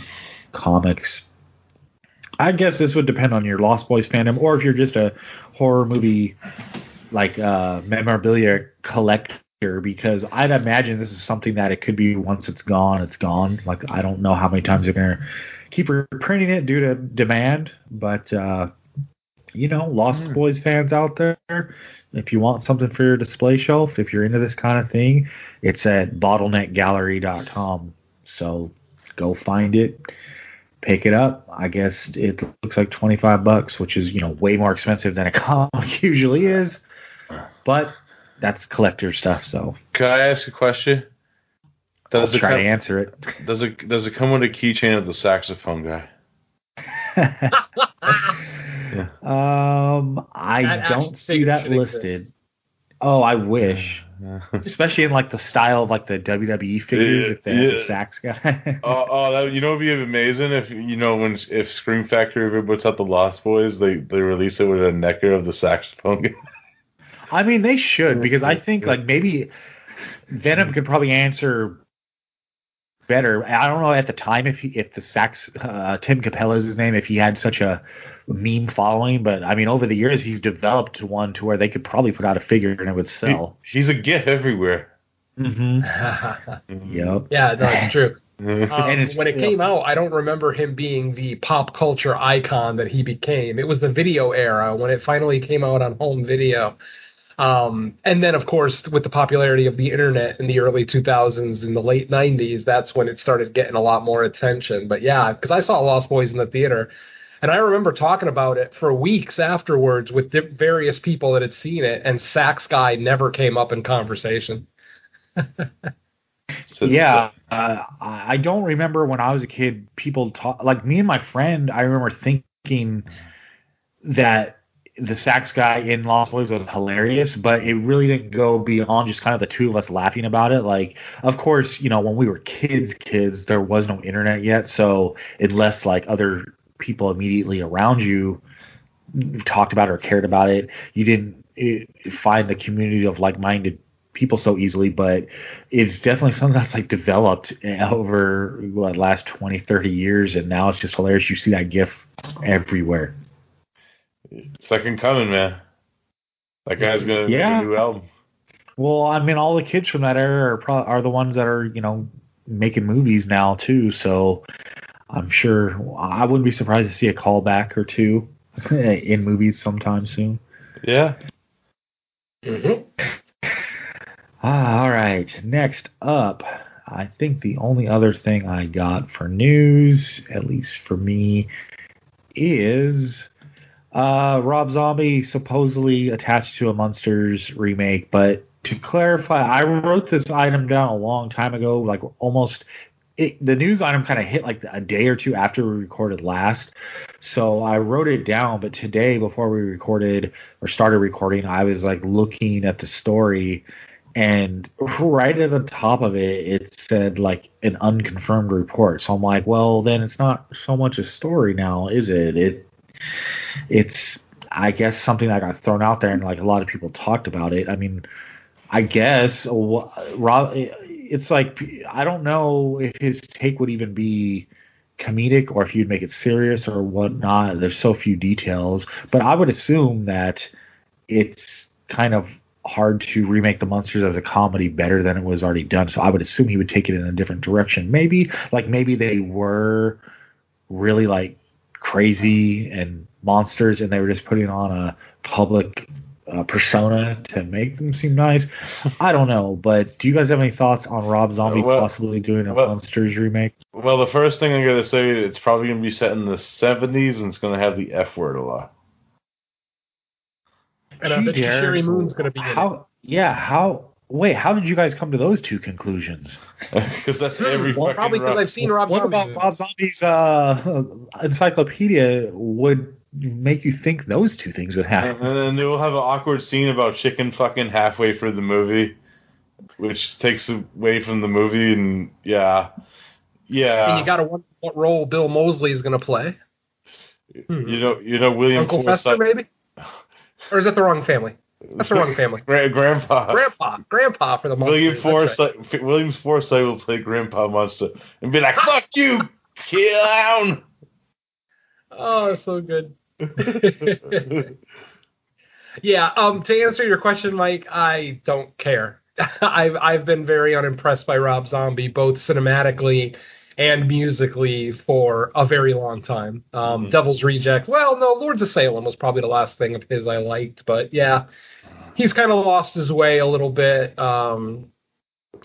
comics. I guess this would depend on your Lost Boys fandom, or if you're just a horror movie like uh, memorabilia collector. Because I'd imagine this is something that it could be once it's gone, it's gone. Like I don't know how many times they're gonna keep reprinting it due to demand, but uh, you know, Lost Hmm. Boys fans out there, if you want something for your display shelf, if you're into this kind of thing, it's at bottleneckgallery.com. So go find it, pick it up. I guess it looks like 25 bucks, which is, you know, way more expensive than a *laughs* comic usually is. But that's collector stuff, so Can I ask a question? I'll Does it try to come, answer it. does it does it come with a keychain of the saxophone guy? *laughs* um, I That don't see that listed. exist. Oh, I wish. *laughs* Especially in like the style of like the WWE figures, Yeah, if they have the sax guy. *laughs* Oh, oh, that, you know, it'd be amazing if you know when if Scream Factory ever puts out the Lost Boys, they they release it with a NECA of the saxophone guy. I mean, they should because I think like maybe Venom could probably answer better. I don't know at the time if he, if the sax uh, Tim Cappello is his name if he had such a meme following, but I mean over the years he's developed one to where they could probably put out a figure and it would sell. He- he's a gif everywhere. Mm-hmm. *laughs* Yep. yeah, no, it's true. *laughs* Um, And it's- when it came out, I don't remember him being the pop culture icon that he became. It was the video era when it finally came out on home video. Um, and then, of course, with the popularity of the internet in the early 2000s and the late 90s, that's when it started getting a lot more attention. But yeah, because I saw Lost Boys in the theater, and I remember talking about it for weeks afterwards with di- various people that had seen it, and Sax Guy never came up in conversation. *laughs* So- yeah, uh, I I don't remember when I was a kid. People talk like me and my friend. I remember thinking that the sax guy in Lost Boys was hilarious, but it really didn't go beyond just kind of the two of us laughing about it. Like, of course, you know, when we were kids, kids, there was no internet yet, so unless like other people immediately around you talked about or cared about it, you didn't eh, find the community of like-minded people so easily but it's definitely something that's like developed over what last 20 30 years and now it's just hilarious. You see that gif everywhere Second coming, man. That guy's gonna Yeah. make a new album. well i mean all the kids from that era are, pro- are the ones that are you know making movies now too so i'm sure i wouldn't be surprised to see a callback or two *laughs* in movies sometime soon Yeah. Mm-hmm. Ah, all right. Next up, I think the only other thing I got for news, at least for me, is uh, Rob Zombie supposedly attached to a Munsters remake. But to clarify, I wrote this item down a long time ago, like almost. It, the news item kind of hit like a day or two after we recorded last, so I wrote it down. But today, before we recorded or started recording, I was like looking at the story, and right at the top of it it said like an unconfirmed report so i'm like well then it's not so much a story now is it it it's i guess something that got thrown out there and like a lot of people talked about it i mean i guess uh, rob it's like i don't know if his take would even be comedic or if you'd make it serious or whatnot there's so few details but i would assume that it's kind of hard to remake the Munsters as a comedy better than it was already done. So I would assume he would take it in a different direction. Maybe like maybe they were really like crazy and monsters, and they were just putting on a public uh, persona to make them seem nice. *laughs* I don't know, but do you guys have any thoughts on Rob Zombie Uh, well- possibly doing a well- Munsters remake? Well, the first thing I'm gonna say, it's probably gonna be set in the '70s, and it's gonna have the F word a lot. And I bet Sheri Moon's going to be in it. how? Yeah, how? Wait, how did you guys come to those two conclusions? *laughs* Because that's every Well, fucking probably because I've seen Rob what Zombie. about movies. Rob Zombie's uh, encyclopedia would make you think those two things would happen? And happen? then they'll have an awkward scene about chicken fucking halfway through the movie, which takes away from the movie, and yeah, yeah. and you got to wonder what role Bill Moseley is going to play. Hmm. you know, you know, William Uncle Fester, maybe? *laughs* Or is that the wrong family? That's the wrong family. Grandpa. Grandpa. Grandpa for the Munster. William that's right. Forsythe, William Forsythe will play Grandpa Munster and be like, "Fuck you, clown." Oh, that's so good. *laughs* Yeah, um, to answer your question, Mike, I don't care. *laughs* I've I've been very unimpressed by Rob Zombie, both cinematically and musically, for a very long time. Um, Mhm. Devil's Rejects. Well, no, Lords of Salem was probably the last thing of his I liked, but yeah, he's kind of lost his way a little bit. Um,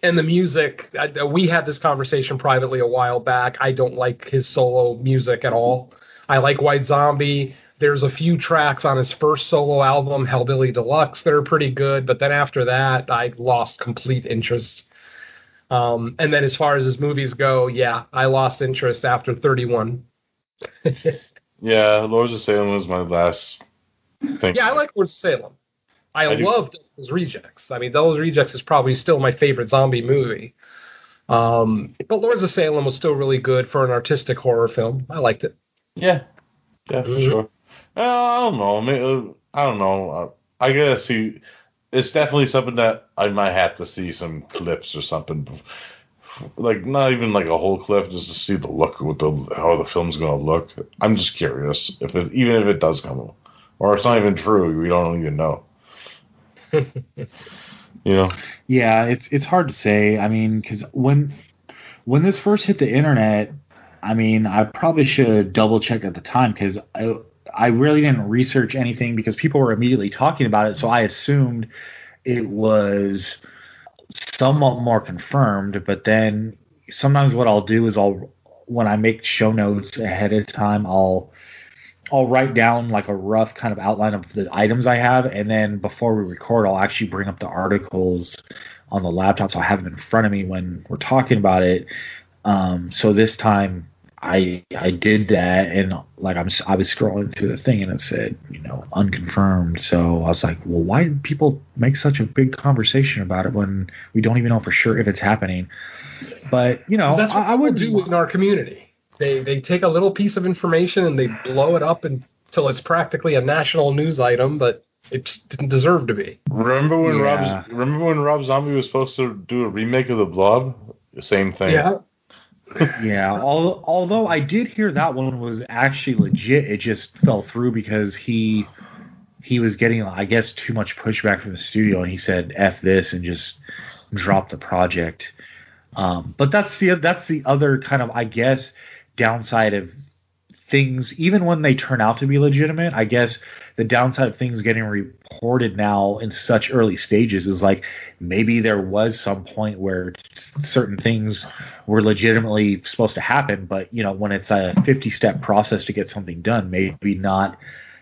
and the music, I, we had this conversation privately a while back. I don't like his solo music at all. I like White Zombie. There's a few tracks on his first solo album, Hellbilly Deluxe, that are pretty good, but then after that, I lost complete interest. Um, and then as far as his movies go, yeah, I lost interest after 31. *laughs* yeah, Lords of Salem was my last thing. Yeah, I like Lords of Salem. I, I do- love Devil's Rejects. I mean, Devil's Rejects is probably still my favorite zombie movie. Um, but Lords of Salem was still really good for an artistic horror film. I liked it. Yeah, yeah, for Mhm. sure. Uh, I don't know. Maybe, I don't know. I, I gotta see. It's definitely something that I might have to see some clips or something. Like not even like a whole clip, just to see the look what the how the film's gonna look. I'm just curious if it even if it does come, or it's not even true. We don't even know. *laughs* you know. Yeah, it's it's hard to say. I mean, because when when this first hit the internet, I mean, I probably should double check at the time because I really didn't research anything because people were immediately talking about it, so I assumed it was somewhat more confirmed. But then sometimes what I'll do is I'll when I make show notes ahead of time, I'll I'll write down like a rough kind of outline of the items I have, and then before we record, I'll actually bring up the articles on the laptop so I have them in front of me when we're talking about it. Um, so this time I I did that, and like I'm I was scrolling through the thing, and it said you know unconfirmed. So I was like, well, why did people make such a big conversation about it when we don't even know for sure if it's happening? But you know, That's what I, I would do in our community. They they take a little piece of information and they blow it up until it's practically a national news item, but it just didn't deserve to be. Remember when Yeah. Rob remember when Rob Zombie was supposed to do a remake of The Blob? The same thing. Yeah. Yeah, al- although I did hear that one was actually legit. It just fell through because he he was getting, I guess, too much pushback from the studio, and he said "f this" and just dropped the project. Um, but that's the that's the other kind of, I guess, downside of things. Even when they turn out to be legitimate, I guess the downside of things getting reported now in such early stages is like maybe there was some point where certain things were legitimately supposed to happen, but you know when it's a 50 step process to get something done, maybe not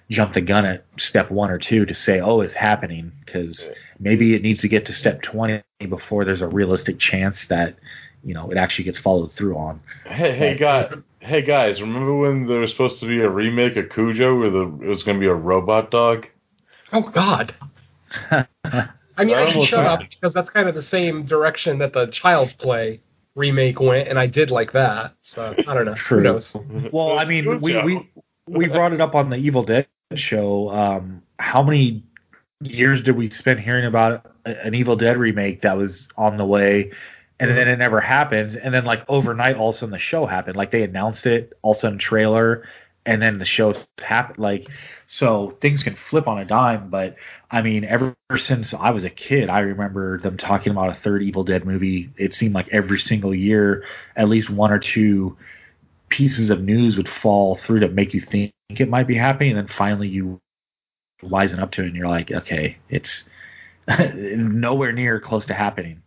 jump the gun at step one or two to say, oh, it's happening, because maybe it needs to get to step 20 before there's a realistic chance that you know it actually gets followed through on. Hey, hey, guys! Hey, guys! Remember when there was supposed to be a remake of Cujo, where the it was going to be a robot dog? Oh God. *laughs* I mean, I I should shut up because that's kind of the same direction that the Child's Play remake went, and I did like that. So I don't know. True. Who knows? Well, I mean, we, we we brought it up on the Evil Dead show. Um, how many years did we spend hearing about an Evil Dead remake that was on the way, and then it never happens, and then like hmm. overnight, all of a sudden the show happened. Like they announced it, all of a sudden trailer, and then the show happened. Like so, things can flip on a dime. But I mean, ever since I was a kid, I remember them talking about a third Evil Dead movie. It seemed like every single year, at least one or two pieces of news would fall through to make you think it might be happening, and then finally you wisen up to it, and you're like, okay, it's *laughs* nowhere near close to happening.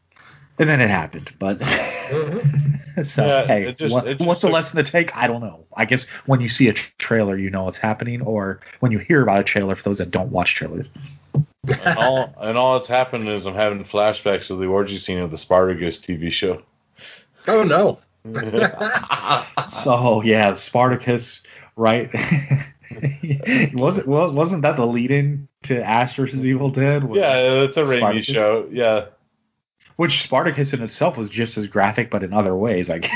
And then it happened, but Mhm. *laughs* so Yeah, hey, just- what- just what's the lesson to take? I don't know. I guess when you see a tra- trailer, you know it's happening, or when you hear about a trailer, for those that don't watch trailers. and all and all that's happened is I'm having flashbacks of the orgy scene of the Spartacus TV show. Oh no. *laughs* So yeah, Spartacus, right? *laughs* wasn't wa- wasn't that the lead-in to Ash versus Evil Dead? Was- yeah, it's a Raimi Spartacus? show. Yeah, Which Spartacus in itself was just as graphic, but in other ways, I guess.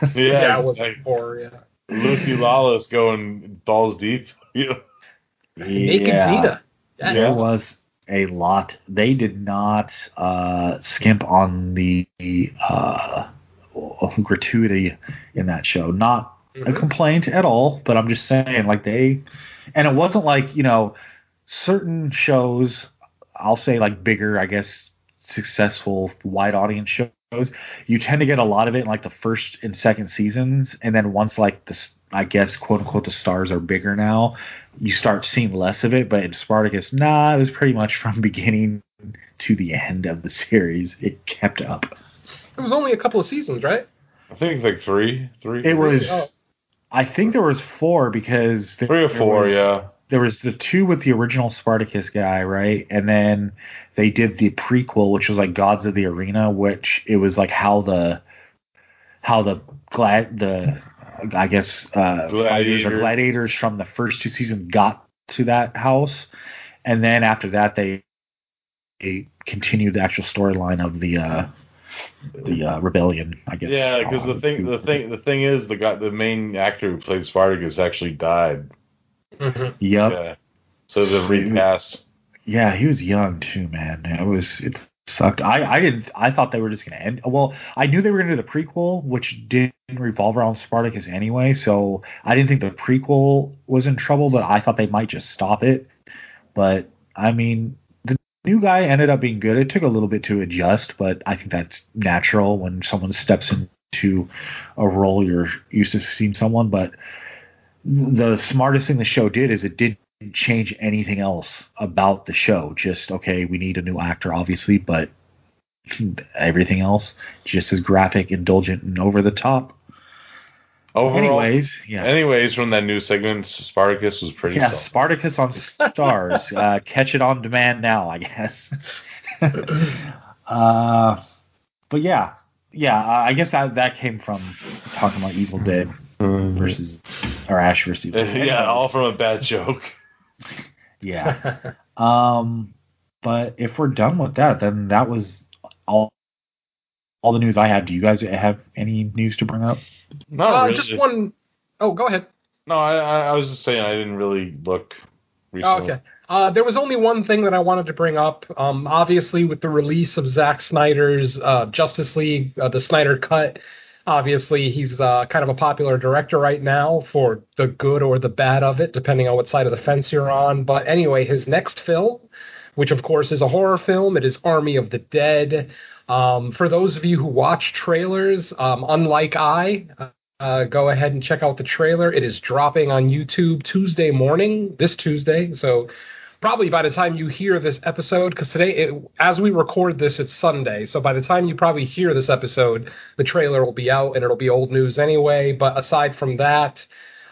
*laughs* yeah. Yeah, was like before. Yeah. Lucy Lawless going balls deep. *laughs* You know? Naked Yeah. Xena. Yeah. There was a lot. They did not uh, skimp on the uh, gratuity in that show. Not a Mhm. complaint at all, but I'm just saying, like they, and it wasn't like you know, certain shows. I'll say like bigger, I guess, successful wide audience shows. You tend to get a lot of it in like the first and second seasons, and then once like the, I guess quote unquote the stars are bigger now, you start seeing less of it. But in Spartacus, nah, it was pretty much *laughs* from beginning to the end of the series. It kept up. It was only a couple of seasons, right? I think it's like three, three. It was. Oh. I think there was four because there, three or four. was- yeah. There was the two with the original Spartacus guy, right? And then they did the prequel, which was like Gods of the Arena, which it was like how the how the glad the I guess uh, fighters or gladiators from the first two seasons got to that house, and then after that they, they continued the actual storyline of the uh, the uh, rebellion. I guess. Yeah, because the thing, the thing, the thing is, the guy, the main actor who played Spartacus actually died. Mhm. Yep. Yeah. So the recast. Yeah, he was young too, man. It was it sucked. I I didn't. I thought they were just gonna end. Well, I knew they were gonna do the prequel, which didn't revolve around Spartacus anyway. So I didn't think the prequel was in trouble, but I thought they might just stop it. But I mean, the new guy ended up being good. It took a little bit to adjust, but I think that's natural when someone steps into a role you're used to seeing someone. But the smartest thing the show did is it didn't change anything else about the show. Just okay, we need a new actor, obviously, but *laughs* everything else just as graphic, indulgent, and over the top. Overall, Anyways, yeah, anyways, from that new segment, Spartacus was pretty. yeah. Spartacus on Starz. *laughs* uh, catch it on demand now, I guess. *laughs* uh, but yeah, yeah. I guess that that came from talking about Evil Dead versus or Ash versus *laughs* Evil Dead. yeah, all from a bad joke. *laughs* Yeah. Um, but if we're done with that, then that was all. All the news I had. Do you guys have any news to bring up? No, uh, really. just one oh go ahead. No, I, I I was just saying I didn't really look. Oh, Recently. okay. Uh, there was only one thing that I wanted to bring up. Um, obviously, with the release of Zack Snyder's uh, Justice League, uh, the Snyder Cut, obviously he's uh, kind of a popular director right now for the good or the bad of it, depending on what side of the fence you're on. But anyway, his next film, which of course is a horror film, it is Army of the Dead. Um, for those of you who watch trailers, um, unlike I, uh, go ahead and check out the trailer. It is dropping on YouTube Tuesday morning, this Tuesday. So probably by the time you hear this episode, because today, it, as we record this, it's Sunday. So by the time you probably hear this episode, the trailer will be out and it'll be old news anyway. But aside from that,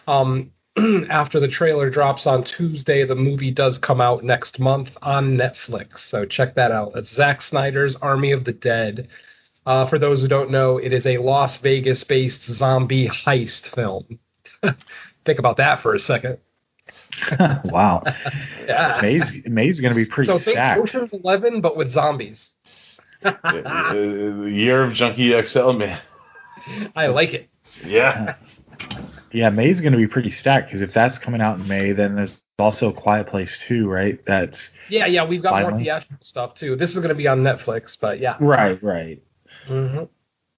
um, *clears throat* after the trailer drops on Tuesday, the movie does come out next month on Netflix. So check that out. That's Zack Snyder's Army of the Dead. Uh, for those who don't know, it is a Las Vegas based zombie heist film. *laughs* Think about that for a second. *laughs* wow. Yeah. May's May's going to be pretty So think stacked. Ocean's Eleven, but with zombies. The year of Junkie XL, man. I like it. Yeah. Yeah, May's going to be pretty stacked because if that's coming out in May, then there's also a Quiet Place too, right? That's Yeah, yeah, we've got more theatrical stuff too. This is going to be on Netflix, but yeah, right, right. hmm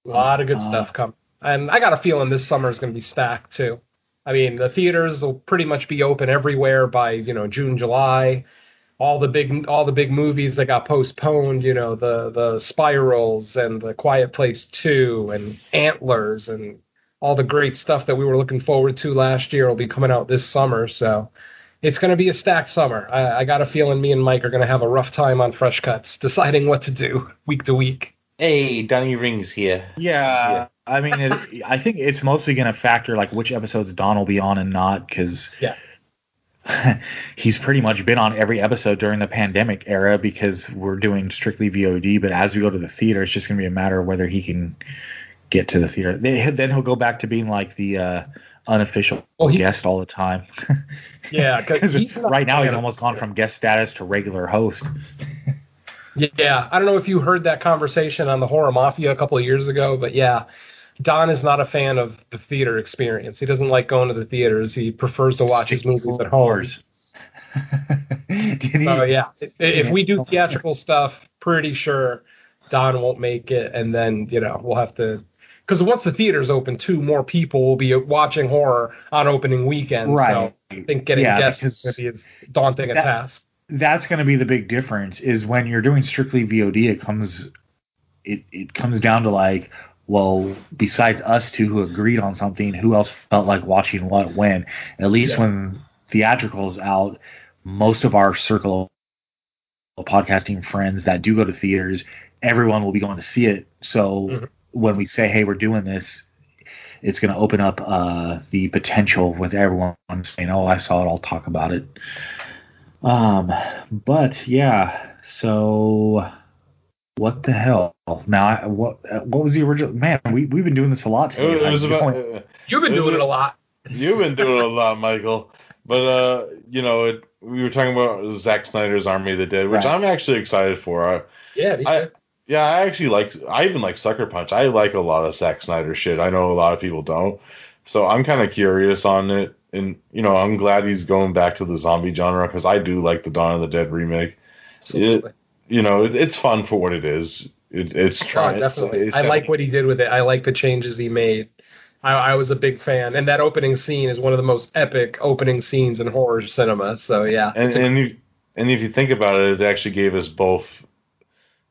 a lot of good Uh, stuff coming. And I got a feeling this summer is going to be stacked too. I mean, the theaters will pretty much be open everywhere by you know June, July. All the big, all the big movies that got postponed, you know, the the Spirals and the Quiet Place Two and Antlers and all the great stuff that we were looking forward to last year will be coming out this summer. So it's going to be a stacked summer. I, I got a feeling me and Mike are going to have a rough time on fresh cuts, *laughs* deciding what to do week to week. Hey, Donnie Rings here. Yeah, I mean, it, *laughs* I think it's mostly going to factor like which episodes Don will be on and not because Yeah. *laughs* he's pretty much been on every episode during the pandemic era because we're doing strictly VOD. But as we go to the theater, it's just going to be a matter of whether he can get to the theater. They, then he'll go back to being like the uh, unofficial Well, he- guest all the time. yeah, *laughs* not right now he's almost gone from guest status to regular host. Yeah, I don't know if you heard that conversation on the Horror Mafia a couple of years ago, but yeah, Don is not a fan of the theater experience. He doesn't like going to the theaters. He prefers to watch his movies at home. *laughs* Did he? So yeah, if, we do theatrical stuff, pretty sure Don won't make it, and then you know we'll have to. Because once the theaters open, too, more people will be watching horror on opening weekends. Right. So I think getting Yeah, guests is going to be as daunting a task. That's going to be the big difference is when you're doing strictly VOD it comes it it comes down to like well besides us two who agreed on something who else felt like watching what when at least Yeah. when theatricals out most of our circle of podcasting friends that do go to theaters everyone will be going to see it so Mhm. when we say hey we're doing this it's going to open up uh, the potential with everyone saying oh i saw it i'll talk about it um, but yeah, so what the hell? Now, what what was the original? Man, we we've been doing this a lot today. it was about. going- uh, You've been Is doing it- it a lot. You've been doing it a lot, Michael. But uh, you know, it, we were talking about Zack Snyder's Army of the Dead, which Right. I'm actually excited for. I, Yeah, I- yeah, I actually like. I even like Sucker Punch. I like a lot of Zack Snyder shit. I know a lot of people don't. So I'm kind of curious on it, and you know, I'm glad he's going back to the zombie genre because I do like the Dawn of the Dead remake. absolutely. you know, it, it's fun for what it is. It, it's Oh, definitely. it's- I like what he did with it. I like the changes he made. I, I was a big fan, and that opening scene is one of the most epic opening scenes in horror cinema. So yeah, And and you, and if you think about it, it actually gave us both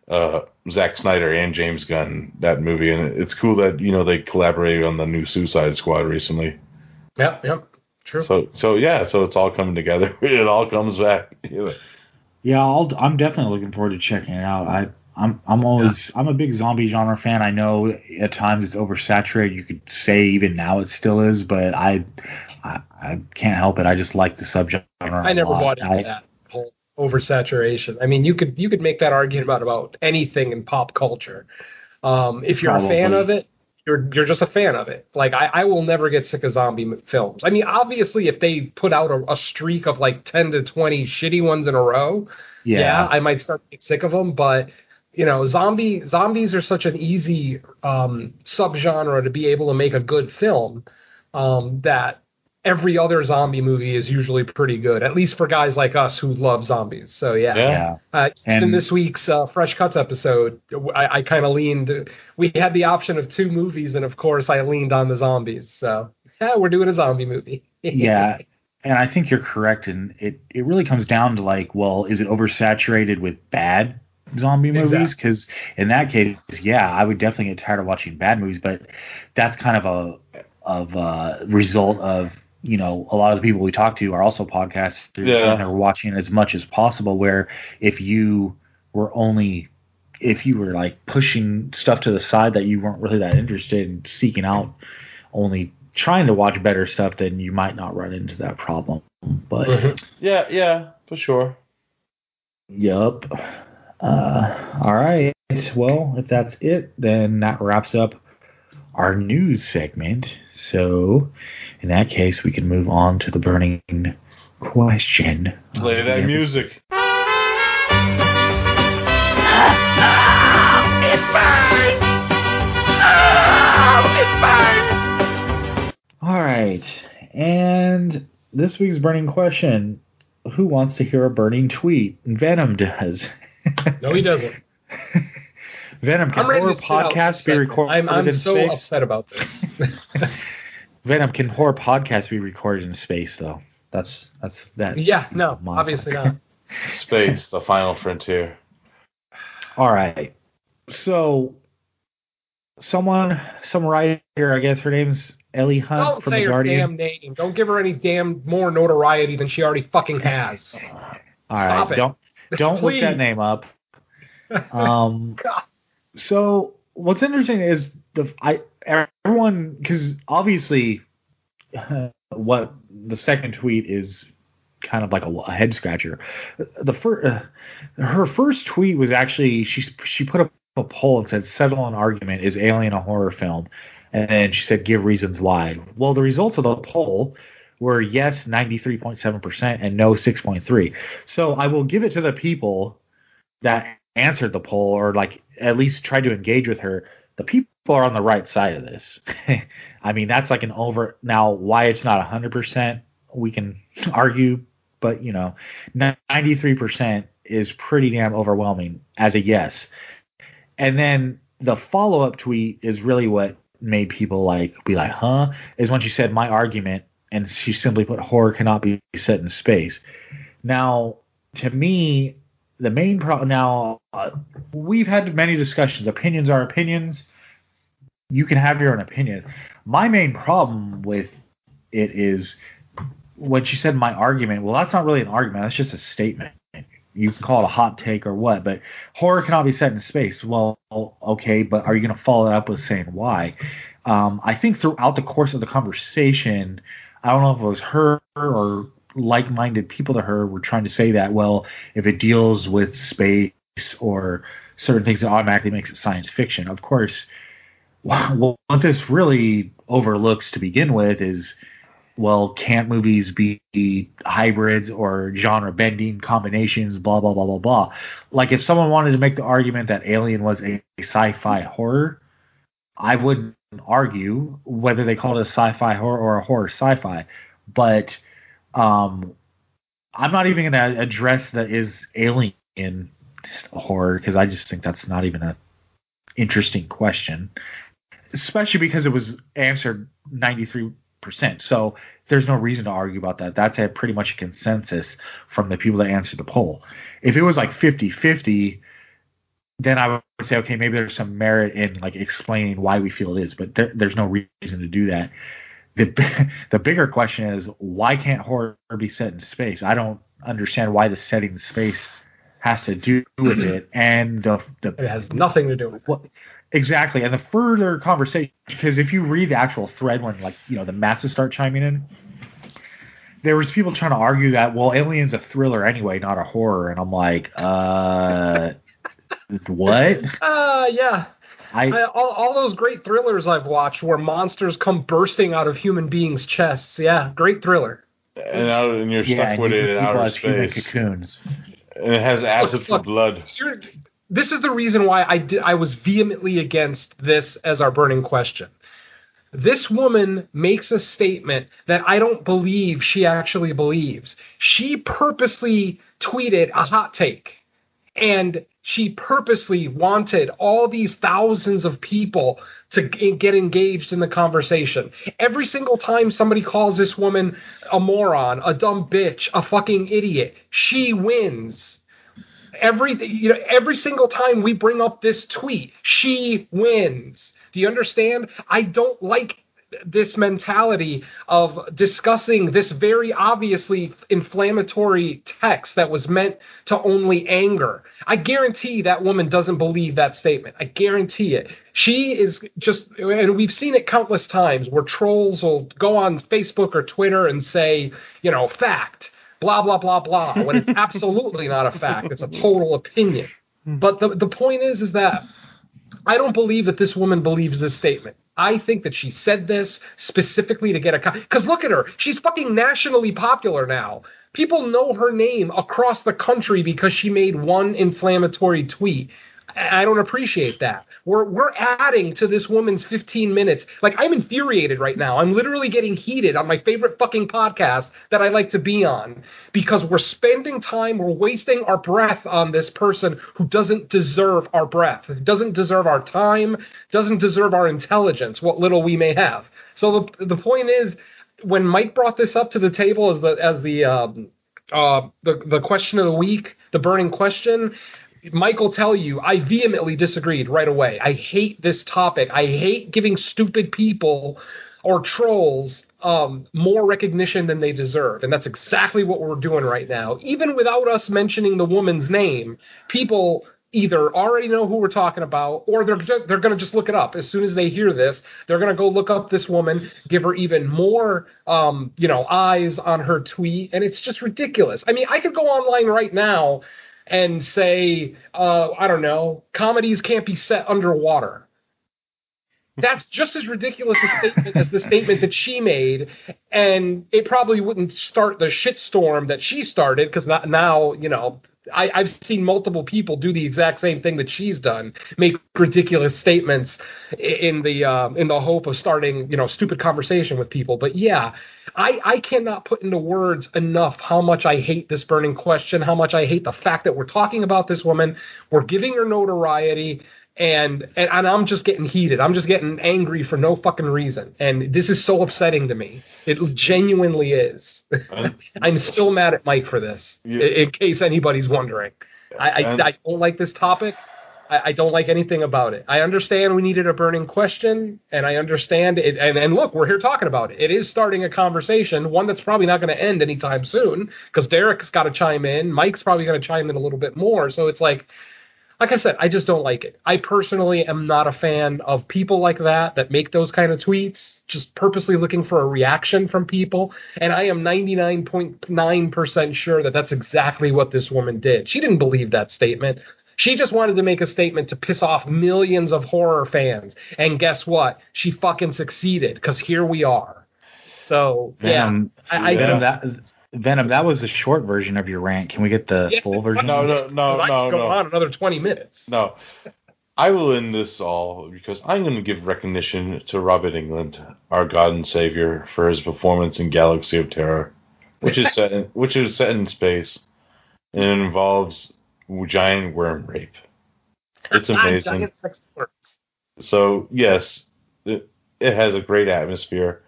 uh, Zack Snyder and James Gunn that movie, and it's cool that you know they collaborated on the new Suicide Squad recently. yep, yep, true. So so yeah, so it's all coming together. *laughs* It all comes back. *laughs* Yeah, I'll, I'm definitely looking forward to checking it out. I, I'm, I'm always, I'm a big zombie genre fan. I know at times it's oversaturated. You could say even now it still is, but I, I, I can't help it. I just like the subgenre. I never lot. bought into I- that whole oversaturation. I mean, you could you could make that argument about about anything in pop culture. Um, if you're a fan of it, you're you're just a fan of it. Like I, I will never get sick of zombie films. I mean, obviously, if they put out a, a streak of like ten to twenty shitty ones in a row, yeah. Yeah, I might start to get sick of them. But you know, zombie zombies are such an easy um, subgenre to be able to make a good film um, that every other zombie movie is usually pretty good, at least for guys like us who love zombies. So yeah. Yeah. yeah. Uh, And- in this week's uh, Fresh Cuts episode, I, I kind of leaned. We had the option of two movies, and of course, I leaned on the zombies. So yeah, *laughs* we're doing a zombie movie. *laughs* yeah and i think you're correct and it it really comes down to like well is it oversaturated with bad zombie movies Exactly. because in that case yeah i would definitely get tired of watching bad movies but that's kind of a of a result of you know a lot of the people we talk to are also podcasters Yeah. and they're watching as much as possible where if you were only if you were like pushing stuff to the side that you weren't really that interested in seeking out only trying to watch better stuff, then you might not run into that problem. But Mhm. Yeah, yeah, for sure. yup. Uh, all right. Well, if that's it, then that wraps up our news segment. So, in that case, we can move on to the burning question. Play that the music. It burns! It burns! All right. And this week's burning question Who wants to hear a burning tweet? Venom does. No, he doesn't. *laughs* Venom, can horror to sit out podcasts be recorded I'm, I'm in so space? upset about this. *laughs* Venom, can horror podcasts be recorded in space though? That's that's that. yeah, no, my- obviously not. *laughs* Space, the final frontier. All right. So, someone, some writer, I guess her name's Ellie Hunt Don't from say the her Guardian. damn name. Don't give her any damn more notoriety than she already fucking has. All right, Stop it. don't don't look that name up. *laughs* Um, God. So what's interesting is the I everyone because obviously *laughs* what the second tweet is kind of like a, a head scratcher. The first uh, her first tweet was actually she she put up a poll and said settle an argument is Alien a horror film, and then she said give reasons why. Well, the results of the poll were yes 93.7% and no 6.3. So I will give it to the people that answered the poll or like at least tried to engage with her. The people are on the right side of this. *laughs* I mean, that's like an over now why it's not 100% we can *laughs* argue, but you know, 93% is pretty damn overwhelming as a yes. And then the follow-up tweet is really what made people like be like, "Huh?" is when she said my argument and she simply put horror cannot be set in space. Now, to me, the main problem now uh, we've had many discussions. Opinions are opinions. You can have your own opinion. My main problem with it is when she said my argument. Well, that's not really an argument. That's just a statement. You can call it a hot take or what, but horror cannot be set in space. Well, okay, but are you going to follow that up with saying why? Um, I think throughout the course of the conversation, I don't know if it was her or like-minded people to her were trying to say that well if it deals with space or certain things it automatically makes it science fiction. Of course what this really overlooks to begin with is well can't movies be hybrids or genre bending combinations blah blah blah blah blah. Like if someone wanted to make the argument that alien was a sci-fi horror i wouldn't argue whether they call it a sci-fi horror or a horror sci-fi. But um, I'm not even going to address that is Alien horror because I just think that's not even a interesting question, especially because it was answered 93%. So there's no reason to argue about that. That's a pretty much a consensus from the people that answered the poll. If it was like 50 50, then I would say, okay, maybe there's some merit in like explaining why we feel it is, but there, there's no reason to do that. The, *laughs* the bigger question is why can't horror be set in space? I don't understand why the setting in space has to do with it. *clears throat* And the, the It has nothing to do with what exactly and the further conversation because if you read the actual thread when like you know the masses start chiming in there was people trying to argue that well alien's a thriller anyway not a horror and i'm like uh *laughs* what Uh, yeah. I I, all, all those great thrillers I've watched where monsters come bursting out of human beings' chests. Yeah, great thriller. and out and you're yeah stuck and with it in outer as human space. cocoons And it has acid Look, for look. blood. This is the reason why I did. I was vehemently against this as our burning question. This woman makes a statement that I don't believe she actually believes. She purposely tweeted a hot take. And she purposely wanted all these thousands of people to get engaged in the conversation. Every single time somebody calls this woman a moron, a dumb bitch, a fucking idiot, she wins. Every you know every single time we bring up this tweet she wins. Do you understand? I don't like this mentality of discussing this very obviously inflammatory text that was meant to only anger. I guarantee that woman doesn't believe that statement. I guarantee it. She is just and we've seen it countless times where trolls will go on facebook or twitter and say you know fact blah blah blah blah when it's *laughs* absolutely not a fact. It's a total opinion. Hmm. But the, the point is is that i don't believe that this woman believes this statement i think that she said this specifically to get a because look at her. She's fucking nationally popular now. People know her name across the country because she made one inflammatory tweet I don't appreciate that. We're we're adding to this woman's 15 minutes. Like I'm infuriated right now. I'm literally getting heated on my favorite fucking podcast that I like to be on because we're spending time, we're wasting our breath on this person who doesn't deserve our breath, doesn't deserve our time, doesn't deserve our intelligence, what little we may have. So the the point is when Mike brought this up to the table as the as the um, uh, the the question of the week, the burning question. Will tell you I vehemently disagreed right away. I hate this topic. I hate giving stupid people or trolls um, more recognition than they deserve, and that's exactly what we're doing right now. Even without us mentioning the woman's name, people either already know who we're talking about or they're they're going to just look it up as soon as they hear this they're going to go look up this woman give her even more um, you know eyes on her tweet and it's just ridiculous i mean i could go online right now and say uh, i don't know comedies can't be set underwater. That's just as ridiculous a statement as the statement that she made, and it probably wouldn't start the shitstorm that she started because now you know I, I've seen multiple people do the exact same thing that she's done, make ridiculous statements in the um, in the hope of starting you know stupid conversation with people. But yeah, I I cannot put into words enough how much I hate this burning question, how much I hate the fact that we're talking about this woman, we're giving her notoriety and, and and I'm just getting heated. I'm just getting angry for no fucking reason. And this is so upsetting to me. It genuinely is. *laughs* I'm still mad at Mike for this. Yeah. In case anybody's wondering, I I, I don't like this topic. I, I don't like anything about it. I understand we needed a burning question, and I understand it. And, and look, we're here talking about it. It is starting a conversation, one that's probably not going to end anytime soon, because Derek's got to chime in. Mike's probably going to chime in a little bit more. So it's like, like I said, I just don't like it. I personally am not a fan of people like that that make those kind of tweets, just purposely looking for a reaction from people. And I am 99.9% sure that that's exactly what this woman did. She didn't believe that statement. She just wanted to make a statement to piss off millions of horror fans. And guess what? She fucking succeeded because here we are. So, Venom, yeah. I, I. Venom, that Venom, that was a short version of your rant. Can we get the Yes, full version? No, no, no, I no, could go no. on another 20 minutes. No. I will end this all because I'm going to give recognition to Robert Englund, our God and Savior, for his performance in Galaxy of Terror, which is set in, *laughs* which is set in space, and it involves giant worm rape. It's amazing. Giant sex worms. So yes, it, it has a great atmosphere,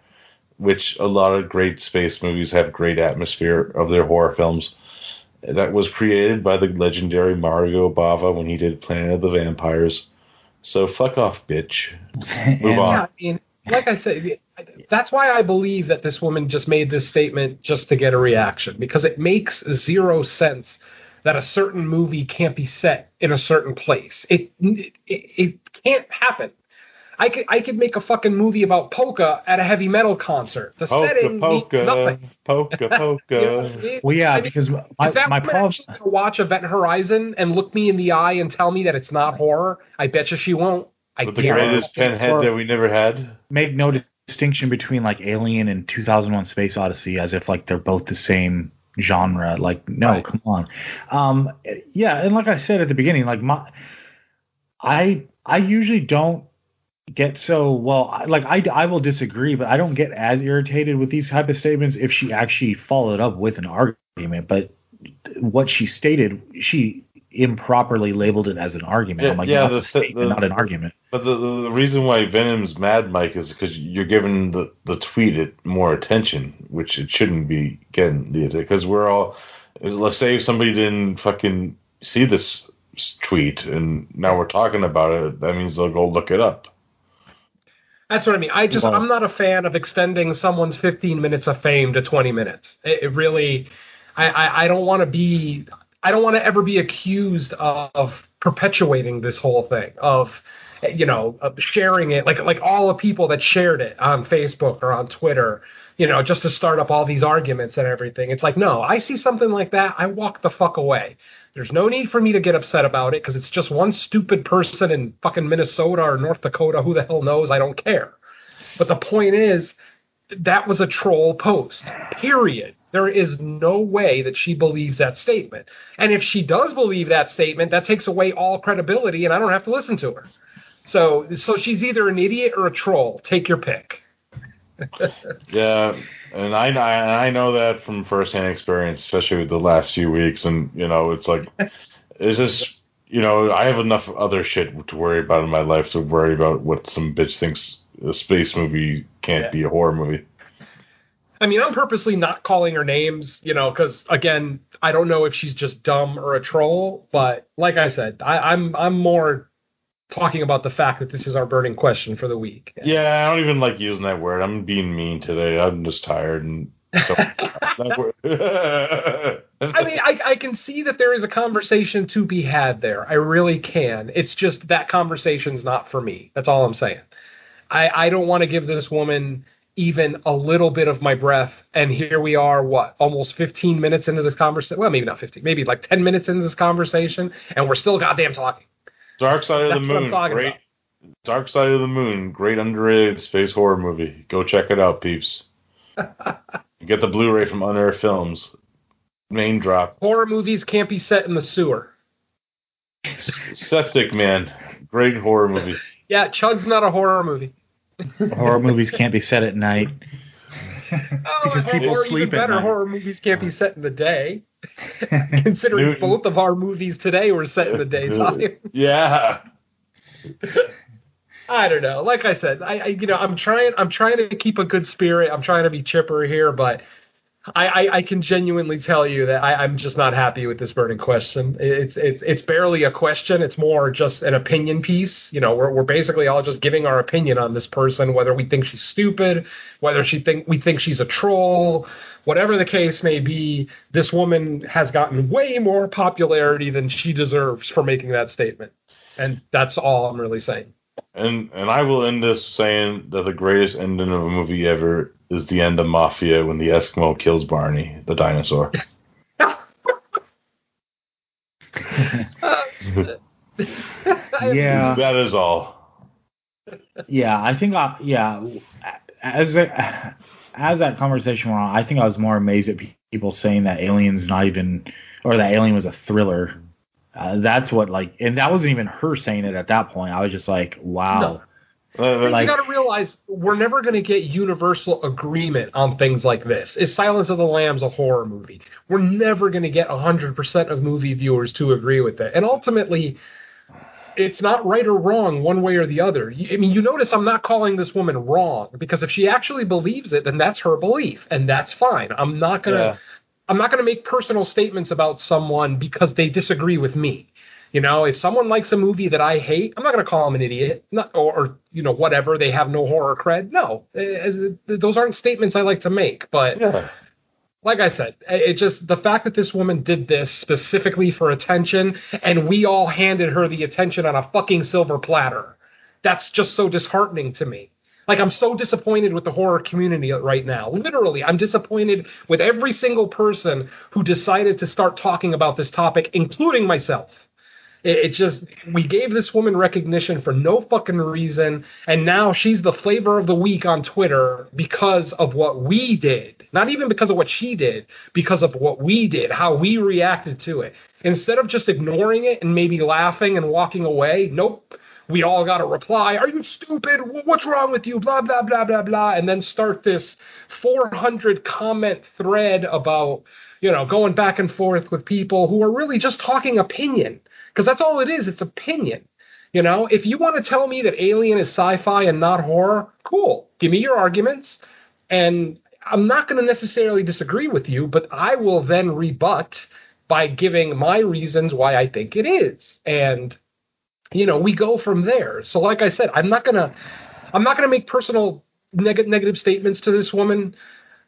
which a lot of great space movies have great atmosphere of their horror films. That was created by the legendary Mario Bava when he did Planet of the Vampires. So fuck off, bitch. *laughs* Move on. Yeah, I mean, like I said, that's why I believe that this woman just made this statement just to get a reaction because it makes zero sense that a certain movie can't be set in a certain place. It it, it can't happen. I could I could make a fucking movie about polka at a heavy metal concert. The Polka, setting polka, nothing. polka, polka. *laughs* You know, Well, yeah, I mean, because if my, that my woman problem. actually gonna watch Event Horizon and look me in the eye and tell me that it's not horror, I bet you she won't. I can't. The greatest it. pinhead that we never had. make no distinction between like Alien and 2001: Space Odyssey as if like they're both the same genre. Like, no, Right. come on. Um, yeah, and like I said at the beginning, like my, I I usually don't get so well. Like I I will disagree, but I don't get as irritated with these type of statements if she actually followed up with an argument. But what she stated, she improperly labeled it as an argument. Yeah, I'm like, yeah, not the- a statement, the- not an argument. But the, the, the reason why Venom's mad, Mike, is because you're giving the, the tweet it more attention, which it shouldn't be getting. Because we're all, let's say if somebody didn't fucking see this tweet and now we're talking about it, that means they'll go look it up. That's what I mean. I just Well- I'm not a fan of extending someone's 15 minutes of fame to 20 minutes. It, it really, I I, I don't want to be I don't want to ever be accused of perpetuating this whole thing of you know of sharing it like like all the people that shared it on Facebook or on Twitter. You know, just to start up all these arguments and everything. It's like, no, I see something like that, I walk the fuck away. There's no need for me to get upset about it because it's just one stupid person in fucking Minnesota or North Dakota. Who the hell knows? I don't care. But the point is, that was a troll post. Period. There is no way that she believes that statement. And if she does believe that statement, that takes away all credibility, and I don't have to listen to her. So, so she's either an idiot or a troll. Take your pick. Yeah, and I I I know that from firsthand experience, especially with the last few weeks. And you know, it's like, it's just you know, I have enough other shit to worry about in my life to worry about what some bitch thinks a space movie can't Yeah. be a horror movie. I mean, I'm purposely not calling her names, you know, because again, I don't know if she's just dumb or a troll. But like I said, I, I'm I'm more talking about the fact that this is our burning question for the week. Yeah, I don't even like using that word. I'm being mean today. I'm just tired and. don't- that *laughs* word- *laughs* I mean, I, I can see that there is a conversation to be had there. I really can. It's just that conversation's not for me. That's all I'm saying. I, I don't want to give this woman even a little bit of my breath. And here we are, what, almost 15 minutes into this conversation? Well, maybe not 15, maybe like 10 minutes into this conversation, and we're still goddamn talking. Dark Side of That's the what I'm Moon, great. about. Dark Side of the Moon, great underrated space horror movie. Go check it out, peeps. *laughs* Get the Blu-ray from Unearthed Films. Name drop. Horror movies can't be set in the sewer. Septic Man, great horror movie. *laughs* Yeah, Chud's not a horror movie. Horror *laughs* movies can't be set at night. Oh, Because or- people or sleep even at better, night. horror movies can't be set in the day. *laughs* Considering Newton. both of our movies today were set in the daytime. *laughs* Yeah. I don't know. Like I said, I, I you know I'm trying I'm trying to keep a good spirit. I'm trying to be chipper here, but I, I, I can genuinely tell you that I, I'm just not happy with this burning question. It's it's it's barely a question. It's more just an opinion piece. You know, we're we're basically all just giving our opinion on this person, whether we think she's stupid, whether she think we think she's a troll, whatever the case may be. This woman has gotten way more popularity than she deserves for making that statement, and that's all I'm really saying. And and I will end this saying that the greatest ending of a movie ever is the end of Mafia when the Eskimo kills Barney, the dinosaur. *laughs* Yeah. That is all. Yeah, I think I yeah as a, as that conversation went on, I think I was more amazed at people saying that Alien's not even or that Alien was a thriller. Uh, that's what like, and that wasn't even her saying it at that point. I was just like, wow. No. Uh, Like- you got to realize we're never going to get universal agreement on things like this. Is Silence of the Lambs a horror movie? We're never going to get 100% of movie viewers to agree with it. And ultimately, it's not right or wrong one way or the other. I mean, you notice I'm not calling this woman wrong because if she actually believes it, then that's her belief, and that's fine. I'm not gonna. Yeah. I'm not going to make personal statements about someone because they disagree with me. You know, if someone likes a movie that I hate, I'm not going to call them an idiot, not, or, or you know whatever. They have no horror cred. No, Eh, those aren't statements I like to make. But yeah. like I said, it just the fact that this woman did this specifically for attention, and we all handed her the attention on a fucking silver platter. That's just so disheartening to me. Like I'm so disappointed with the horror community right now. Literally, I'm disappointed with every single person who decided to start talking about this topic, including myself. It, it just we gave this woman recognition for no fucking reason, and now she's the flavor of the week on Twitter because of what we did. Not even because of what she did, because of what we did, how we reacted to it. Instead of just ignoring it and maybe laughing and walking away, nope. We all got a reply. Are you stupid? What's wrong with you? Blah blah blah blah blah, and then start this 400 comment thread about you know going back and forth with people who are really just talking opinion because that's all it is. It's opinion. You know, if you want to tell me that Alien is sci-fi and not horror, cool. Give me your arguments, and I'm not going to necessarily disagree with you, but I will then rebut by giving my reasons why I think it is. And you know, we go from there. So like I said, I'm not going to I'm not going to make personal neg- negative statements to this woman.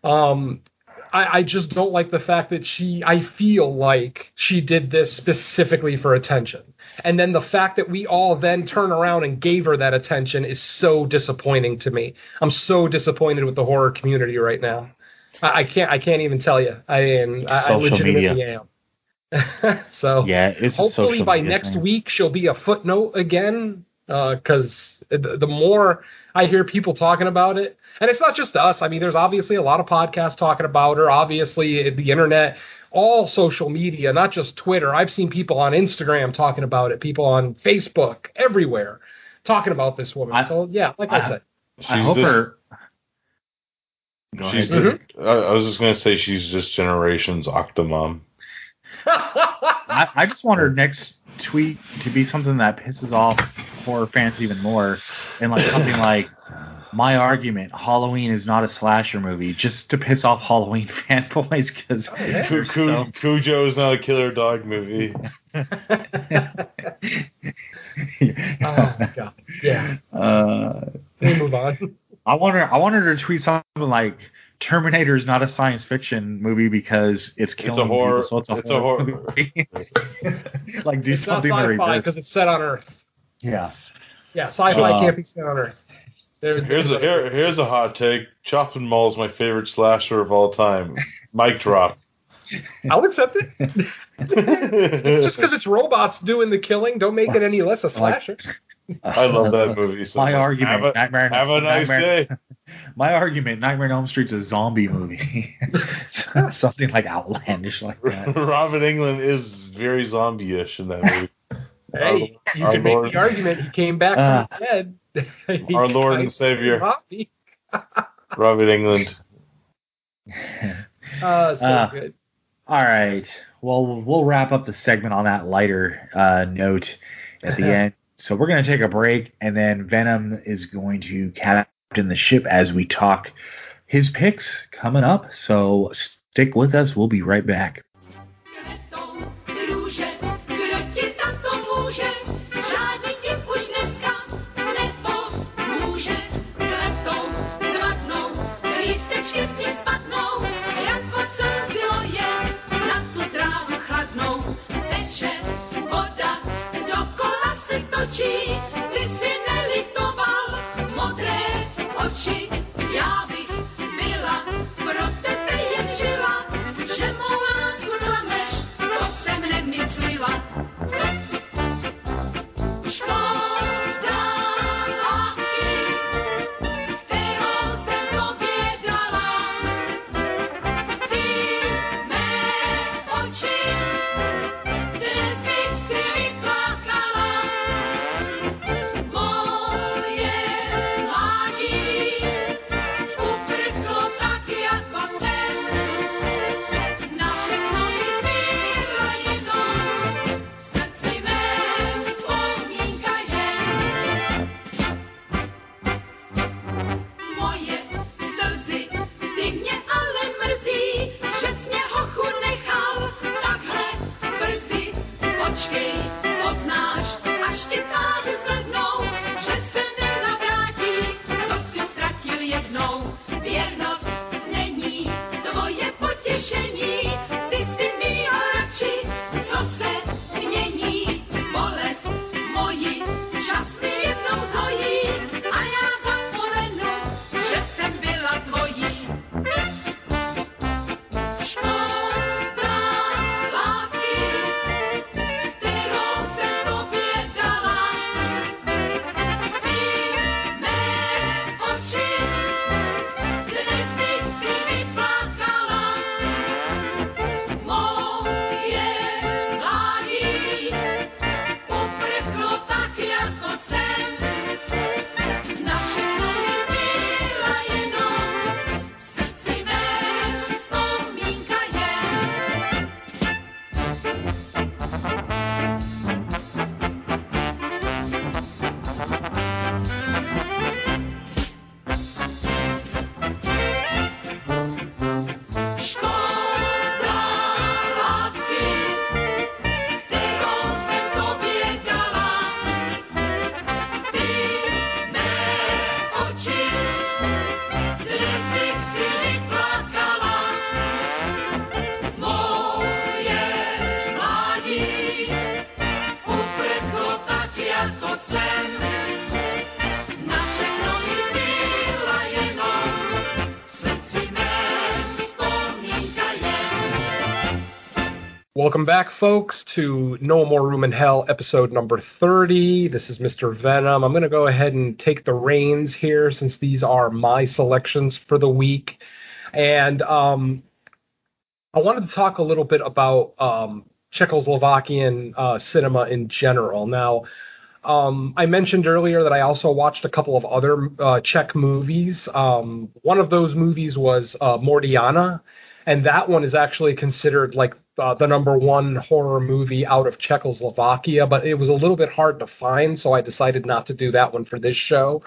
Um I, I just don't like the fact that she I feel like she did this specifically for attention. And then the fact that we all then turn around and gave her that attention is so disappointing to me. I'm so disappointed with the horror community right now. I, I can't I can't even tell you. I mean I, I Social legitimately am. *laughs* so Yeah, it's hopefully by media next week she'll be a footnote again Uh, because the, the more i hear people talking about it and it's not just us i mean there's obviously a lot of podcasts talking about her obviously eh, the internet all social media not just twitter i've seen people on instagram talking about it people on facebook everywhere talking about this woman I- so yeah like i, I- said I hope just- her. Go She's ahead. the- I, I was just gonna say she's just generations Octomom. *laughs* I, I just want her next tweet to be something that pisses off horror fans even more, and like something *laughs* like my argument: Halloween is not a slasher movie, just to piss off Halloween *laughs* fanboys because yeah. Cu- Cu- Cujo is not a killer dog movie. *laughs* oh my god yeah Uh, we'll move on I want her. I want her to tweet something like Terminator is not a science fiction movie because it's killing horror- people, so it's a it's a horror, horror- movie. *laughs* like do it's not something to sci-fi reverse. because it's set on earth Yeah. yeah sci-fi Uh, can't be set on earth There- Here's a here, here's a hot take. Chopping Mall is my favorite slasher of all time. Mic drop. *laughs* I'll accept it. *laughs* Just because it's robots doing the killing, don't make it any less a slasher. I love that movie. So My much. argument, Have a, Nightmare, have a nice Nightmare, day. *laughs* My argument, Nightmare on Elm Street's a zombie movie. *laughs* Something like outlandish like that. *laughs* Robin Englund is very zombie-ish in that movie. Hey, you Our can make the argument he came back Uh, from the dead. He Our Lord and Savior. zombie. Robin Englund. Uh, so Uh, good. All right. Well, we'll wrap up the segment on that lighter uh, note at the end. So we're going to take a break, and then Venom is going to captain the ship as we talk his picks coming up. So stick with us. We'll be right back. Welcome back, folks, to No More Room in Hell, episode number 30. This is Mr. Venom. I'm going to go ahead and take the reins here since these are my selections for the week. And um, I wanted to talk a little bit about um, Czechoslovakian uh, cinema in general. Now, um, I mentioned earlier that I also watched a couple of other uh, Czech movies. Um, one of those movies was uh, Morgiana, and that one is actually considered like uh, the number one horror movie out of Czechoslovakia, but it was a little bit hard to find, so I decided not to do that one for this show.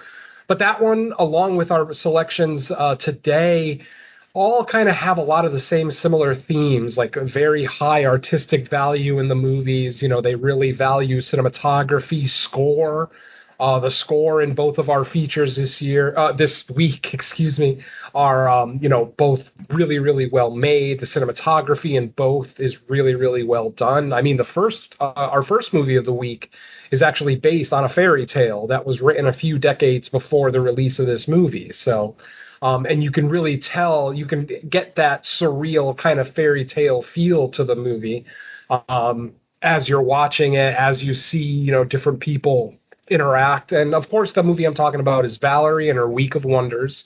But that one, along with our selections uh, today, all kind of have a lot of the same similar themes, like very high artistic value in the movies. You know, they really value cinematography, score. Uh, the score in both of our features this year, uh, this week, *laughs* excuse me, are um, you know both really, really well made. The cinematography in both is really, really well done. I mean, the first, uh, our first movie of the week is actually based on a fairy tale that was written a few decades before the release of this movie. So, um, and you can really tell, you can get that surreal kind of fairy tale feel to the movie um, as you're watching it, as you see, you know, different people interact. And of course, the movie I'm talking about is Valerie and her Week of Wonders.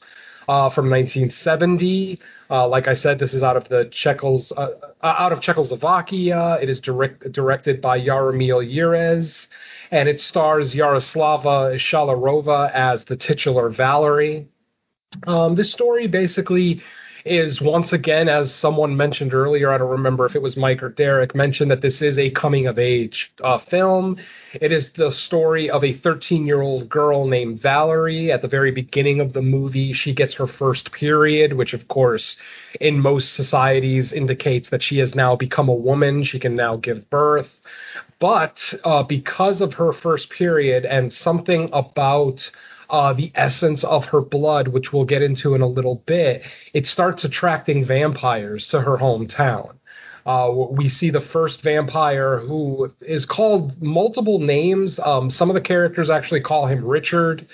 Uh, from 1970, uh, like I said, this is out of the Czechos, uh, uh, out of Czechoslovakia. It is direct, directed by Jaromil Jireš, and it stars Jaroslava Schallerová as the titular Valerie. Um, this story basically is once again, as someone mentioned earlier, I don't remember if it was Mike or Derek, mentioned that this is a coming of age uh, film. It is the story of a 13 year old girl named Valerie. At the very beginning of the movie, she gets her first period, which, of course, in most societies indicates that she has now become a woman. She can now give birth. But uh, because of her first period and something about uh, the essence of her blood, which we'll get into in a little bit, it starts attracting vampires to her hometown. Uh, we see the first vampire who is called multiple names. Um, some of the characters actually call him Richard.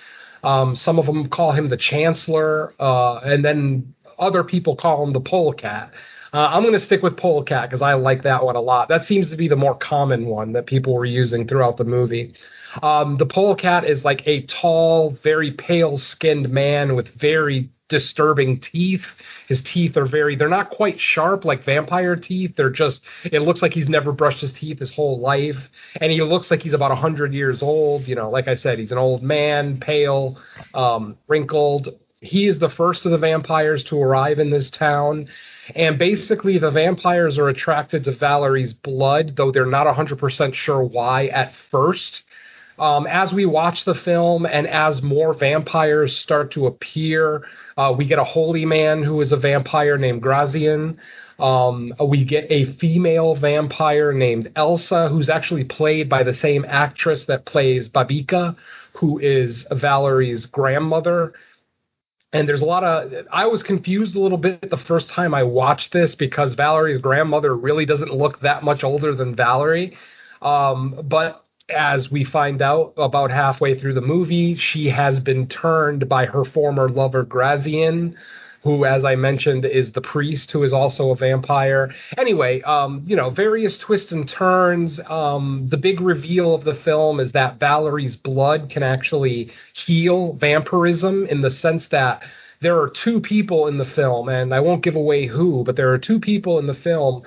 Um, some of them call him the Chancellor, uh, and then other people call him the Polecat. Uh, I'm going to stick with Polecat because I like that one a lot. That seems to be the more common one that people were using throughout the movie. Um, the polecat is like a tall, very pale skinned man with very disturbing teeth. His teeth are very, they're not quite sharp like vampire teeth. They're just, it looks like he's never brushed his teeth his whole life. And he looks like he's about 100 years old. You know, like I said, he's an old man, pale, um, wrinkled. He is the first of the vampires to arrive in this town. And basically, the vampires are attracted to Valerie's blood, though they're not 100% sure why at first. Um, as we watch the film and as more vampires start to appear, uh, we get a holy man who is a vampire named Grazian. Um, we get a female vampire named Elsa, who's actually played by the same actress that plays Babika, who is Valerie's grandmother. And there's a lot of. I was confused a little bit the first time I watched this because Valerie's grandmother really doesn't look that much older than Valerie. Um, but as we find out about halfway through the movie, she has been turned by her former lover Grazian, who, as I mentioned, is the priest who is also a vampire. Anyway, um, you know, various twists and turns. Um, the big reveal of the film is that Valerie's blood can actually heal vampirism in the sense that there are two people in the film, and I won't give away who, but there are two people in the film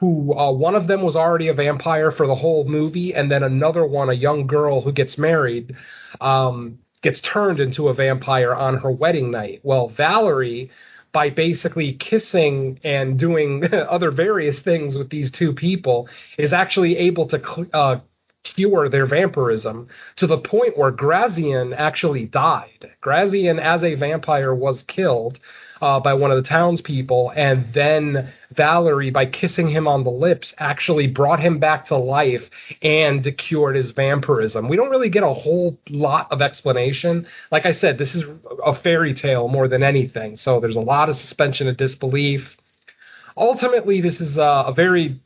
who uh, one of them was already a vampire for the whole movie, and then another one, a young girl who gets married, um, gets turned into a vampire on her wedding night. Well, Valerie, by basically kissing and doing *laughs* other various things with these two people, is actually able to cl- uh, cure their vampirism to the point where Grazian actually died. Grazian, as a vampire, was killed uh, by one of the townspeople, and then Valerie, by kissing him on the lips, actually brought him back to life and cured his vampirism. We don't really get a whole lot of explanation. Like I said, this is a fairy tale more than anything, so there's a lot of suspension of disbelief. Ultimately, this is a, a very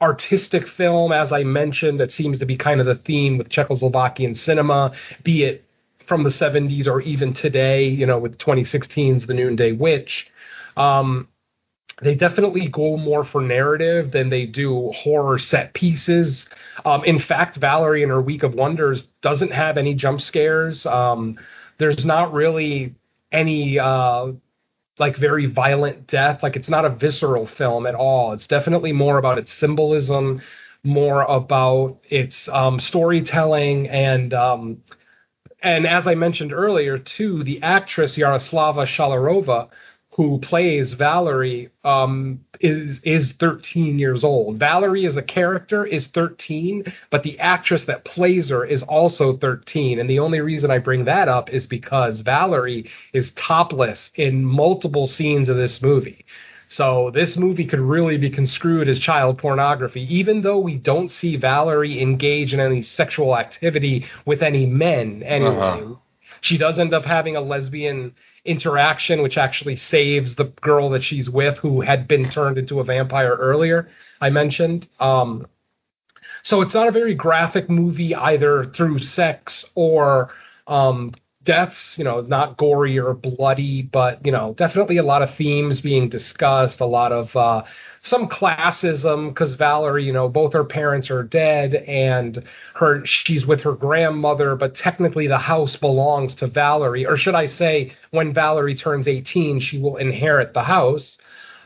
artistic film, as I mentioned, that seems to be kind of the theme with Czechoslovakian cinema, be it from the 70s or even today, you know, with 2016's The Noonday Witch. Um, they definitely go more for narrative than they do horror set pieces. Um, in fact, Valerie in her Week of Wonders doesn't have any jump scares. Um, there's not really any uh, like very violent death. Like it's not a visceral film at all. It's definitely more about its symbolism, more about its um, storytelling, and um, and as I mentioned earlier, too, the actress Jaroslava Schallerová, who plays Valerie, um, is is 13 years old. Valerie as a character is 13, but the actress that plays her is also 13. And the only reason I bring that up is because Valerie is topless in multiple scenes of this movie. So this movie could really be construed as child pornography, even though we don't see Valerie engage in any sexual activity with any men anyway. Uh-huh. She does end up having a lesbian interaction, which actually saves the girl that she's with, who had been turned into a vampire earlier. I mentioned. Um, so it's not a very graphic movie either through sex or um, deaths, you know, not gory or bloody, but you know, definitely a lot of themes being discussed, a lot of uh, some classism because Valerie, you know, both her parents are dead and her she's with her grandmother, but technically the house belongs to Valerie, or should I say, when Valerie turns 18, she will inherit the house.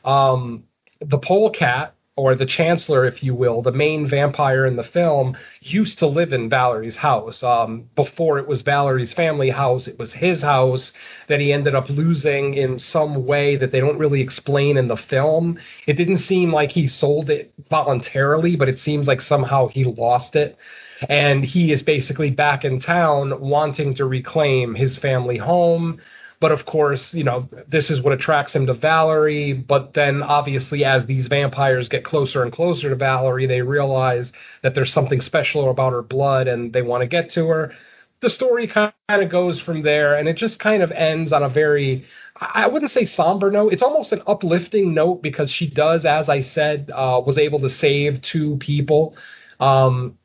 Um, the polecat or the chancellor, if you will, the main vampire in the film, used to live in Valerie's house. Um, before it was Valerie's family house, it was his house that he ended up losing in some way that they don't really explain in the film. It didn't seem like he sold it voluntarily, but it seems like somehow he lost it. And he is basically back in town wanting to reclaim his family home. But of course, you know, this is what attracts him to Valerie. But then obviously, as these vampires get closer and closer to Valerie, they realize that there's something special about her blood and they want to get to her. The story kind of goes from there, and it just kind of ends on a very, I wouldn't say somber note. It's almost an uplifting note because she does, as I said, uh, was able to save two people. Um,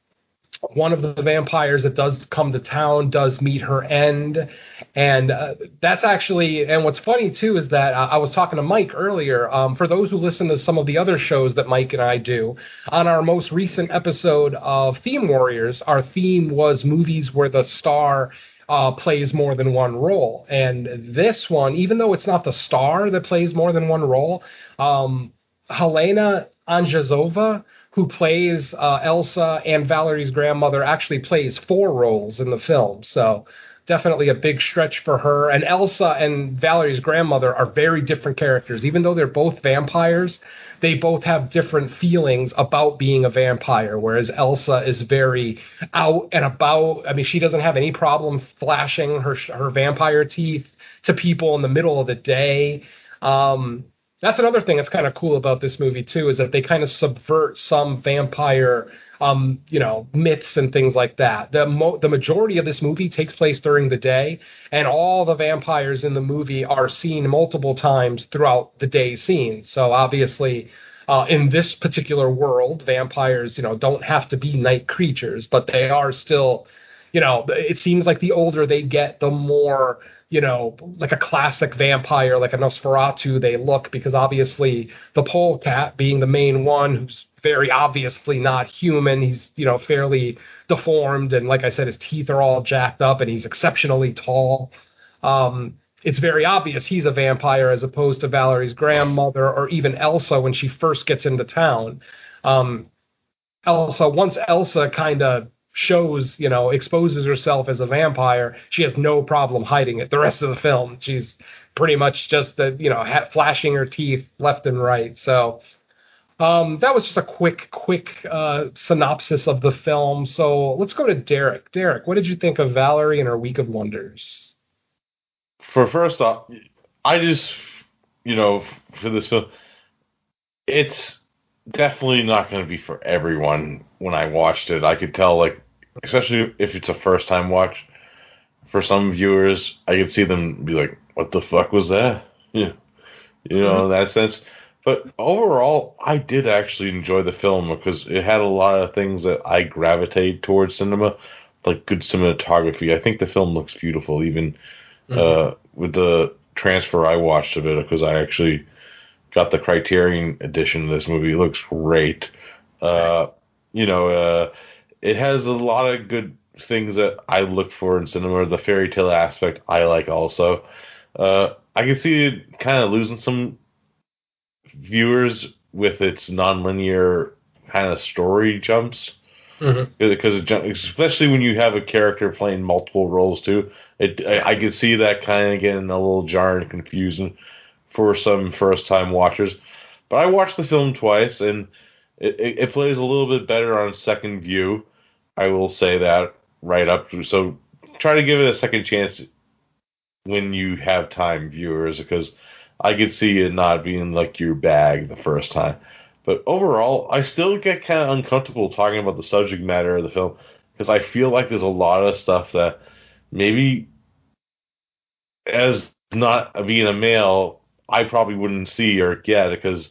one of the vampires that does come to town does meet her end. And uh, that's actually and what's funny too is that uh, i was talking to mike earlier um, for those who listen to some of the other shows that mike and i do on our most recent episode of theme warriors our theme was movies where the star uh, plays more than one role. And this one even though it's not the star that plays more than one role um, Helena Anýžová who plays uh, Elsa and Valerie's grandmother, actually plays four roles in the film. So definitely a big stretch for her. And Elsa and Valerie's grandmother are very different characters. Even though they're both vampires, they both have different feelings about being a vampire. Whereas Elsa is very out and about. I mean, she doesn't have any problem flashing her her vampire teeth to people in the middle of the day. Um, that's another thing that's kind of cool about this movie too is that they kind of subvert some vampire um you know myths and things like that. The mo- the majority of this movie takes place during the day and all the vampires in the movie are seen multiple times throughout the day scene. So obviously uh, in this particular world vampires you know don't have to be night creatures but they are still you know it seems like the older they get the more you know, like a classic vampire, like a Nosferatu, they look because obviously the polecat being the main one who's very obviously not human. He's, you know, fairly deformed. And like I said, his teeth are all jacked up and he's exceptionally tall. Um, it's very obvious he's a vampire as opposed to Valerie's grandmother or even Elsa when she first gets into town. Um, Elsa, once Elsa kind of shows, you know, exposes herself as a vampire, she has no problem hiding it. The rest of the film, she's pretty much just the, you know, flashing her teeth left and right. So um, that was just a quick, quick uh, synopsis of the film. So let's go to Derek. Derek, what did you think of Valerie and her Week of Wonders? For first off, I just, you know, for this film, it's definitely not going to be for everyone. When I watched it, I could tell, like, especially if it's a first time watch, for some viewers, I could see them be like, "What the fuck was that?" *laughs* Yeah, you know, in that sense. But overall, I did actually enjoy the film because it had a lot of things that I gravitate towards cinema, like good cinematography. I think the film looks beautiful, even uh, with the transfer I watched of it, because I actually got the Criterion edition of this movie. It looks great. Uh, you know, uh, it has a lot of good things that I look for in cinema. The fairy tale aspect I like also. Uh, I can see it kind of losing some viewers with its nonlinear kind of story jumps Mhm. because it, ju- especially when you have a character playing multiple roles too, it I, I can see that kind of getting a little jarring and confusing for some first time watchers. But I watched the film twice and it, it, it plays a little bit better on second view. I will say that right up. So try to give it a second chance when you have time, viewers, because I could see it not being like your bag the first time. But overall, I still get kind of uncomfortable talking about the subject matter of the film because I feel like there's a lot of stuff that maybe, as not being a male, I probably wouldn't see or get because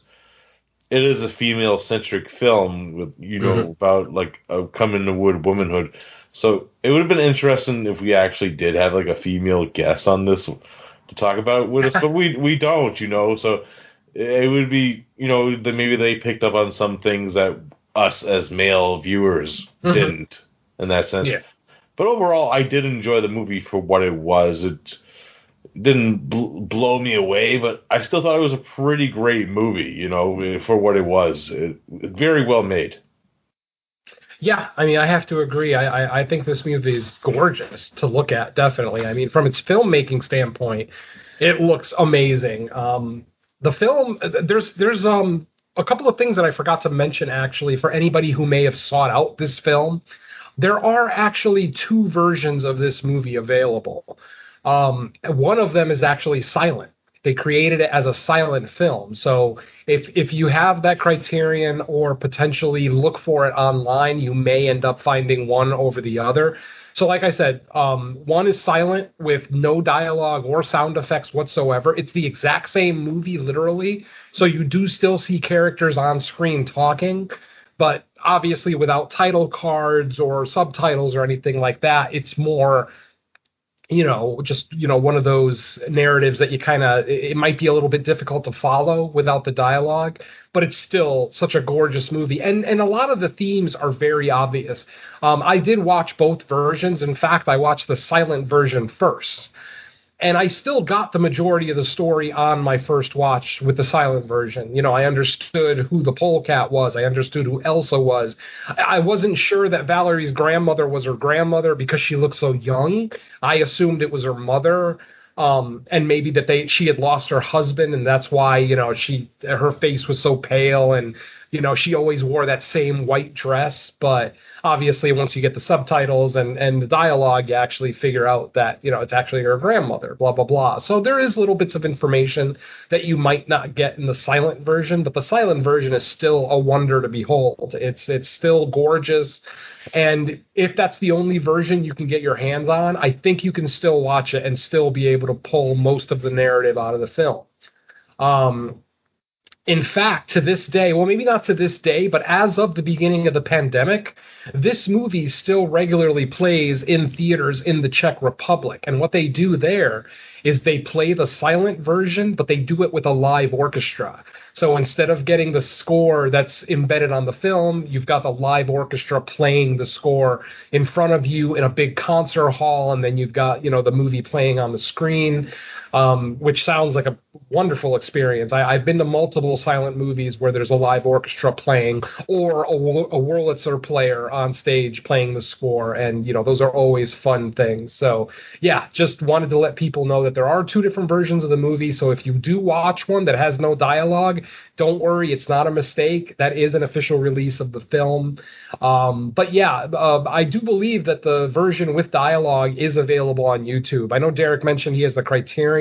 it is a female centric film with you know about like a coming to wood womanhood. So it would have been interesting if we actually did have like a female guest on this to talk about with us, but we *laughs* we don't, you know. So it would be you know that maybe they picked up on some things that us as male viewers Mhm. didn't in that sense. Yeah. But overall, I did enjoy the movie for what it was. It didn't bl- blow me away, but I still thought it was a pretty great movie, you know, for what it was. It, very well made. Yeah, I mean, I have to agree. I, I, I think this movie is gorgeous to look at. Definitely. I mean, from its filmmaking standpoint, it looks amazing. Um, the film, there's there's um a couple of things that I forgot to mention actually for anybody who may have sought out this film. There are actually two versions of this movie available. Um, one of them is actually silent. They created it as a silent film. So if if you have that criterion or potentially look for it online, you may end up finding one over the other. So like I said, um, one is silent with no dialogue or sound effects whatsoever. It's the exact same movie, literally. So you do still see characters on screen talking, but obviously without title cards or subtitles or anything like that. It's more you know, just you know, one of those narratives that you kind of it might be a little bit difficult to follow without the dialogue, but it's still such a gorgeous movie, and and a lot of the themes are very obvious. Um, I did watch both versions. In fact, I watched the silent version first, and I still got the majority of the story on my first watch with the silent version. You know, I understood who the polecat was. I understood who Elsa was. I wasn't sure that Valerie's grandmother was her grandmother because she looked so young. I assumed it was her mother. Um, and maybe that they she had lost her husband and that's why you know she her face was so pale and you know, she always wore that same white dress, but obviously once you get the subtitles and, and the dialogue, you actually figure out that, you know, it's actually her grandmother, blah, blah, blah. So there is little bits of information that you might not get in the silent version, but the silent version is still a wonder to behold. It's, it's still gorgeous. And if that's the only version you can get your hands on, I think you can still watch it and still be able to pull most of the narrative out of the film. Um, in fact, to this day, well, maybe not to this day, but as of the beginning of the pandemic, this movie still regularly plays in theaters in the Czech Republic. And what they do there is they play the silent version, but they do it with a live orchestra. So instead of getting the score that's embedded on the film, you've got the live orchestra playing the score in front of you in a big concert hall, and then you've got, you know, the movie playing on the screen um, which sounds like a wonderful experience. I, have been to multiple silent movies where there's a live orchestra playing or a, a Wurlitzer player on stage playing the score, and you know those are always fun things. So yeah, just wanted to let people know that there are two different versions of the movie. So if you do watch one that has no dialogue, don't worry, it's not a mistake. That is an official release of the film. Um, but yeah, uh, I do believe that the version with dialogue is available on YouTube. I know Derek mentioned he has the Criterion,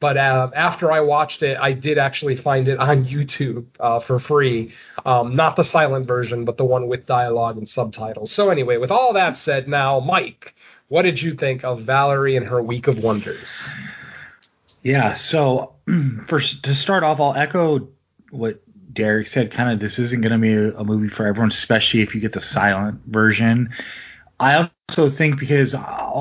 but uh, after I watched it, I did actually find it on YouTube uh, for free. Um, not the silent version, but the one with dialogue and subtitles. So anyway, with all that said, now Mike, what did you think of Valerie and her Week of Wonders? Yeah, so *clears throat* first to start off, I'll echo what Derek said, kind of this isn't going to be a, a, movie for everyone, especially if you get the silent version. I also think because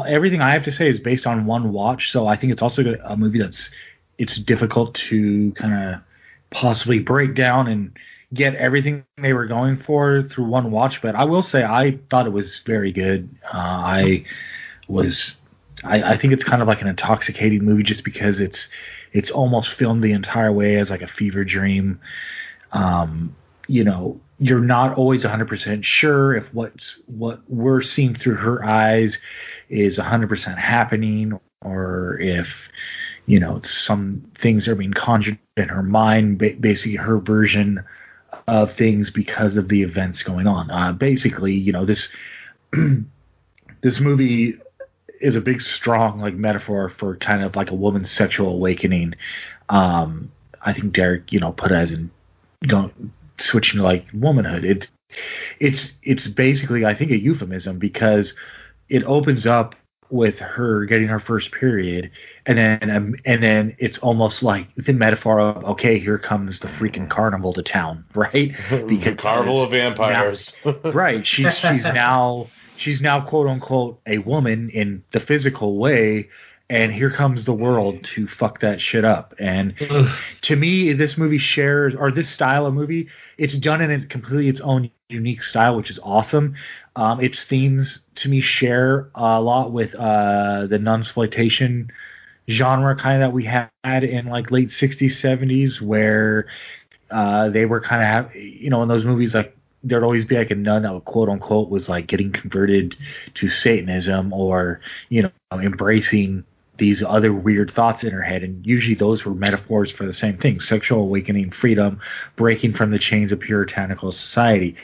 everything I have to say is based on one watch, so I think it's also a movie that's it's difficult to kind of possibly break down and get everything they were going for through one watch. But I will say I thought it was very good. Uh, I was I, I think it's kind of like an intoxicating movie just because it's it's almost filmed the entire way as like a fever dream. Um, you know, you're not always 100% sure if what's what we're seeing through her eyes is 100% happening or if you know some things are being conjured in her mind basically her version of things because of the events going on uh, basically you know this *clears throat* this movie is a big strong like metaphor for kind of like a woman's sexual awakening. Um, I think Derek, you know, put it as in going switching to like womanhood. It's it's it's basically I think a euphemism because it opens up with her getting her first period and then um, and then it's almost like the metaphor of okay here comes the freaking carnival to town *laughs* right? *laughs* Because carnival of vampires. Now, *laughs* right. She's she's now she's now quote unquote a woman in the physical way and here comes the world to fuck that shit up. And to me, this movie shares, or this style of movie, it's done in a completely its own unique style, which is awesome. Um, its themes, to me, share a lot with uh, the nunsploitation genre kind of that we had in like late 60s, 70s, where uh, they were kind of, you know, in those movies like there'd always be like a nun that would quote unquote was like getting converted to Satanism or you know embracing these other weird thoughts in her head and usually those were metaphors for the same thing sexual awakening freedom breaking from the chains of puritanical society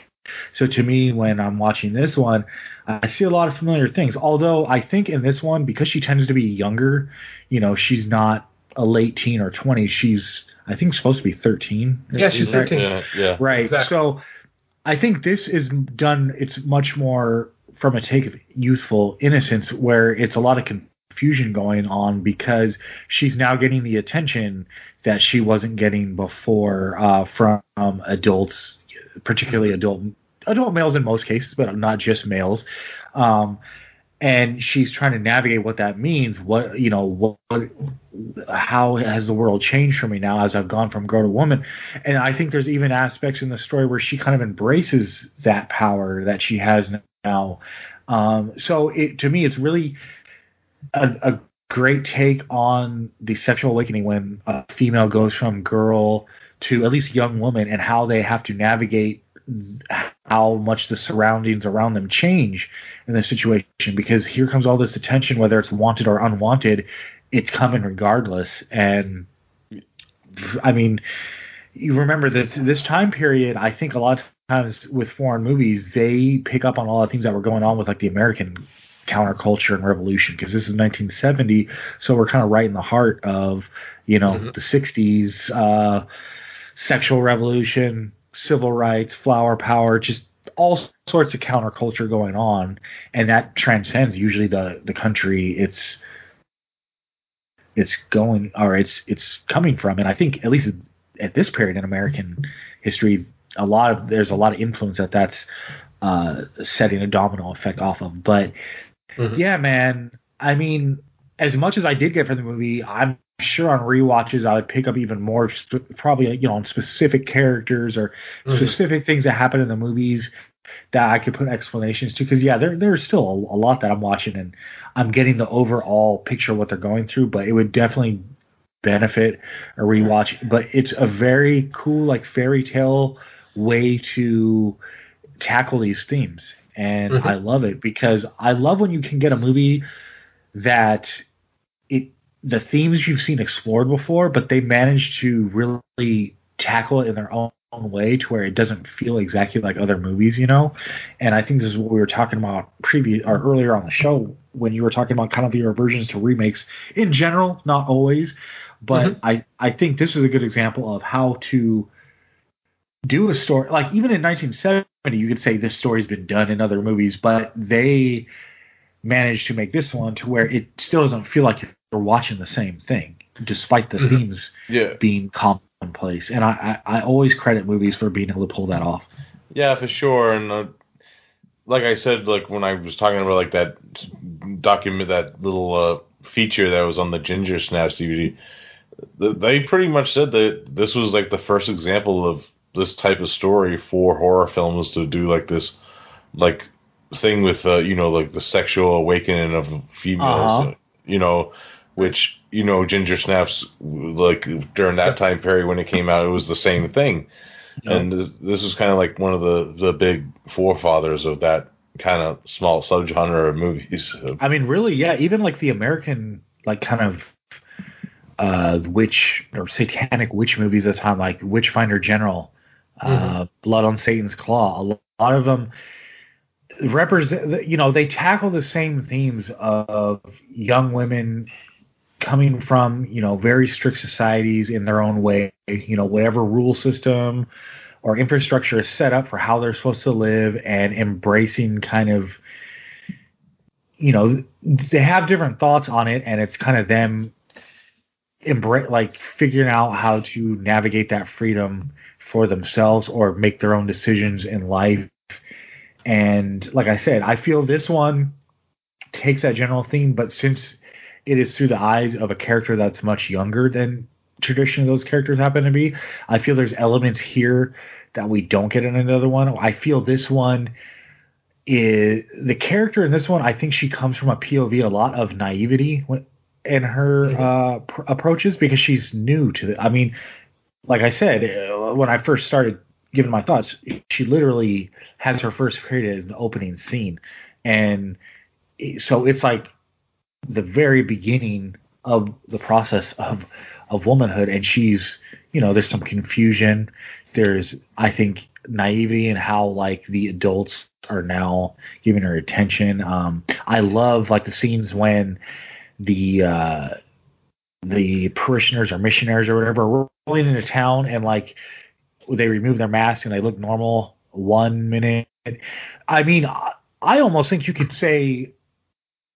so to me when i'm watching this one i see a lot of familiar things although i think in this one because she tends to be younger you know she's not a late teen or 20 she's i think supposed to be 13 yeah she's 13 yeah, yeah. right exactly. so I think this is done. It's much more from a take of youthful innocence, where it's a lot of confusion going on because she's now getting the attention that she wasn't getting before uh, from adults, particularly adult adult males in most cases, but not just males. Um, and she's trying to navigate what that means. What you know, what, how has the world changed for me now as I've gone from girl to woman? And I think there's even aspects in the story where she kind of embraces that power that she has now. Um, so it to me, it's really a, a great take on the sexual awakening when a female goes from girl to at least young woman and how they have to navigate how much the surroundings around them change in this situation because here comes all this attention whether it's wanted or unwanted it's coming regardless and i mean you remember this this time period. I think a lot of times with foreign movies, they pick up on all the things that were going on with like the American counterculture and revolution because this is 1970, so we're kind of right in the heart of you know Mhm. the 60s uh, sexual revolution, civil rights, flower power, just all sorts of counterculture going on, and that transcends usually the the country it's it's going or it's it's coming from, and I think at least at this period in American history, a lot of there's a lot of influence that that's uh, setting a domino effect off of. But Mhm. yeah, man, I mean, as much as I did get from the movie, I'm sure on rewatches I would pick up even more, sp- probably you know on specific characters or Mhm. specific things that happen in the movies that I could put explanations to. Because yeah, there there's still a, a lot that I'm watching and I'm getting the overall picture of what they're going through, but it would definitely benefit a rewatch. But it's a very cool like fairy tale way to tackle these themes, and Mhm. I love it because I love when you can get a movie that it the themes you've seen explored before, but they manage to really tackle it in their own way to where it doesn't feel exactly like other movies, you know. And I think this is what we were talking about previous or earlier on the show when you were talking about kind of your aversions to remakes in general, not always, but Mhm. I I think this is a good example of how to do a story like even in 1970 you could say this story's been done in other movies but they managed to make this one to where it still doesn't feel like you're watching the same thing despite the Mhm. themes Yeah, being commonplace and I, I i always credit movies for being able to pull that off yeah, for sure. And uh, like I said, like when I was talking about like that document, that little uh, feature that was on the Ginger Snaps DVD, they pretty much said that this was like the first example of this type of story for horror films to do like this, like thing with uh, you know like the sexual awakening of females, Uh-huh. uh, you know, which you know Ginger Snaps like during that time period when it came out, it was the same thing. And this, this is kind of like one of the, the big forefathers of that kind of small subgenre of movies. *laughs* i mean really yeah even like the american like kind of uh witch or satanic witch movies at the time like witchfinder general uh blood on satan's claw. A lot of them represent you know they tackle the same themes of young women coming from you know very strict societies in their own way. You know whatever rule system or infrastructure is set up for how they're supposed to live and embracing kind of you know they have different thoughts on it and it's kind of them embrace like figuring out how to navigate that freedom for themselves or make their own decisions in life and like i said i feel this one takes that general theme but since it is through the eyes of a character that's much younger than traditionally those characters happen to be i feel there's elements here that we don't get in another one i feel this one is the character in this one. I think she comes from a POV a lot of naivety when, in her uh, pr- approaches because she's new to the. I mean, like I said, uh, when I first started giving my thoughts, she literally has her first period in the opening scene, and so it's like the very beginning of the process of of womanhood, and she's you know there's some confusion. There's I think naivety and how like the adults are now giving her attention. Um, I love like the scenes when the uh, the parishioners or missionaries or whatever are rolling into town and like they remove their mask and they look normal one minute. I mean, I, almost think you could say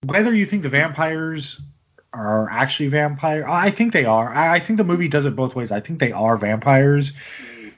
whether you think the vampires are actually vampire. I think they are. I, think the movie does it both ways. I think they are vampires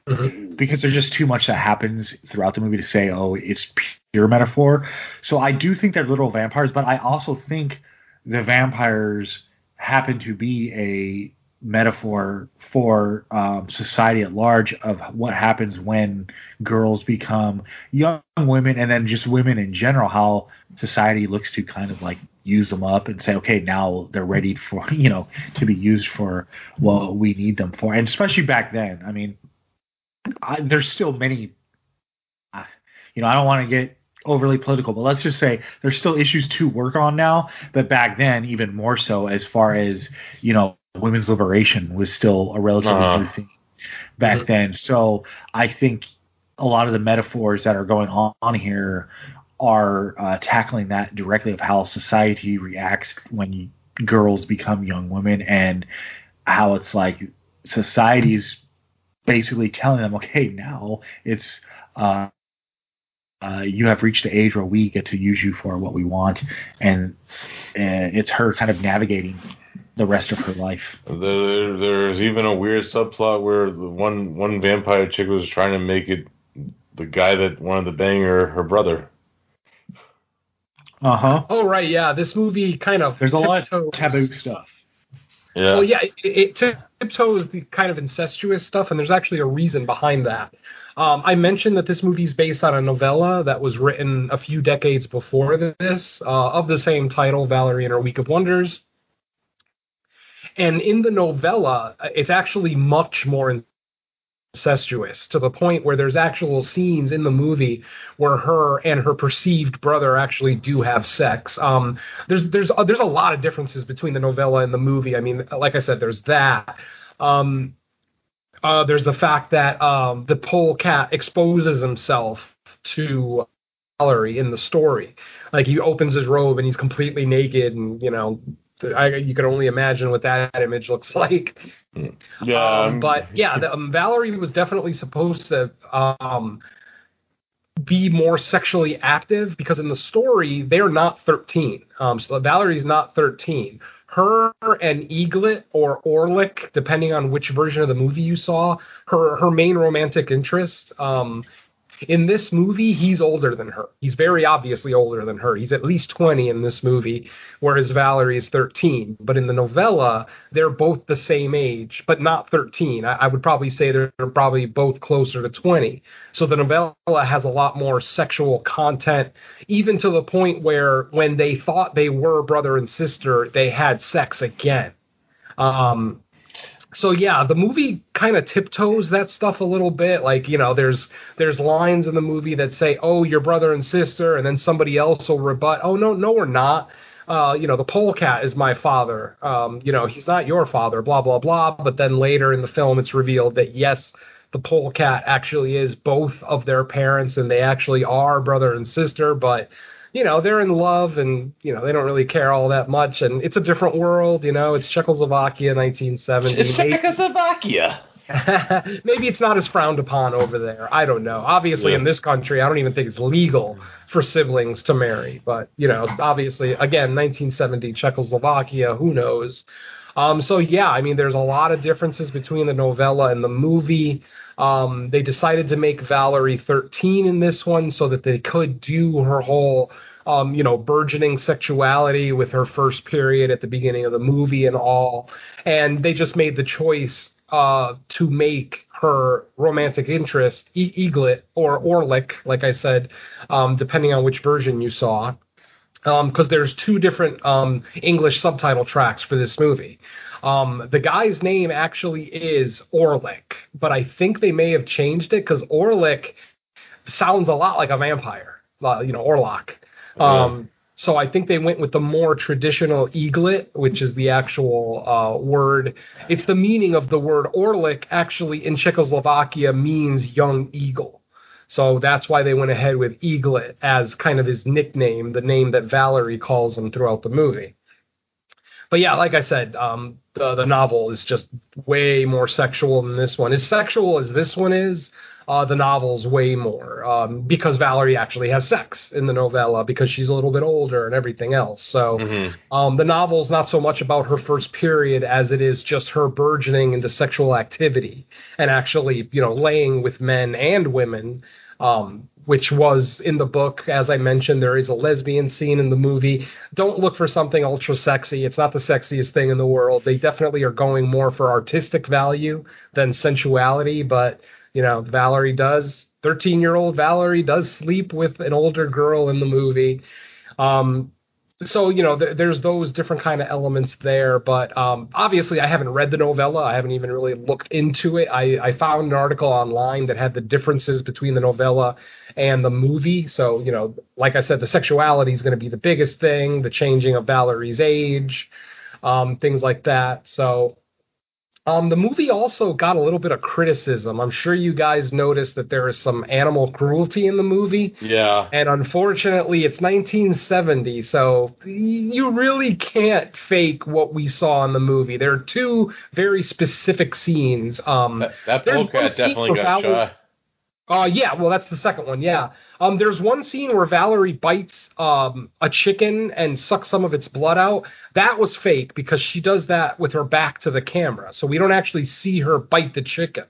Mhm. because there's just too much that happens throughout the movie to say, oh, it's pure metaphor. So I do think they're literal vampires, but I also think the vampires happen to be a metaphor for um, society at large of what happens when girls become young women and then just women in general how society looks to kind of like use them up and say okay now they're ready for *laughs* you know to be used for what we need them for. And especially back then i mean I, there's still many I- you know i don't want to get overly political but let's just say there's still issues to work on now but back then even more so as far as you know women's liberation was still a relatively Uh-huh. new thing back Mhm. then. So I think a lot of the metaphors that are going on, on here are uh, tackling that directly of how society reacts when you, girls become young women and how it's like society's basically telling them, okay, now it's uh, uh, you have reached the age where we get to use you for what we want, and, and it's her kind of navigating the rest of her life. There, there's even a weird subplot where the one one vampire chick was trying to make it the guy that wanted to bang her her brother. Uh huh. Oh right, yeah. This movie kind of There's a lot of taboo stuff. Yeah. Well, yeah, it, it tiptoes the kind of incestuous stuff, and there's actually a reason behind that. Um, I mentioned that this movie is based on a novella that was written a few decades before this, uh, of the same title, Valerie and Her Week of Wonders. And in the novella, it's actually much more incestuous to the point where there's actual scenes in the movie where her and her perceived brother actually do have sex. Um, there's there's uh, there's a lot of differences between the novella and the movie. I mean, like I said, there's that. Um, uh, there's the fact that um, the polecat exposes himself to Valerie in the story. Like he opens his robe and he's completely naked, and you know, I, you can only imagine what that *laughs* image looks like. yeah. Um, but yeah, the, um, Valerie was definitely supposed to um, be more sexually active because in the story they're not 13. Um, so Valerie's not 13. Her and Eaglet or Orlick, depending on which version of the movie you saw, her her main romantic interest. Um, in this movie, he's older than her. He's very obviously older than her. He's at least 20 in this movie, whereas Valerie is 13. But in the novella, they're both the same age, but not 13. I, I would probably say they're probably both closer to 20. So the novella has a lot more sexual content, even to the point where when they thought they were brother and sister, they had sex again. Um, so yeah, the movie kind of tiptoes that stuff a little bit. Like you know, there's there's lines in the movie that say, "Oh, your brother and sister," and then somebody else will rebut, "Oh no, no, we're not." Uh, you know, the polecat is my father. Um, you know, he's not your father. Blah blah blah. But then later in the film, it's revealed that yes, the polecat actually is both of their parents, and they actually are brother and sister. But you know, they're in love and, you know, they don't really care all that much. And it's a different world, you know, it's Czechoslovakia, 1970. it's Czechoslovakia. *laughs* Maybe it's not as frowned upon over there. I don't know. Obviously, Yeah. in this country, I don't even think it's legal for siblings to marry. But you know, obviously, again, 1970 Czechoslovakia. Who knows? Um, so yeah, I mean, there's a lot of differences between the novella and the movie. Um, they decided to make Valerie 13 in this one so that they could do her whole, um, you know, burgeoning sexuality with her first period at the beginning of the movie and all. And they just made the choice uh, to make her romantic interest e- Eaglet or Orlick, like I said, um, depending on which version you saw because there's two different um, English subtitle tracks for this movie. Um, the guy's name actually is Orlick, but I think they may have changed it because Orlick sounds a lot like a vampire, uh, you know, Orlok. Um, so I think they went with the more traditional eaglet, which is the actual uh, word. It's the meaning of the word Orlick actually in Czechoslovakia means young eagle. So that's why they went ahead with Eaglet as kind of his nickname, the name that Valerie calls him throughout the movie. But yeah, like I said, um, the the novel is just way more sexual than this one. As sexual as this one is, uh, the novel's way more um, because Valerie actually has sex in the novella because she's a little bit older and everything else. So Mm-hmm. um, the novel's not so much about her first period as it is just her burgeoning into sexual activity and actually, you know, laying with men and women, um, which was in the book. As I mentioned, there is a lesbian scene in the movie. Don't look for something ultra sexy. It's not the sexiest thing in the world. They definitely are going more for artistic value than sensuality, but, you know, Valerie does. 13 year old Valerie does sleep with an older girl in the movie. Um, so you know th- there's those different kind of elements there but um, obviously i haven't read the novella. I haven't even really looked into it. I, I found an article online that had the differences between the novella and the movie. So you know like i said the sexuality is going to be the biggest thing the changing of valerie's age um, things like that. So Um, the movie also got a little bit of criticism. I'm sure you guys noticed that there is some animal cruelty in the movie. Yeah. And unfortunately, it's 1970, so you really can't fake what we saw in the movie. There are two very specific scenes. Um, That, that polecat definitely got shot. Uh, yeah, well, that's the second one. Yeah. Um, there's one scene where Valerie bites um, a chicken and sucks some of its blood out. That was fake because she does that with her back to the camera, so we don't actually see her bite the chicken.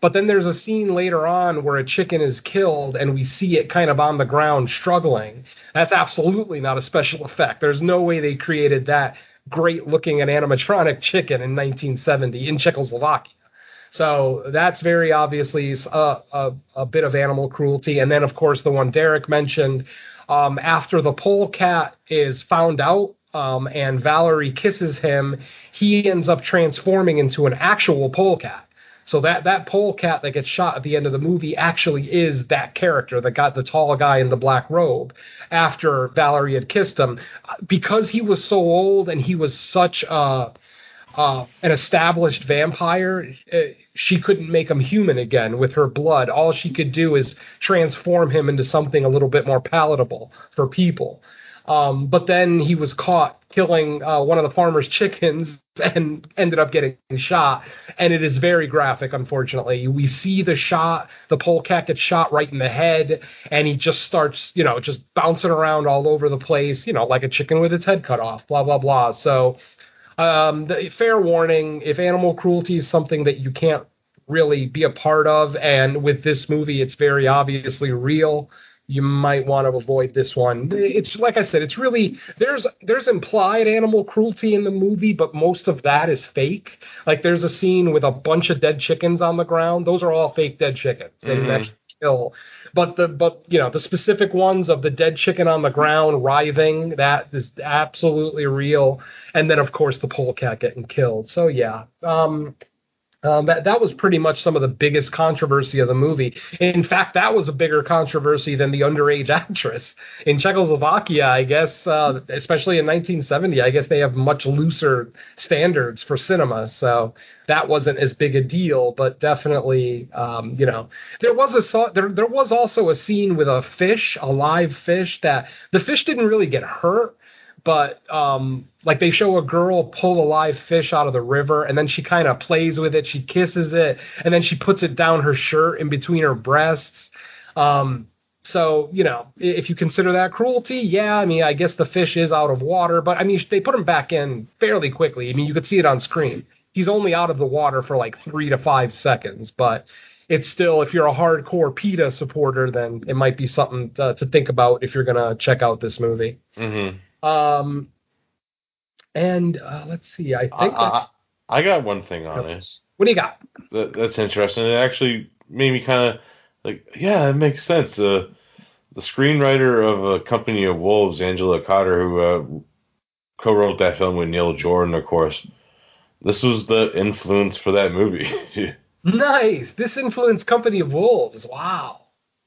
But then there's a scene later on where a chicken is killed and we see it kind of on the ground struggling. That's absolutely not a special effect. There's no way they created that great looking and animatronic chicken in 1970 in Czechoslovakia. So that's very obviously a, a, a bit of animal cruelty. And then, of course, the one Derek mentioned um, after the polecat is found out um, and Valerie kisses him, he ends up transforming into an actual polecat. So that that polecat that gets shot at the end of the movie actually is that character that got the tall guy in the black robe after Valerie had kissed him, because he was so old and he was such a uh, an established vampire, uh, she couldn't make him human again with her blood. All she could do is transform him into something a little bit more palatable for people. Um, but then he was caught killing uh, one of the farmer's chickens *laughs* and ended up getting shot. And it is very graphic, unfortunately. We see the shot, the polecat gets shot right in the head, and he just starts, you know, just bouncing around all over the place, you know, like a chicken with its head cut off, blah, blah, blah. So, um, the, fair warning if animal cruelty is something that you can't really be a part of, and with this movie, it's very obviously real. You might want to avoid this one. It's like I said, it's really there's there's implied animal cruelty in the movie, but most of that is fake. Like there's a scene with a bunch of dead chickens on the ground; those are all fake dead chickens. They didn't Mhm. Kill. But the but you know the specific ones of the dead chicken on the ground writhing that is absolutely real. And then of course the polecat getting killed. So yeah, um, um, that that was pretty much some of the biggest controversy of the movie. In fact, that was a bigger controversy than the underage *laughs* actress in Czechoslovakia. I guess, uh, especially in 1970, I guess they have much looser standards for cinema, so that wasn't as big a deal. But definitely, um, you know, there was a there there was also a scene with a fish, a live fish that the fish didn't really get hurt but um like they show a girl pull a live fish out of the river and then she kind of plays with it she kisses it and then she puts it down her shirt in between her breasts. Um so you know if you consider that cruelty yeah i mean i guess the fish is out of water but i mean they put him back in fairly quickly. I mean you could see it on screen. He's only out of the water for like three to five seconds but it's still if you're a hardcore PETA supporter then it might be something to, to think about if you're gonna check out this movie. Hmm um, and uh, let's see. I think I, that's, I got one thing on it. what do you got? That, that's interesting. It actually made me kind of like, yeah, it makes sense. Uh, the screenwriter of A Company of Wolves, Angela Carter, who uh, co-wrote that film with Neil Jordan, of course. This was the influence for that movie. *laughs* Nice. This influenced Company of Wolves. Wow.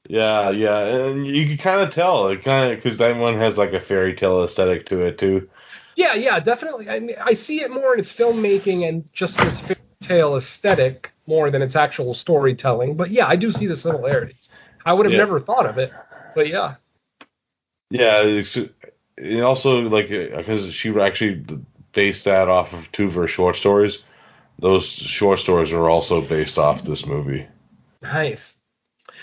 Yeah, yeah, and you can kind of tell it kind of because that one has like a fairy tale aesthetic to it too. Yeah, yeah, definitely. I mean, I see it more in its filmmaking and just its fairy tale aesthetic more than its actual storytelling. But yeah, I do see the similarities. I would have Yeah. never thought of it, but yeah. Yeah, it's, and also like uh, because she actually based that off of two of her short stories. Those short stories are also based off this movie. Nice.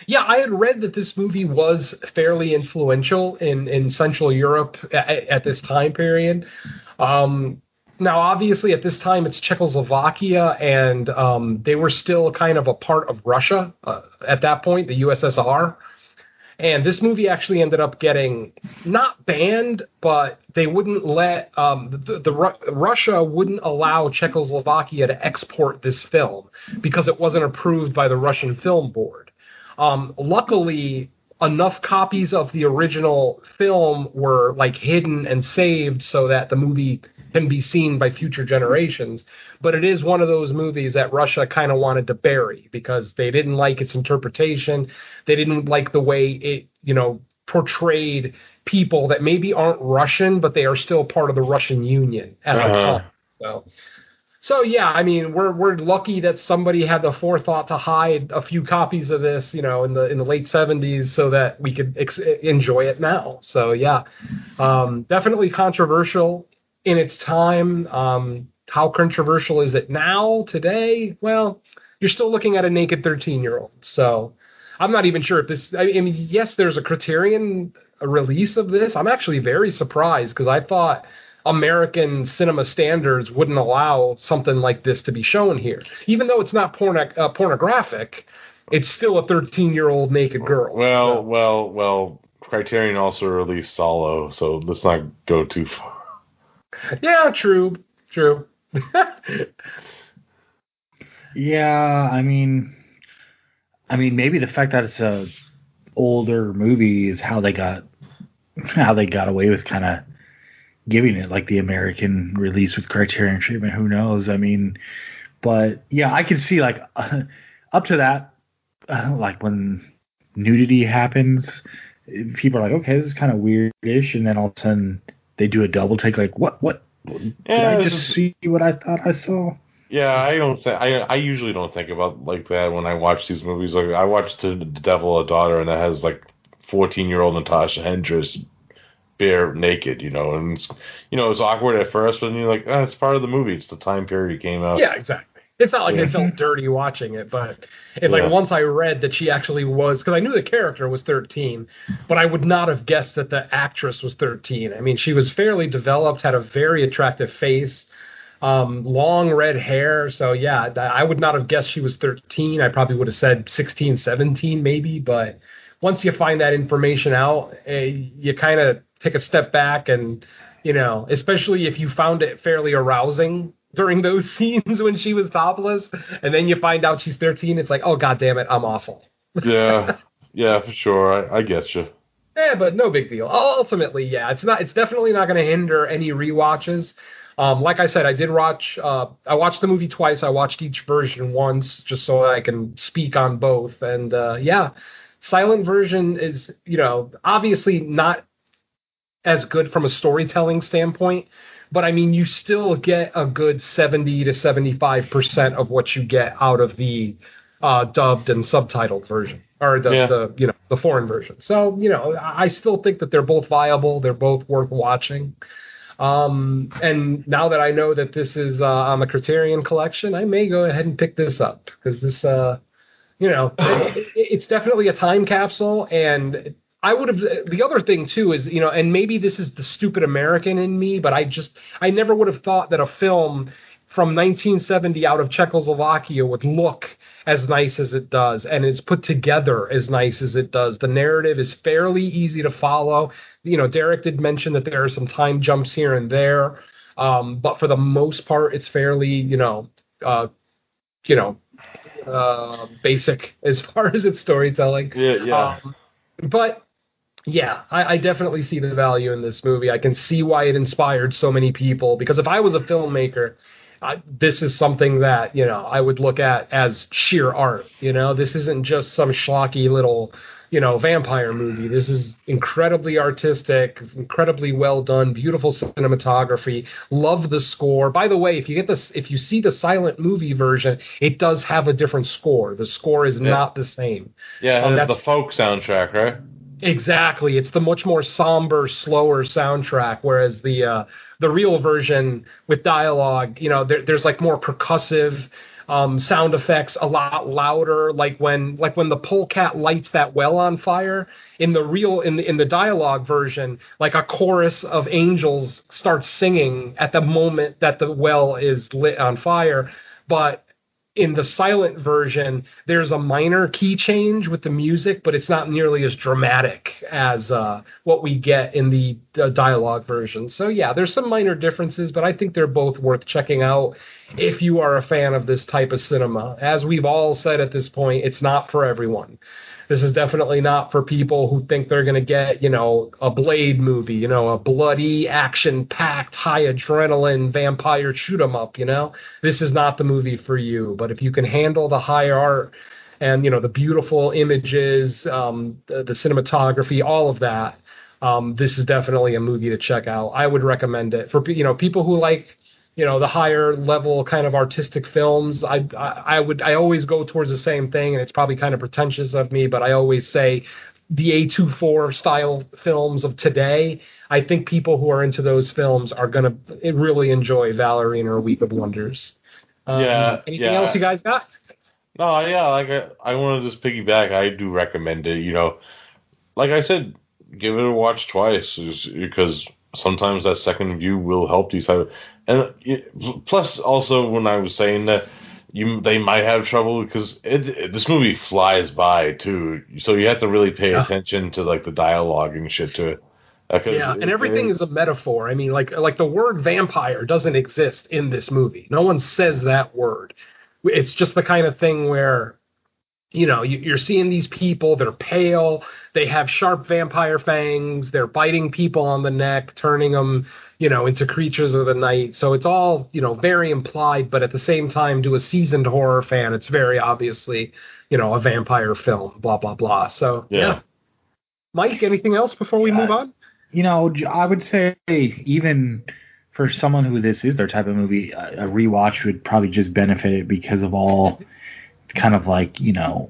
Yeah, I had read that this movie was fairly influential in, in Central Europe at, at this time period. Um, now, obviously, at this time, it's Czechoslovakia, and um, they were still kind of a part of Russia uh, at that point, the USSR. And this movie actually ended up getting not banned, but they wouldn't let um, the, the Ru- Russia wouldn't allow Czechoslovakia to export this film because it wasn't approved by the Russian Film Board. Um, luckily, enough copies of the original film were like hidden and saved so that the movie can be seen by future generations. But it is one of those movies that Russia kind of wanted to bury because they didn't like its interpretation. They didn't like the way it, you know, portrayed people that maybe aren't Russian, but they are still part of the Russian Union at the Uh-huh. time. So, So yeah, I mean, we're we're lucky that somebody had the forethought to hide a few copies of this, you know, in the in the late '70s, so that we could ex- enjoy it now. So yeah, um, definitely controversial in its time. Um, how controversial is it now today? Well, you're still looking at a naked 13 year old. So I'm not even sure if this. I mean, yes, there's a Criterion release of this. I'm actually very surprised because I thought American cinema standards wouldn't allow something like this to be shown here. Even though it's not porno- uh, pornographic, it's still a 13 year old naked girl. Well, So- well, well. Criterion also released Salò, so let's not go too far. yeah, true, true. *laughs* Yeah, I mean, I mean, maybe the fact that it's a older movie is how they got how they got away with kind of giving it like the American release with Criterion treatment. Who knows? I mean, but yeah, I can see like *laughs* up to that, uh, like when nudity happens, people are like, okay, this is kind of weirdish, and then all of a sudden they do a double take, like, what, what? Did Yeah, I just is- see what I thought I saw? Yeah, I don't. Th- I I usually don't think about like that when I watch these movies. Like I watched The Devil a Daughter, and that has like fourteen year old Natasha Hendricks bare naked, you know, and it's, you know it's awkward at first, but then you're like, oh, it's part of the movie. It's the time period it came out. Yeah, exactly. It's not like I felt dirty watching it, but it, like once I read that she actually was, because I knew the character was 13, but I would not have guessed that the actress was 13. I mean, she was fairly developed, had a very attractive face, um, long red hair. So yeah, I would not have guessed she was 13. I probably would have said 16, 17 maybe, but once you find that information out, eh, you kind of take a step back and you know, especially if you found it fairly arousing during those *laughs* scenes when she was topless, and then you find out she's 13, it's like, oh god damn it, I'm awful. yeah, *laughs* yeah, for sure. I, I get you. Yeah, but no big deal. Ultimately, yeah, it's not. It's definitely not going to hinder any rewatches. Um, like I said, I did watch. Uh, I watched the movie twice. I watched each version once, just so I can speak on both. And uh, yeah, silent version is, you know, obviously not as good from a storytelling standpoint. But I mean, you still get a good seventy to seventy-five percent of what you get out of the uh, dubbed and subtitled version, or the, Yeah. the you know the foreign version. So you know, I I still think that they're both viable. They're both worth watching. Um, and now that I know that this is uh, on the Criterion collection, I may go ahead and pick this up because this, uh, you know, it, it's definitely a time capsule. And I would have. The other thing too is, you know, and maybe this is the stupid American in me, but I just I never would have thought that a film from 1970 out of Czechoslovakia would look as nice as it does and it's put together as nice as it does. The narrative is fairly easy to follow. You know, Derek did mention that there are some time jumps here and there. Um, but for the most part, it's fairly, you know, uh, you know, uh, basic *laughs* as far as its storytelling. Yeah, yeah. Um, but yeah, I, I definitely see the value in this movie. I can see why it inspired so many people. Because if I was a filmmaker, I, this is something that you know I would look at as sheer art. You know, this isn't just some schlocky little you know vampire movie. This is incredibly artistic, incredibly well done, beautiful cinematography. Love the score. By the way, if you get this, if you see the silent movie version, it does have a different score. The score is not the same. yeah, um, that's- the folk soundtrack, right? Exactly. It's the much more somber, slower soundtrack, whereas the uh, the real version with dialogue, you know, there, there's like more percussive um, sound effects, a lot louder. Like when like when the polecat lights that well on fire in the real in the in the dialogue version, like a chorus of angels starts singing at the moment that the well is lit on fire, but in the silent version, there's a minor key change with the music, but it's not nearly as dramatic as uh, what we get in the uh, dialogue version. So yeah, there's some minor differences, but I think they're both worth checking out if you are a fan of this type of cinema. As we've all said at this point, it's not for everyone. This is definitely not for people who think they're going to get, you know, a Blade movie, you know, a bloody, action packed, high adrenaline vampire shoot 'em up, you know? This is not the movie for you. But if you can handle the high art and, you know, the beautiful images, um, the, the cinematography, all of that, um, this is definitely a movie to check out. I would recommend it for, you know, people who like you know the higher level kind of artistic films I, I i would i always go towards the same thing and it's probably kind of pretentious of me but i always say the a24 style films of today i think people who are into those films are going to really enjoy valerie and her week of wonders um, Yeah, anything yeah. else you guys got No, yeah, like I, I want to just piggyback. I do recommend it. You know, like I said, give it a watch twice, because sometimes that second view will help. Of, and plus, also when I was saying that you they might have trouble because it, it- this movie flies by too, so you have to really pay Yeah. attention to like the dialogue and shit to it. Uh, yeah and everything it- is a metaphor i mean like like the word vampire doesn't exist in this movie no one says that word it's just the kind of thing where you know you, you're seeing these people they're pale they have sharp vampire fangs they're biting people on the neck turning them you know into creatures of the night so it's all you know very implied but at the same time to a seasoned horror fan it's very obviously you know a vampire film blah blah blah so Yeah. yeah, mike anything else before we move on you know, I would say even for someone who this is their type of movie, a, a rewatch would probably just benefit it because of all kind of like you know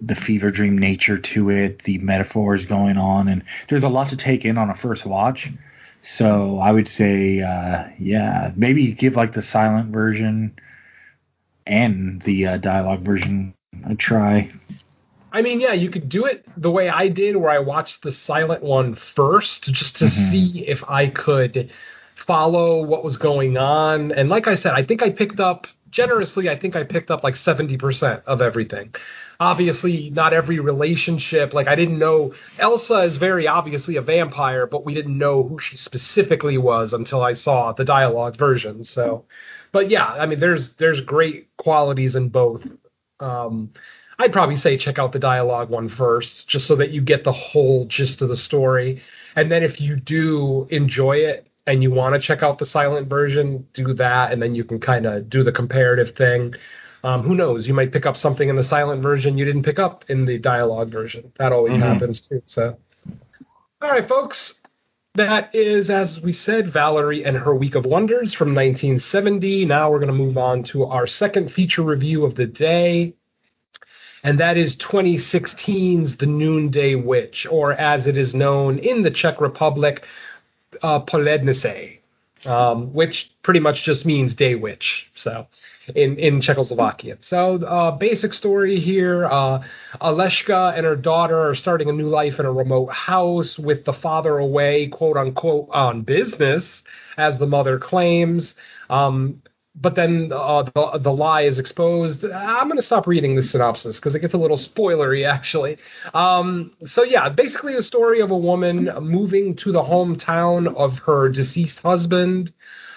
the fever dream nature to it, the metaphors going on, and there's a lot to take in on a first watch. So I would say, uh, yeah, maybe give like the silent version and the uh, dialogue version a try. I mean, yeah, you could do it the way I did, where I watched the silent one first, just to Mhm. see if I could follow what was going on. And like I said, I think I picked up generously. I think I picked up like seventy percent of everything. Obviously, not every relationship. Like I didn't know Elsa is very obviously a vampire, but we didn't know who she specifically was until I saw the dialogue version. So, but yeah, I mean, there's there's great qualities in both. Um, I'd probably say check out the dialogue one first, just so that you get the whole gist of the story. And then if you do enjoy it and you want to check out the silent version, do that, and then you can kind of do the comparative thing. Um, who knows? You might pick up something in the silent version you didn't pick up in the dialogue version. That always Mhm. happens too. So, all right, folks. That is, as we said, Valerie and Her Week of Wonders from 1970. Now we're going to move on to our second feature review of the day and that is 2016's The Noonday Witch, or as it is known in the Czech Republic, uh, Polednice, um, which pretty much just means day witch. So, in in Czechoslovakian. So, uh, basic story here: uh, Aleshka and her daughter are starting a new life in a remote house with the father away, quote unquote, on business, as the mother claims. Um, but then uh, the the lie is exposed. I'm going to stop reading the synopsis because it gets a little spoilery, actually. Um, so yeah, basically the story of a woman moving to the hometown of her deceased husband.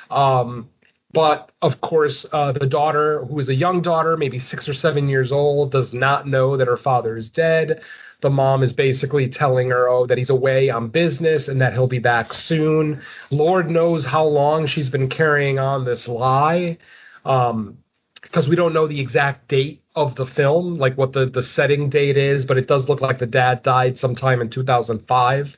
Um, but of course, uh, the daughter, who is a young daughter, maybe six or seven years old, does not know that her father is dead. The mom is basically telling her, oh, that he's away on business and that he'll be back soon. Lord knows how long she's been carrying on this lie. Um, because we don't know the exact date of the film, like what the, the setting date is, but it does look like the dad died sometime in 2005.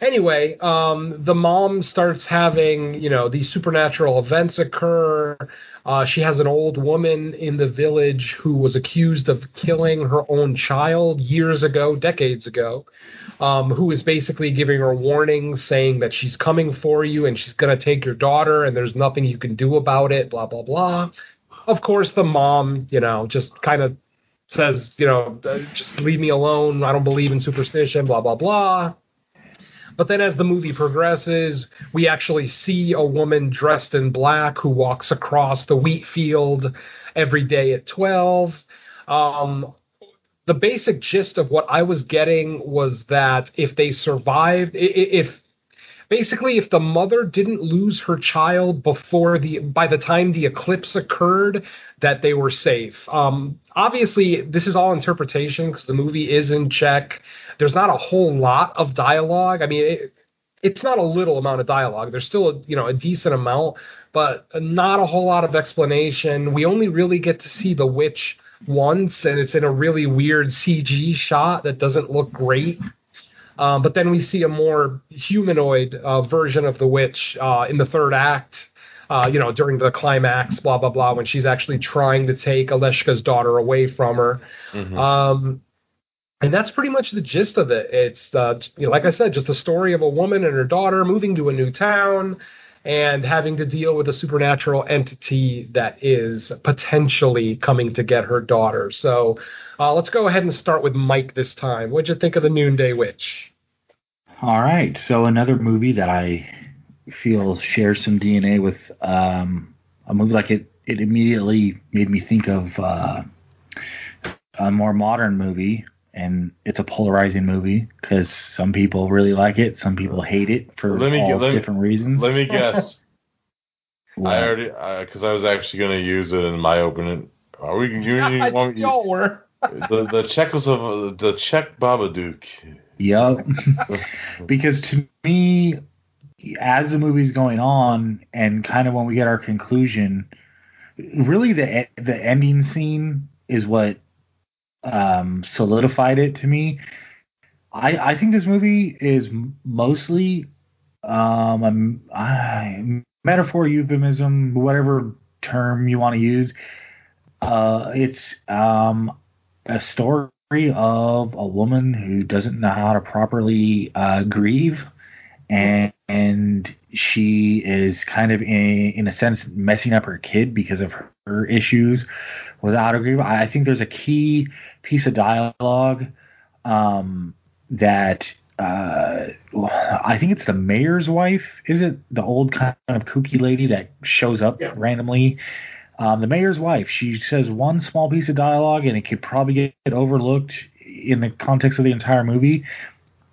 Anyway, um, the mom starts having, you know, these supernatural events occur. Uh, she has an old woman in the village who was accused of killing her own child years ago, decades ago, um, who is basically giving her warnings saying that she's coming for you and she's going to take your daughter and there's nothing you can do about it, blah, blah, blah. Of course, the mom, you know, just kind of says, you know, uh, just leave me alone. I don't believe in superstition, blah, blah, blah. But then as the movie progresses, we actually see a woman dressed in black who walks across the wheat field every day at 12. Um, the basic gist of what I was getting was that if they survived, if basically if the mother didn't lose her child before the by the time the eclipse occurred that they were safe um obviously this is all interpretation because the movie is in czech there's not a whole lot of dialogue i mean it, it's not a little amount of dialogue there's still a, you know a decent amount but not a whole lot of explanation we only really get to see the witch once and it's in a really weird cg shot that doesn't look great um, but then we see a more humanoid uh, version of the witch uh, in the third act. uh, you know, during the climax, blah blah blah, when she's actually trying to take Aleshka's daughter away from her. Mhm. Um, and that's pretty much the gist of it. It's uh, you know, like I said, just the story of a woman and her daughter moving to a new town and having to deal with a supernatural entity that is potentially coming to get her daughter. So uh, let's go ahead and start with Mike this time. What'd you think of the Noonday Witch? All right. So another movie that I feel shares some DNA with um, a movie like it. It immediately made me think of uh, a more modern movie, and it's a polarizing movie because some people really like it, some people hate it for Let me all let me- different reasons. Let me guess. *laughs* I already because I was actually going to use it in my opening. Are we? You, *laughs* you, want, you, Y'all were. the the Czechos of the Czech Babadook. Yep. *laughs* because to me, as the movie's going on, and kind of when we get our conclusion, really the the ending scene is what um, solidified it to me. I I think this movie is mostly um, a I- metaphor, euphemism, whatever term you want to use. Uh, it's um, a story of a woman who doesn't know how to properly uh, grieve, and and she is kind of in in a sense messing up her kid because of her, issues without a grief. I, I think there's a key piece of dialogue um, that. Uh, I think it's the mayor's wife. Is it the old kind of kooky lady that shows up Yeah. randomly? Um, the mayor's wife. She says one small piece of dialogue, and it could probably get overlooked in the context of the entire movie.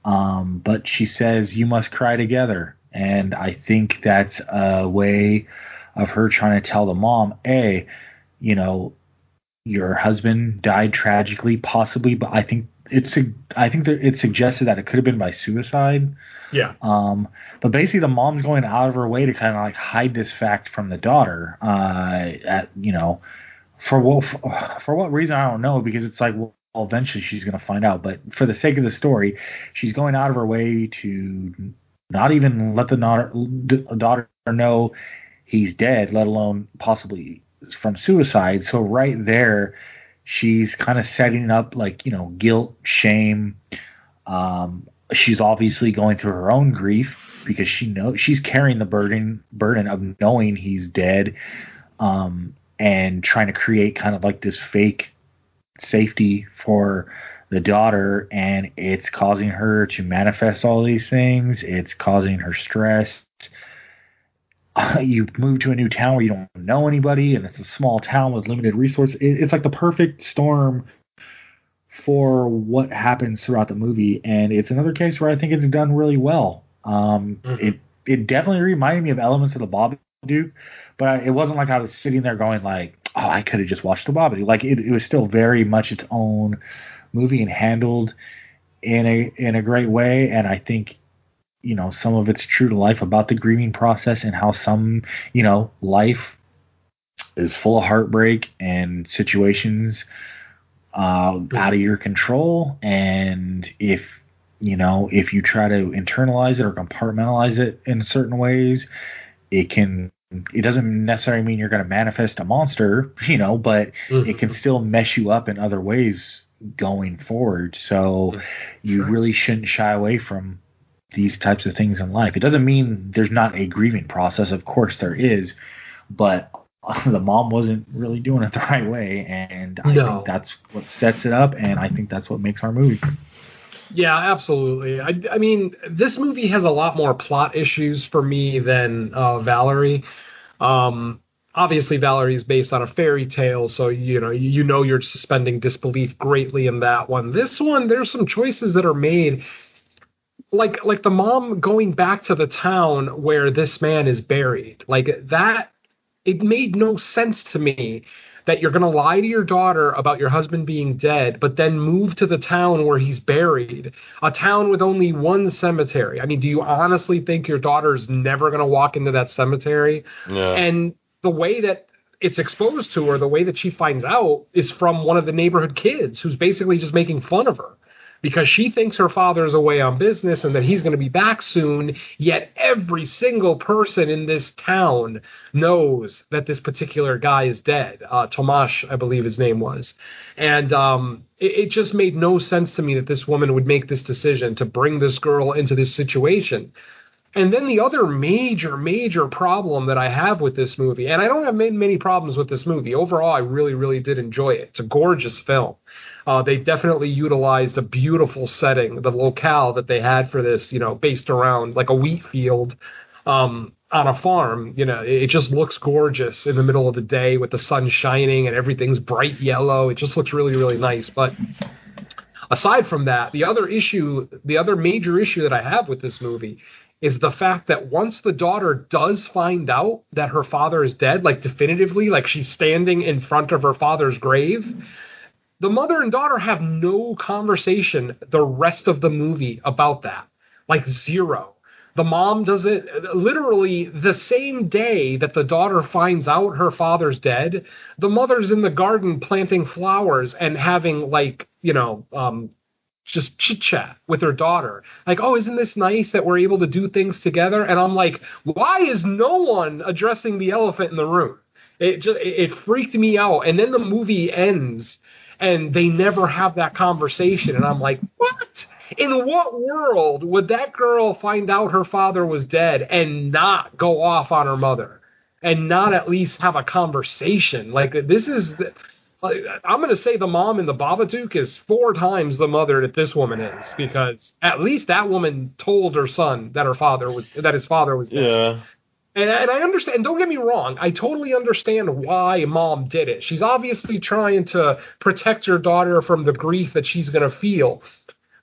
Um, but she says, "You must cry together," and I think that's a way of her trying to tell the mom, hey, you know, your husband died tragically, possibly, but I think it's I think that it suggested that it could have been by suicide." Yeah. Um, but basically, the mom's going out of her way to kind of like hide this fact from the daughter. Uh, at you know, for what for what reason I don't know because it's like well, eventually she's going to find out. But for the sake of the story, she's going out of her way to not even let the daughter, know he's dead, let alone possibly from suicide. So right there, she's kind of setting up like you know guilt, shame. Um, she's obviously going through her own grief because she knows she's carrying the burden burden of knowing he's dead um, and trying to create kind of like this fake safety for the daughter and it's causing her to manifest all these things it's causing her stress you move to a new town where you don't know anybody and it's a small town with limited resources it, it's like the perfect storm for what happens throughout the movie, and it's another case where I think it's done really well. Um, Mhm. It it definitely reminded me of elements of the Babadook, but it wasn't like I was sitting there going like, "Oh, I could have just watched the Babadook." Like it, it was still very much its own movie and handled in a in a great way, and I think you know some of it's true to life about the grieving process and how some you know life is full of heartbreak and situations uh, out of your control. And if you know, if you try to internalize it or compartmentalize it in certain ways, it can. It doesn't necessarily mean you're going to manifest a monster, *laughs* you know, but it can still mess you up in other ways going forward. So you really shouldn't shy away from these types of things in life. It doesn't mean there's not a grieving process. Of course there is, but *laughs* the mom wasn't really doing it the right way, and I No. think that's what sets it up, and I think that's what makes our movie. Yeah, absolutely. I, I mean, this movie has a lot more plot issues for me than uh, Valerie. Um, obviously, Valerie is based on a fairy tale, so you know you know you're suspending disbelief greatly in that one. This one, there's some choices that are made, like like the mom going back to the town where this man is buried. Like that, it made no sense to me that you're going to lie to your daughter about your husband being dead, but then move to the town where he's buried, a town with only one cemetery. I mean, do you honestly think your daughter's never going to walk into that cemetery? Yeah. And the way that it's exposed to her, the way that she finds out, is from one of the neighborhood kids who's basically just making fun of her. because she thinks her father's away on business and that he's going to be back soon. Yet every single person in this town knows that this particular guy is dead. Uh, Tomash, I believe his name was. And um, it, it just made no sense to me that this woman would make this decision to bring this girl into this situation. And then the other major, major problem that I have with this movie, and I don't have many, many problems with this movie. Overall, I really, really did enjoy it. It's a gorgeous film. Uh, they definitely utilized a beautiful setting, the locale that they had for this, you know, based around like a wheat field um, on a farm. You know, it, it just looks gorgeous in the middle of the day with the sun shining and everything's bright yellow. It just looks really, really nice. But aside from that, the other issue, the other major issue that I have with this movie is the fact that once the daughter does find out that her father is dead, like definitively, like she's standing in front of her father's grave, the mother and daughter have no conversation the rest of the movie about that. Like zero. The mom does it literally the same day that the daughter finds out her father's dead. The mother's in the garden planting flowers and having like, you know, um, just chit chat with her daughter. Like, oh, isn't this nice that we're able to do things together? And I'm like, why is no one addressing the elephant in the room? It just it freaked me out. And then the movie ends and they never have that conversation. And I'm like, what? In what world would that girl find out her father was dead and not go off on her mother and not at least have a conversation? Like this is. I'm going to say the mom in the Babadook is four times the mother that this woman is because at least that woman told her son that her father was that his father was dead. Yeah. And, and I understand. And don't get me wrong. I totally understand why mom did it. She's obviously trying to protect her daughter from the grief that she's going to feel.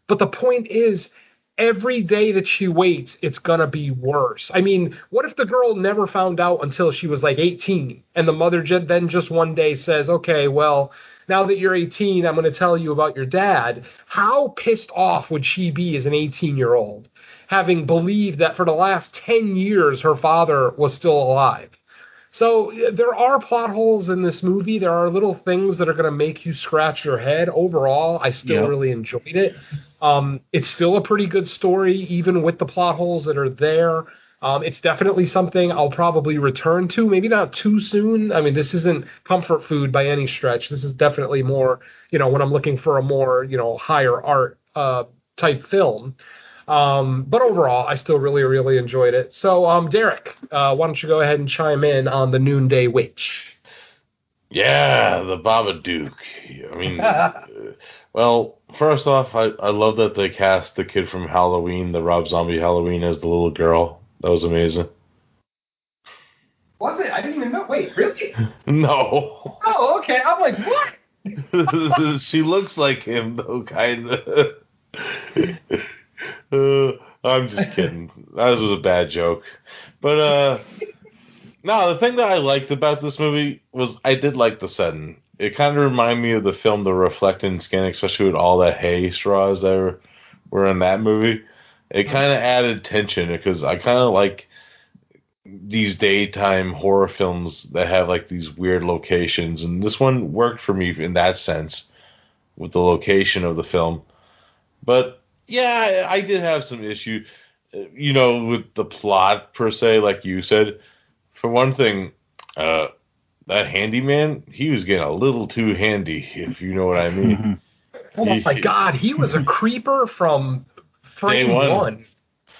But the point is, every day that she waits, it's going to be worse. I mean, what if the girl never found out until she was like 18 and the mother j- then just one day says, okay, well, now that you're 18, I'm going to tell you about your dad. How pissed off would she be as an 18 year old, having believed that for the last 10 years her father was still alive? So there are plot holes in this movie. There are little things that are going to make you scratch your head. Overall, I still really enjoyed it. Um, it's still a pretty good story, even with the plot holes that are there. Um, it's definitely something I'll probably return to. Maybe not too soon. I mean, this isn't comfort food by any stretch. This is definitely more, you know, when I'm looking for a more, you know, higher art uh, type film. Um, but overall, I still really, really enjoyed it. So, um, Derek, uh, why don't you go ahead and chime in on the Noonday Witch? Yeah, the Babadook. I mean, *laughs* uh, well, first off, I, I love that they cast the kid from Halloween, the Rob Zombie Halloween, as the little girl. That was amazing. Was it? I didn't even know. Wait, really? *laughs* No, Oh, okay. I'm like, what? *laughs* she looks like him though, kind of. uh, I'm just kidding. That was a bad joke, but uh, no. The thing that I liked about this movie was I did like the setting. It kind of reminded me of the film The Reflecting Skin, especially with all that hay straws that were, were in that movie. It kind of added tension because I kind of like these daytime horror films that have like these weird locations, and this one worked for me in that sense with the location of the film. But yeah, I, I did have some issue, uh, you know, with the plot per se, like you said. For one thing, uh, that handyman, he was getting a little too handy, if you know what I mean. *laughs* Oh my god, he was a creeper from frame Day one. one.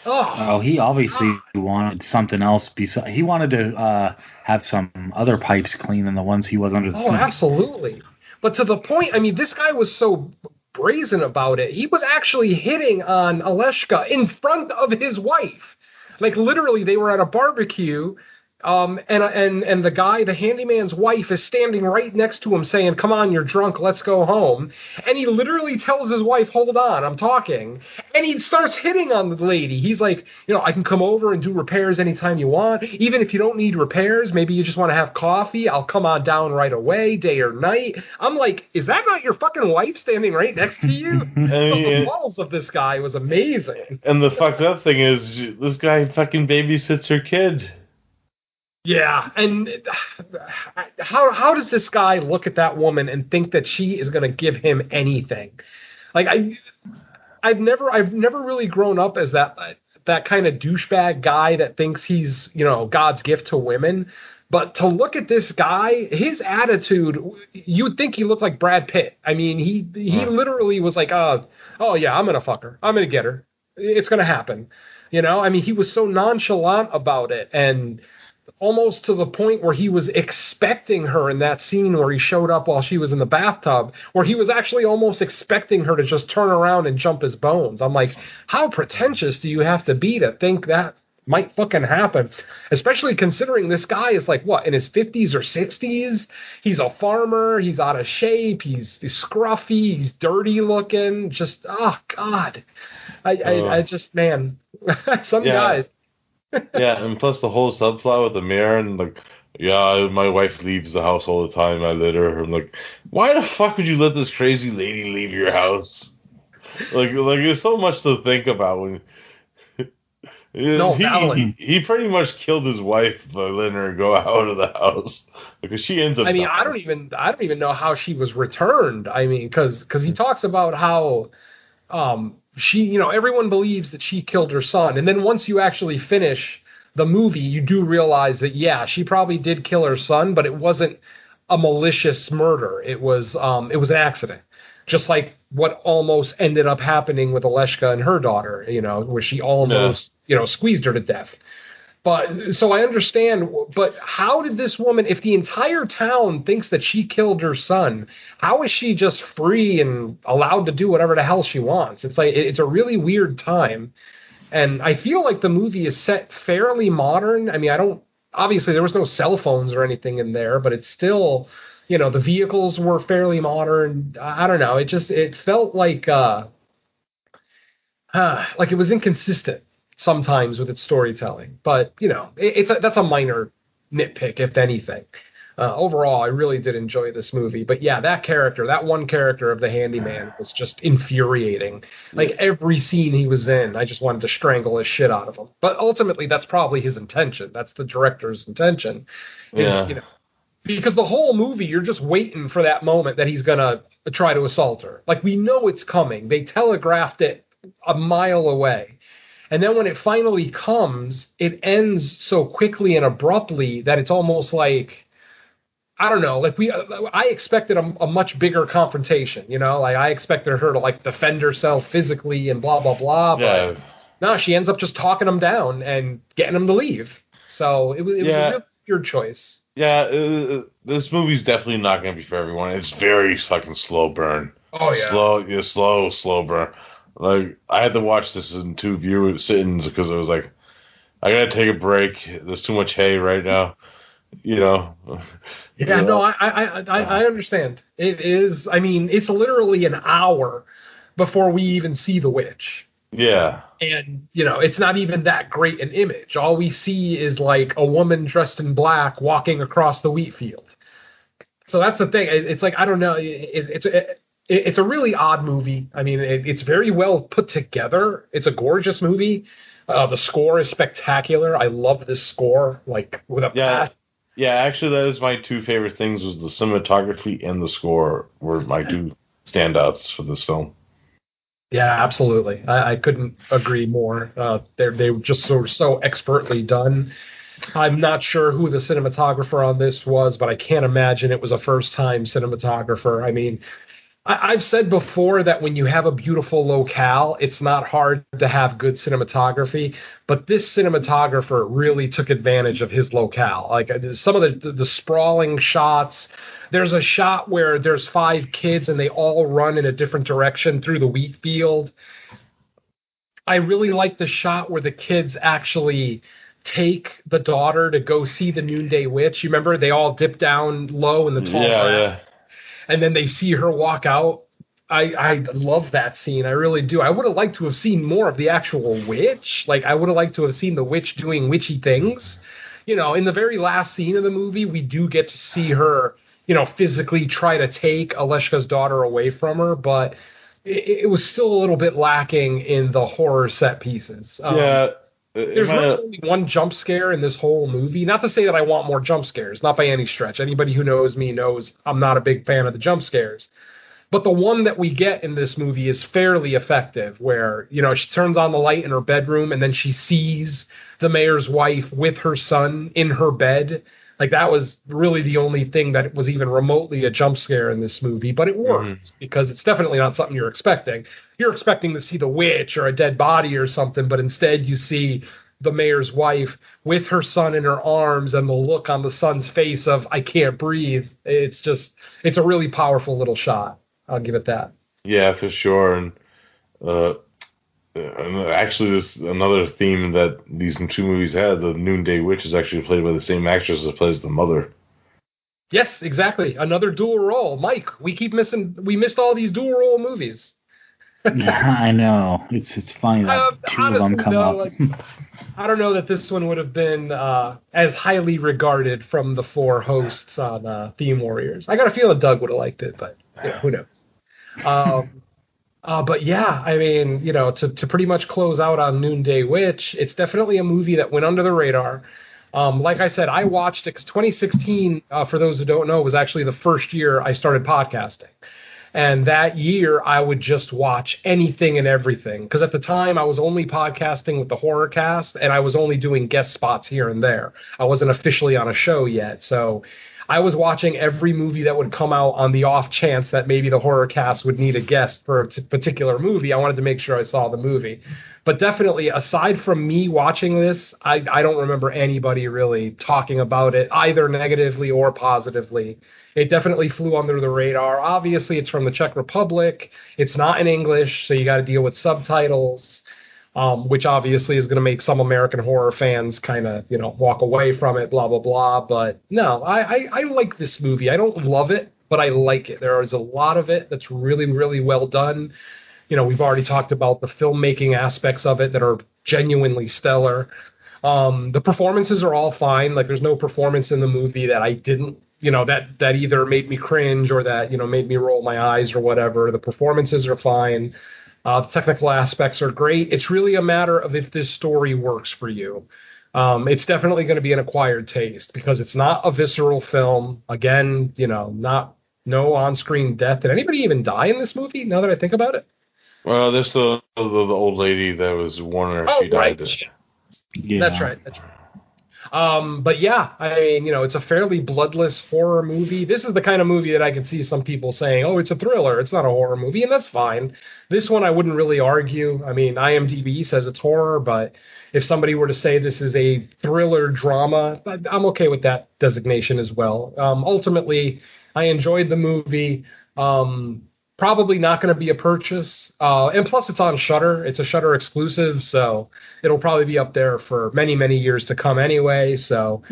Oh, Oh, he obviously wanted something else. Besides, he wanted to uh, have some other pipes clean than the ones he was under the oh, sink. absolutely. But to the point, I mean, this guy was so brazen about it. He was actually hitting on Aleshka in front of his wife. Like literally, they were at a barbecue. Um, and and and the guy, the handyman's wife, is standing right next to him, saying, "Come on, you're drunk. Let's go home." And he literally tells his wife, "Hold on, I'm talking." And he starts hitting on the lady. He's like, "You know, I can come over and do repairs anytime you want. Even if you don't need repairs, maybe you just want to have coffee. I'll come on down right away, day or night." I'm like, "Is that not your fucking wife standing right next to you?" *laughs* I the mean, balls of this guy was amazing. and the fucked up thing is, this guy fucking babysits her kid. Yeah, and how how does this guy look at that woman and think that she is going to give him anything? Like I I've never I've never really grown up as that that kind of douchebag guy that thinks he's you know God's gift to women. But to look at this guy, his attitude, you'd think he looked like Brad Pitt. I mean, he he Huh. literally was like, "Oh, oh yeah, I'm gonna fuck her. I'm gonna get her. It's gonna happen." You know, I mean, he was so nonchalant about it, and almost to the point where he was expecting her in that scene where he showed up while she was in the bathtub, where he was actually almost expecting her to just turn around and jump his bones. I'm like, how pretentious do you have to be to think that might fucking happen? Especially considering this guy is like, what, in his 50s or 60s? He's a farmer, he's out of shape, he's, he's scruffy, he's dirty looking, just, oh, God. I, I, uh. I just, man, *laughs* some Yeah. guys. Yeah, and plus the whole subplot with the mayor and like, yeah, my wife leaves the house all the time. I let her. I'm like, why the fuck would you let this crazy lady leave your house? Like, like there's so much to think about when. *laughs* No, he, he, he pretty much killed his wife by letting her go *laughs* out of the house because she ends up. I mean, I don't even I don't even know how she was returned. I mean, because because he talks about how um, she, you know, everyone believes that she killed her son, and then once you actually finish the movie, you do realize that yeah, she probably did kill her son, but it wasn't a malicious murder. It was um, it was an accident, just like what almost ended up happening with Aleshka and her daughter. You know, where she almost you know squeezed her to death. But so I understand, but how did this woman, if the entire town thinks that she killed her son, how is she just free and allowed to do whatever the hell she wants? It's like it's a really weird time, and I feel like the movie is set fairly modern. I mean, I don't obviously there was no cell phones or anything in there, but it's still, you know, the vehicles were fairly modern. I don't know, it just it felt like uh, *sighs* like it was inconsistent sometimes with its storytelling. But you know, it, it's a, that's a minor nitpick, if anything. Uh, overall, I really did enjoy this movie. But yeah, that character, that one character of the handyman, was just infuriating. Like every scene he was in, I just wanted to strangle his shit out of him. But ultimately, that's probably his intention. That's the director's intention. is, Yeah. You know, because the whole movie, you're just waiting for that moment that he's gonna try to assault her. Like we know it's coming. They telegraphed it a mile away. And then when it finally comes, it ends so quickly and abruptly that it's almost like I don't know, like we I expected a, a much bigger confrontation, you know, like I expected her to like defend herself physically and blah blah blah, but Yeah, no, she ends up just talking him down and getting him to leave. So it was it Yeah. was a weird choice. yeah. Uh, this movie's definitely not gonna be for everyone. It's very fucking slow burn. Oh yeah, slow, yeah, slow, slow burn. Like I had to watch this in two view sittings because I was like, I gotta take a break. There's too much hay right now, you know. *laughs* Yeah, no, I, I, I, I understand. It is. I mean, it's literally an hour before we even see the witch, Yeah, and you know, it's not even that great an image. All we see is like a woman dressed in black walking across the wheat field. So that's the thing. It's like I don't know. It, it's it, it's a really odd movie. I mean, it, it's very well put together. It's a gorgeous movie. Uh, the score is spectacular. I love this score. Like with a Yeah. passion. yeah. Actually, that is my two favorite things: was the cinematography and the score were my two standouts for this film. Yeah, absolutely. I, I couldn't agree more. Uh, they were just so so expertly done. I'm not sure who the cinematographer on this was, but I can't imagine it was a first time cinematographer. I mean, I, I've said before that when you have a beautiful locale, it's not hard to have good cinematography. But this cinematographer really took advantage of his locale. Like uh, some of the the, the sprawling shots. There's a shot where there's five kids and they all run in a different direction through the wheat field. I really like the shot where the kids actually take the daughter to go see the noonday witch. You remember they all dip down low in the tall yeah, grass yeah. And then they see her walk out. I, I love that scene. I really do. I would have liked to have seen more of the actual witch. Like I would have liked to have seen the witch doing witchy things. You know, in the very last scene of the movie, we do get to see her, you know, physically try to take Aleshka's daughter away from her, but it, it was still a little bit lacking in the horror set pieces. Um, yeah. It there's really only one jump scare in this whole movie. Not to say that I want more jump scares, not by any stretch. Anybody who knows me knows I'm not a big fan of the jump scares. but the one that we get in this movie is fairly effective where you know she turns on the light in her bedroom and then she sees the mayor's wife with her son in her bed like that was really the only thing that was even remotely a jump scare in this movie but it worked because it's definitely not something you're expecting you're expecting to see the witch or a dead body or something but instead you see the mayor's wife with her son in her arms and the look on the son's face of I can't breathe. It's just it's a really powerful little shot. I'll give it that. Yeah, for sure. And uh, actually, this another theme that these two movies had. The Noonday Witch is actually played by the same actress that plays the mother. Yes, exactly. Another dual role. Mike, we keep missing we missed all these dual role movies. yeah, I know. It's it's funny that Uh, two of them come no, up. like- I don't know that this one would have been uh, as highly regarded from the four hosts on uh, Theme Warriors. I got a feeling Doug would have liked it, but you know, who knows? Um, uh, but yeah, I mean, you know, to, to pretty much close out on Noonday Witch, it's definitely a movie that went under the radar. Um, like I said, I watched it 'cause 2016, uh, for those who don't know, was actually the first year I started podcasting. And that year, I would just watch anything and everything. Because at the time, I was only podcasting with the horror cast, and I was only doing guest spots here and there. I wasn't officially on a show yet. So I was watching every movie that would come out on the off chance that maybe the horror cast would need a guest for a t- particular movie. I wanted to make sure I saw the movie. But definitely, aside from me watching this, I, I don't remember anybody really talking about it, either negatively or positively. It definitely flew under the radar. Obviously, it's from the Czech Republic. It's not in English, so you got to deal with subtitles, um, which obviously is going to make some American horror fans kind of, you know, walk away from it, blah, blah, blah. But no, I, I, I like this movie. I don't love it, but I like it. There is a lot of it that's really, really well done. You know, we've already talked about the filmmaking aspects of it that are genuinely stellar. Um, the performances are all fine. Like, there's no performance in the movie that I didn't, you know, that that either made me cringe or that you know made me roll my eyes or whatever. The performances are fine. Uh, the technical aspects are great. It's really a matter of if this story works for you. Um, it's definitely going to be an acquired taste because it's not a visceral film. Again, you know, not no on-screen death. Did anybody even die in this movie? Now that I think about it. Well, there's the, the the old lady that was wondering if Oh, she died. right. Yeah. That's right. That's right. Um, but yeah, I mean, you know, it's a fairly bloodless horror movie. This is the kind of movie that I could see some people saying, "Oh, it's a thriller. It's not a horror movie," and that's fine. This one, I wouldn't really argue. I mean, IMDb says it's horror, but if somebody were to say this is a thriller drama, I'm okay with that designation as well. Um, ultimately, I enjoyed the movie. Um, probably not going to be a purchase. Uh, and plus, it's on Shudder. It's a Shudder exclusive, so it'll probably be up there for many, many years to come anyway. So,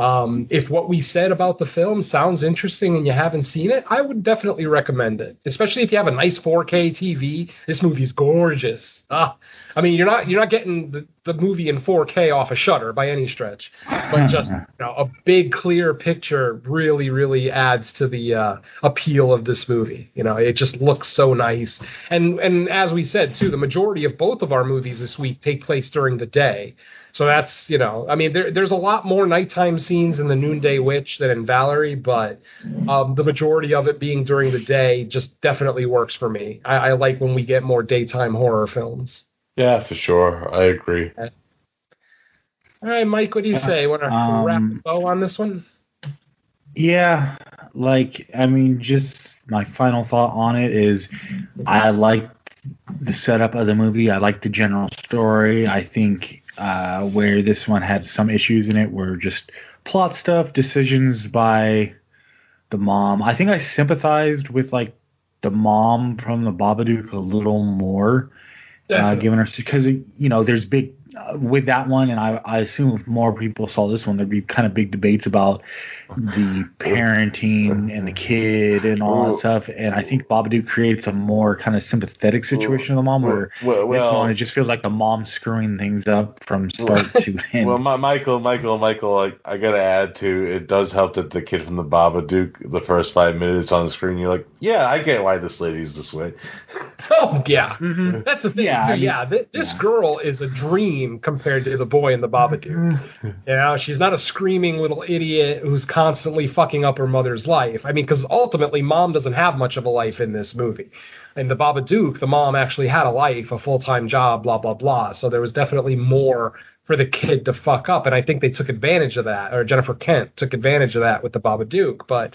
um, if what we said about the film sounds interesting and you haven't seen it, I would definitely recommend it. Especially if you have a nice 4K TV. This movie's gorgeous. Ah, I mean, you're not you're not getting the, the movie in 4K off a Shudder by any stretch, but just *laughs* you know, a big clear picture really really adds to the uh, appeal of this movie. You know, it just looks so nice. And and as we said too, the majority of both of our movies this week take place during the day. So that's you know, I mean, there, there's a lot more nighttime scenes in the Noonday Witch than in Valerie, but um, the majority of it being during the day just definitely works for me. I, I like when we get more daytime horror films. Yeah, for sure. I agree. All right, Mike, what do you say? Want to Um, wrap the bow on this one? Yeah, like I mean, just my final thought on it is, I like the setup of the movie. I like the general story. I think uh, where this one had some issues in it were just plot stuff, decisions by the mom. I think I sympathized with like the mom from the Babadook a little more uh, given her because you know there's big with that one, and I, I assume if more people saw this one, there'd be kind of big debates about the parenting and the kid and all that stuff. And I think Babadook creates a more kind of sympathetic situation of the mom, where Well, this one it just feels like the mom screwing things up from start *laughs* to end. well, my, Michael, Michael, Michael. I, I got to add to it. Does help that the kid from the Babadook, the first five minutes on the screen, you're like, yeah, I get why this lady's this way. *laughs* Oh yeah, mm-hmm. that's the thing. Yeah, too. I mean- yeah, th- this yeah. girl is a dream scream compared to the boy in the Babadook. You know, she's not a screaming little idiot who's constantly fucking up her mother's life. I mean, because ultimately, mom doesn't have much of a life in this movie. In the Babadook, the mom actually had a life, a full time job, blah blah blah. So there was definitely more for the kid to fuck up, and I think they took advantage of that, or Jennifer Kent took advantage of that with the Babadook. But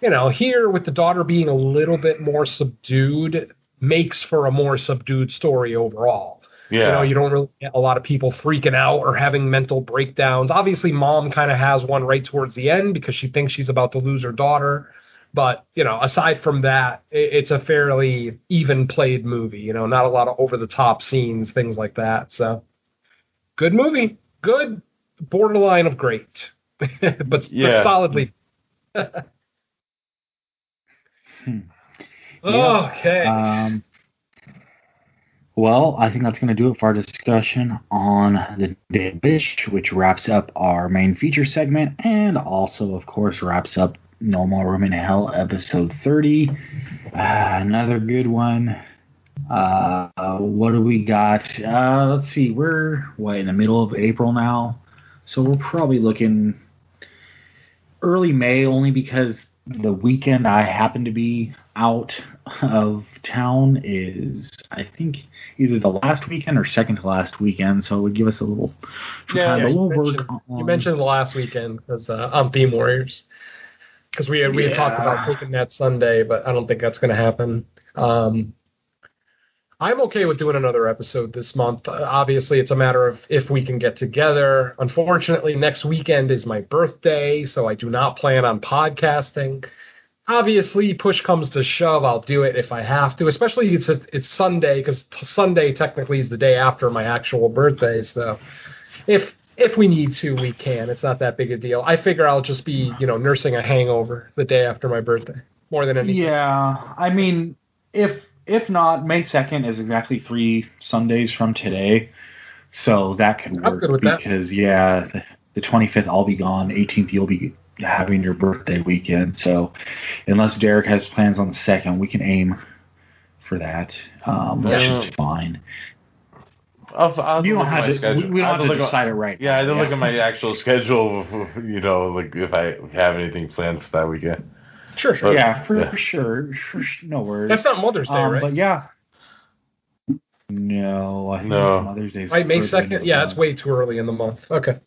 you know, here with the daughter being a little bit more subdued, makes for a more subdued story overall. Yeah. You know, you don't really get a lot of people freaking out or having mental breakdowns. Obviously, mom kind of has one right towards the end because she thinks she's about to lose her daughter. But, you know, aside from that, it's a fairly even played movie. You know, not a lot of over the top scenes, things like that. So, good movie. Good, borderline of great, *laughs* but, but solidly. *laughs* Hmm. Yeah. Okay. Um, well, I think that's going to do it for our discussion on the Dead Bitch, which wraps up our main feature segment and also, of course, wraps up No More Room in Hell episode 30. Uh, another good one. Uh, what do we got? Uh, let's see. We're, what, in the middle of April now? So we're probably looking early May only because the weekend I happen to be out of town is I think either the last weekend or second to last weekend, so it would give us a little Yeah, time. yeah, but you we'll work mentioned- on, You mentioned the last weekend because uh, on Theme Warriors, because we had we had talked about taking that Sunday, but I don't think that's going to happen. Um, I'm okay with doing another episode this month. Obviously, it's a matter of if we can get together. Unfortunately, next weekend is my birthday, so I do not plan on podcasting. Obviously, push comes to shove, I'll do it if I have to. Especially it's it's Sunday because t- Sunday technically is the day after my actual birthday, so if if we need to, we can. It's not that big a deal. I figure I'll just be, you know, nursing a hangover the day after my birthday more than anything. Yeah, I mean, if if not, May second is exactly three Sundays from today, so that can I'm work. good with that. because yeah, the- the twenty fifth I'll be gone. Eighteenth you'll be having your birthday weekend. So unless Derek has plans on the second, we can aim for that, um, which Yeah. is fine. I'll, I'll You don't have to. schedule. We, we don't have to look at- decide it right. Yeah, I now, didn't look at my actual schedule. *laughs* You know, like if I have anything planned for that weekend. Sure, sure. But- Yeah, for Yeah. sure. For, sh- no worries. That's not Mother's Day, Um, right? But yeah. No, I think No. Mother's Day. Right, May second. Yeah, it's way too early in the month. Okay.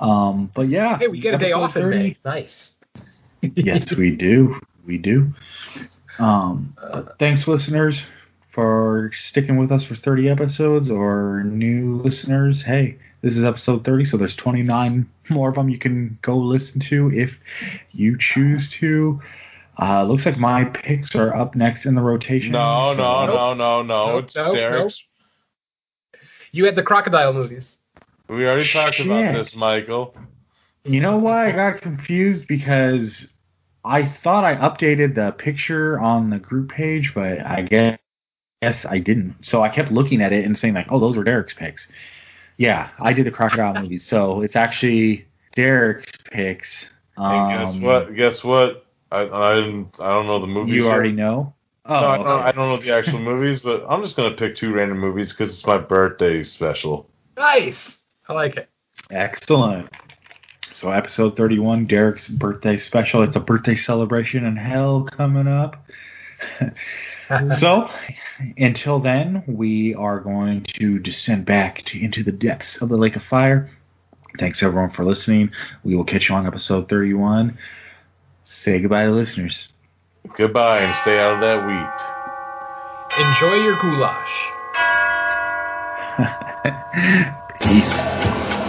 Um, but yeah. Hey, we get a day episode off in May. Nice. *laughs* yes, we do. We do. Um, but thanks, listeners, for sticking with us for 30 episodes, or new listeners. Hey, this is episode 30, so there's 29 more of them you can go listen to if you choose to. Uh, looks like my picks are up next in the rotation. No, so- no, Nope. no, no, no. Nope, It's nope, Derek's. You had the crocodile movies. We already talked about this, Michael. You know why I got confused? Because I thought I updated the picture on the group page, but I guess, guess I didn't. So I kept looking at it and saying like, "Oh, those were Derek's picks." Yeah, I did the crocodile *laughs* movies, so it's actually Derek's picks. And guess Um, what? Guess what? I I. I don't know the movie. You yet. already know. Oh, no, I don't, okay. I don't know the actual *laughs* movies, but I'm just gonna pick two random movies because it's my birthday special. Nice. I like it. Excellent. So episode 31, Derek's birthday special. It's a birthday celebration in hell coming up. *laughs* so until then, we are going to descend back to, into the depths of the lake of fire. Thanks everyone for listening. We will catch you on episode 31. Say goodbye to listeners. Goodbye and stay out of that wheat. Enjoy your goulash. *laughs* Peace.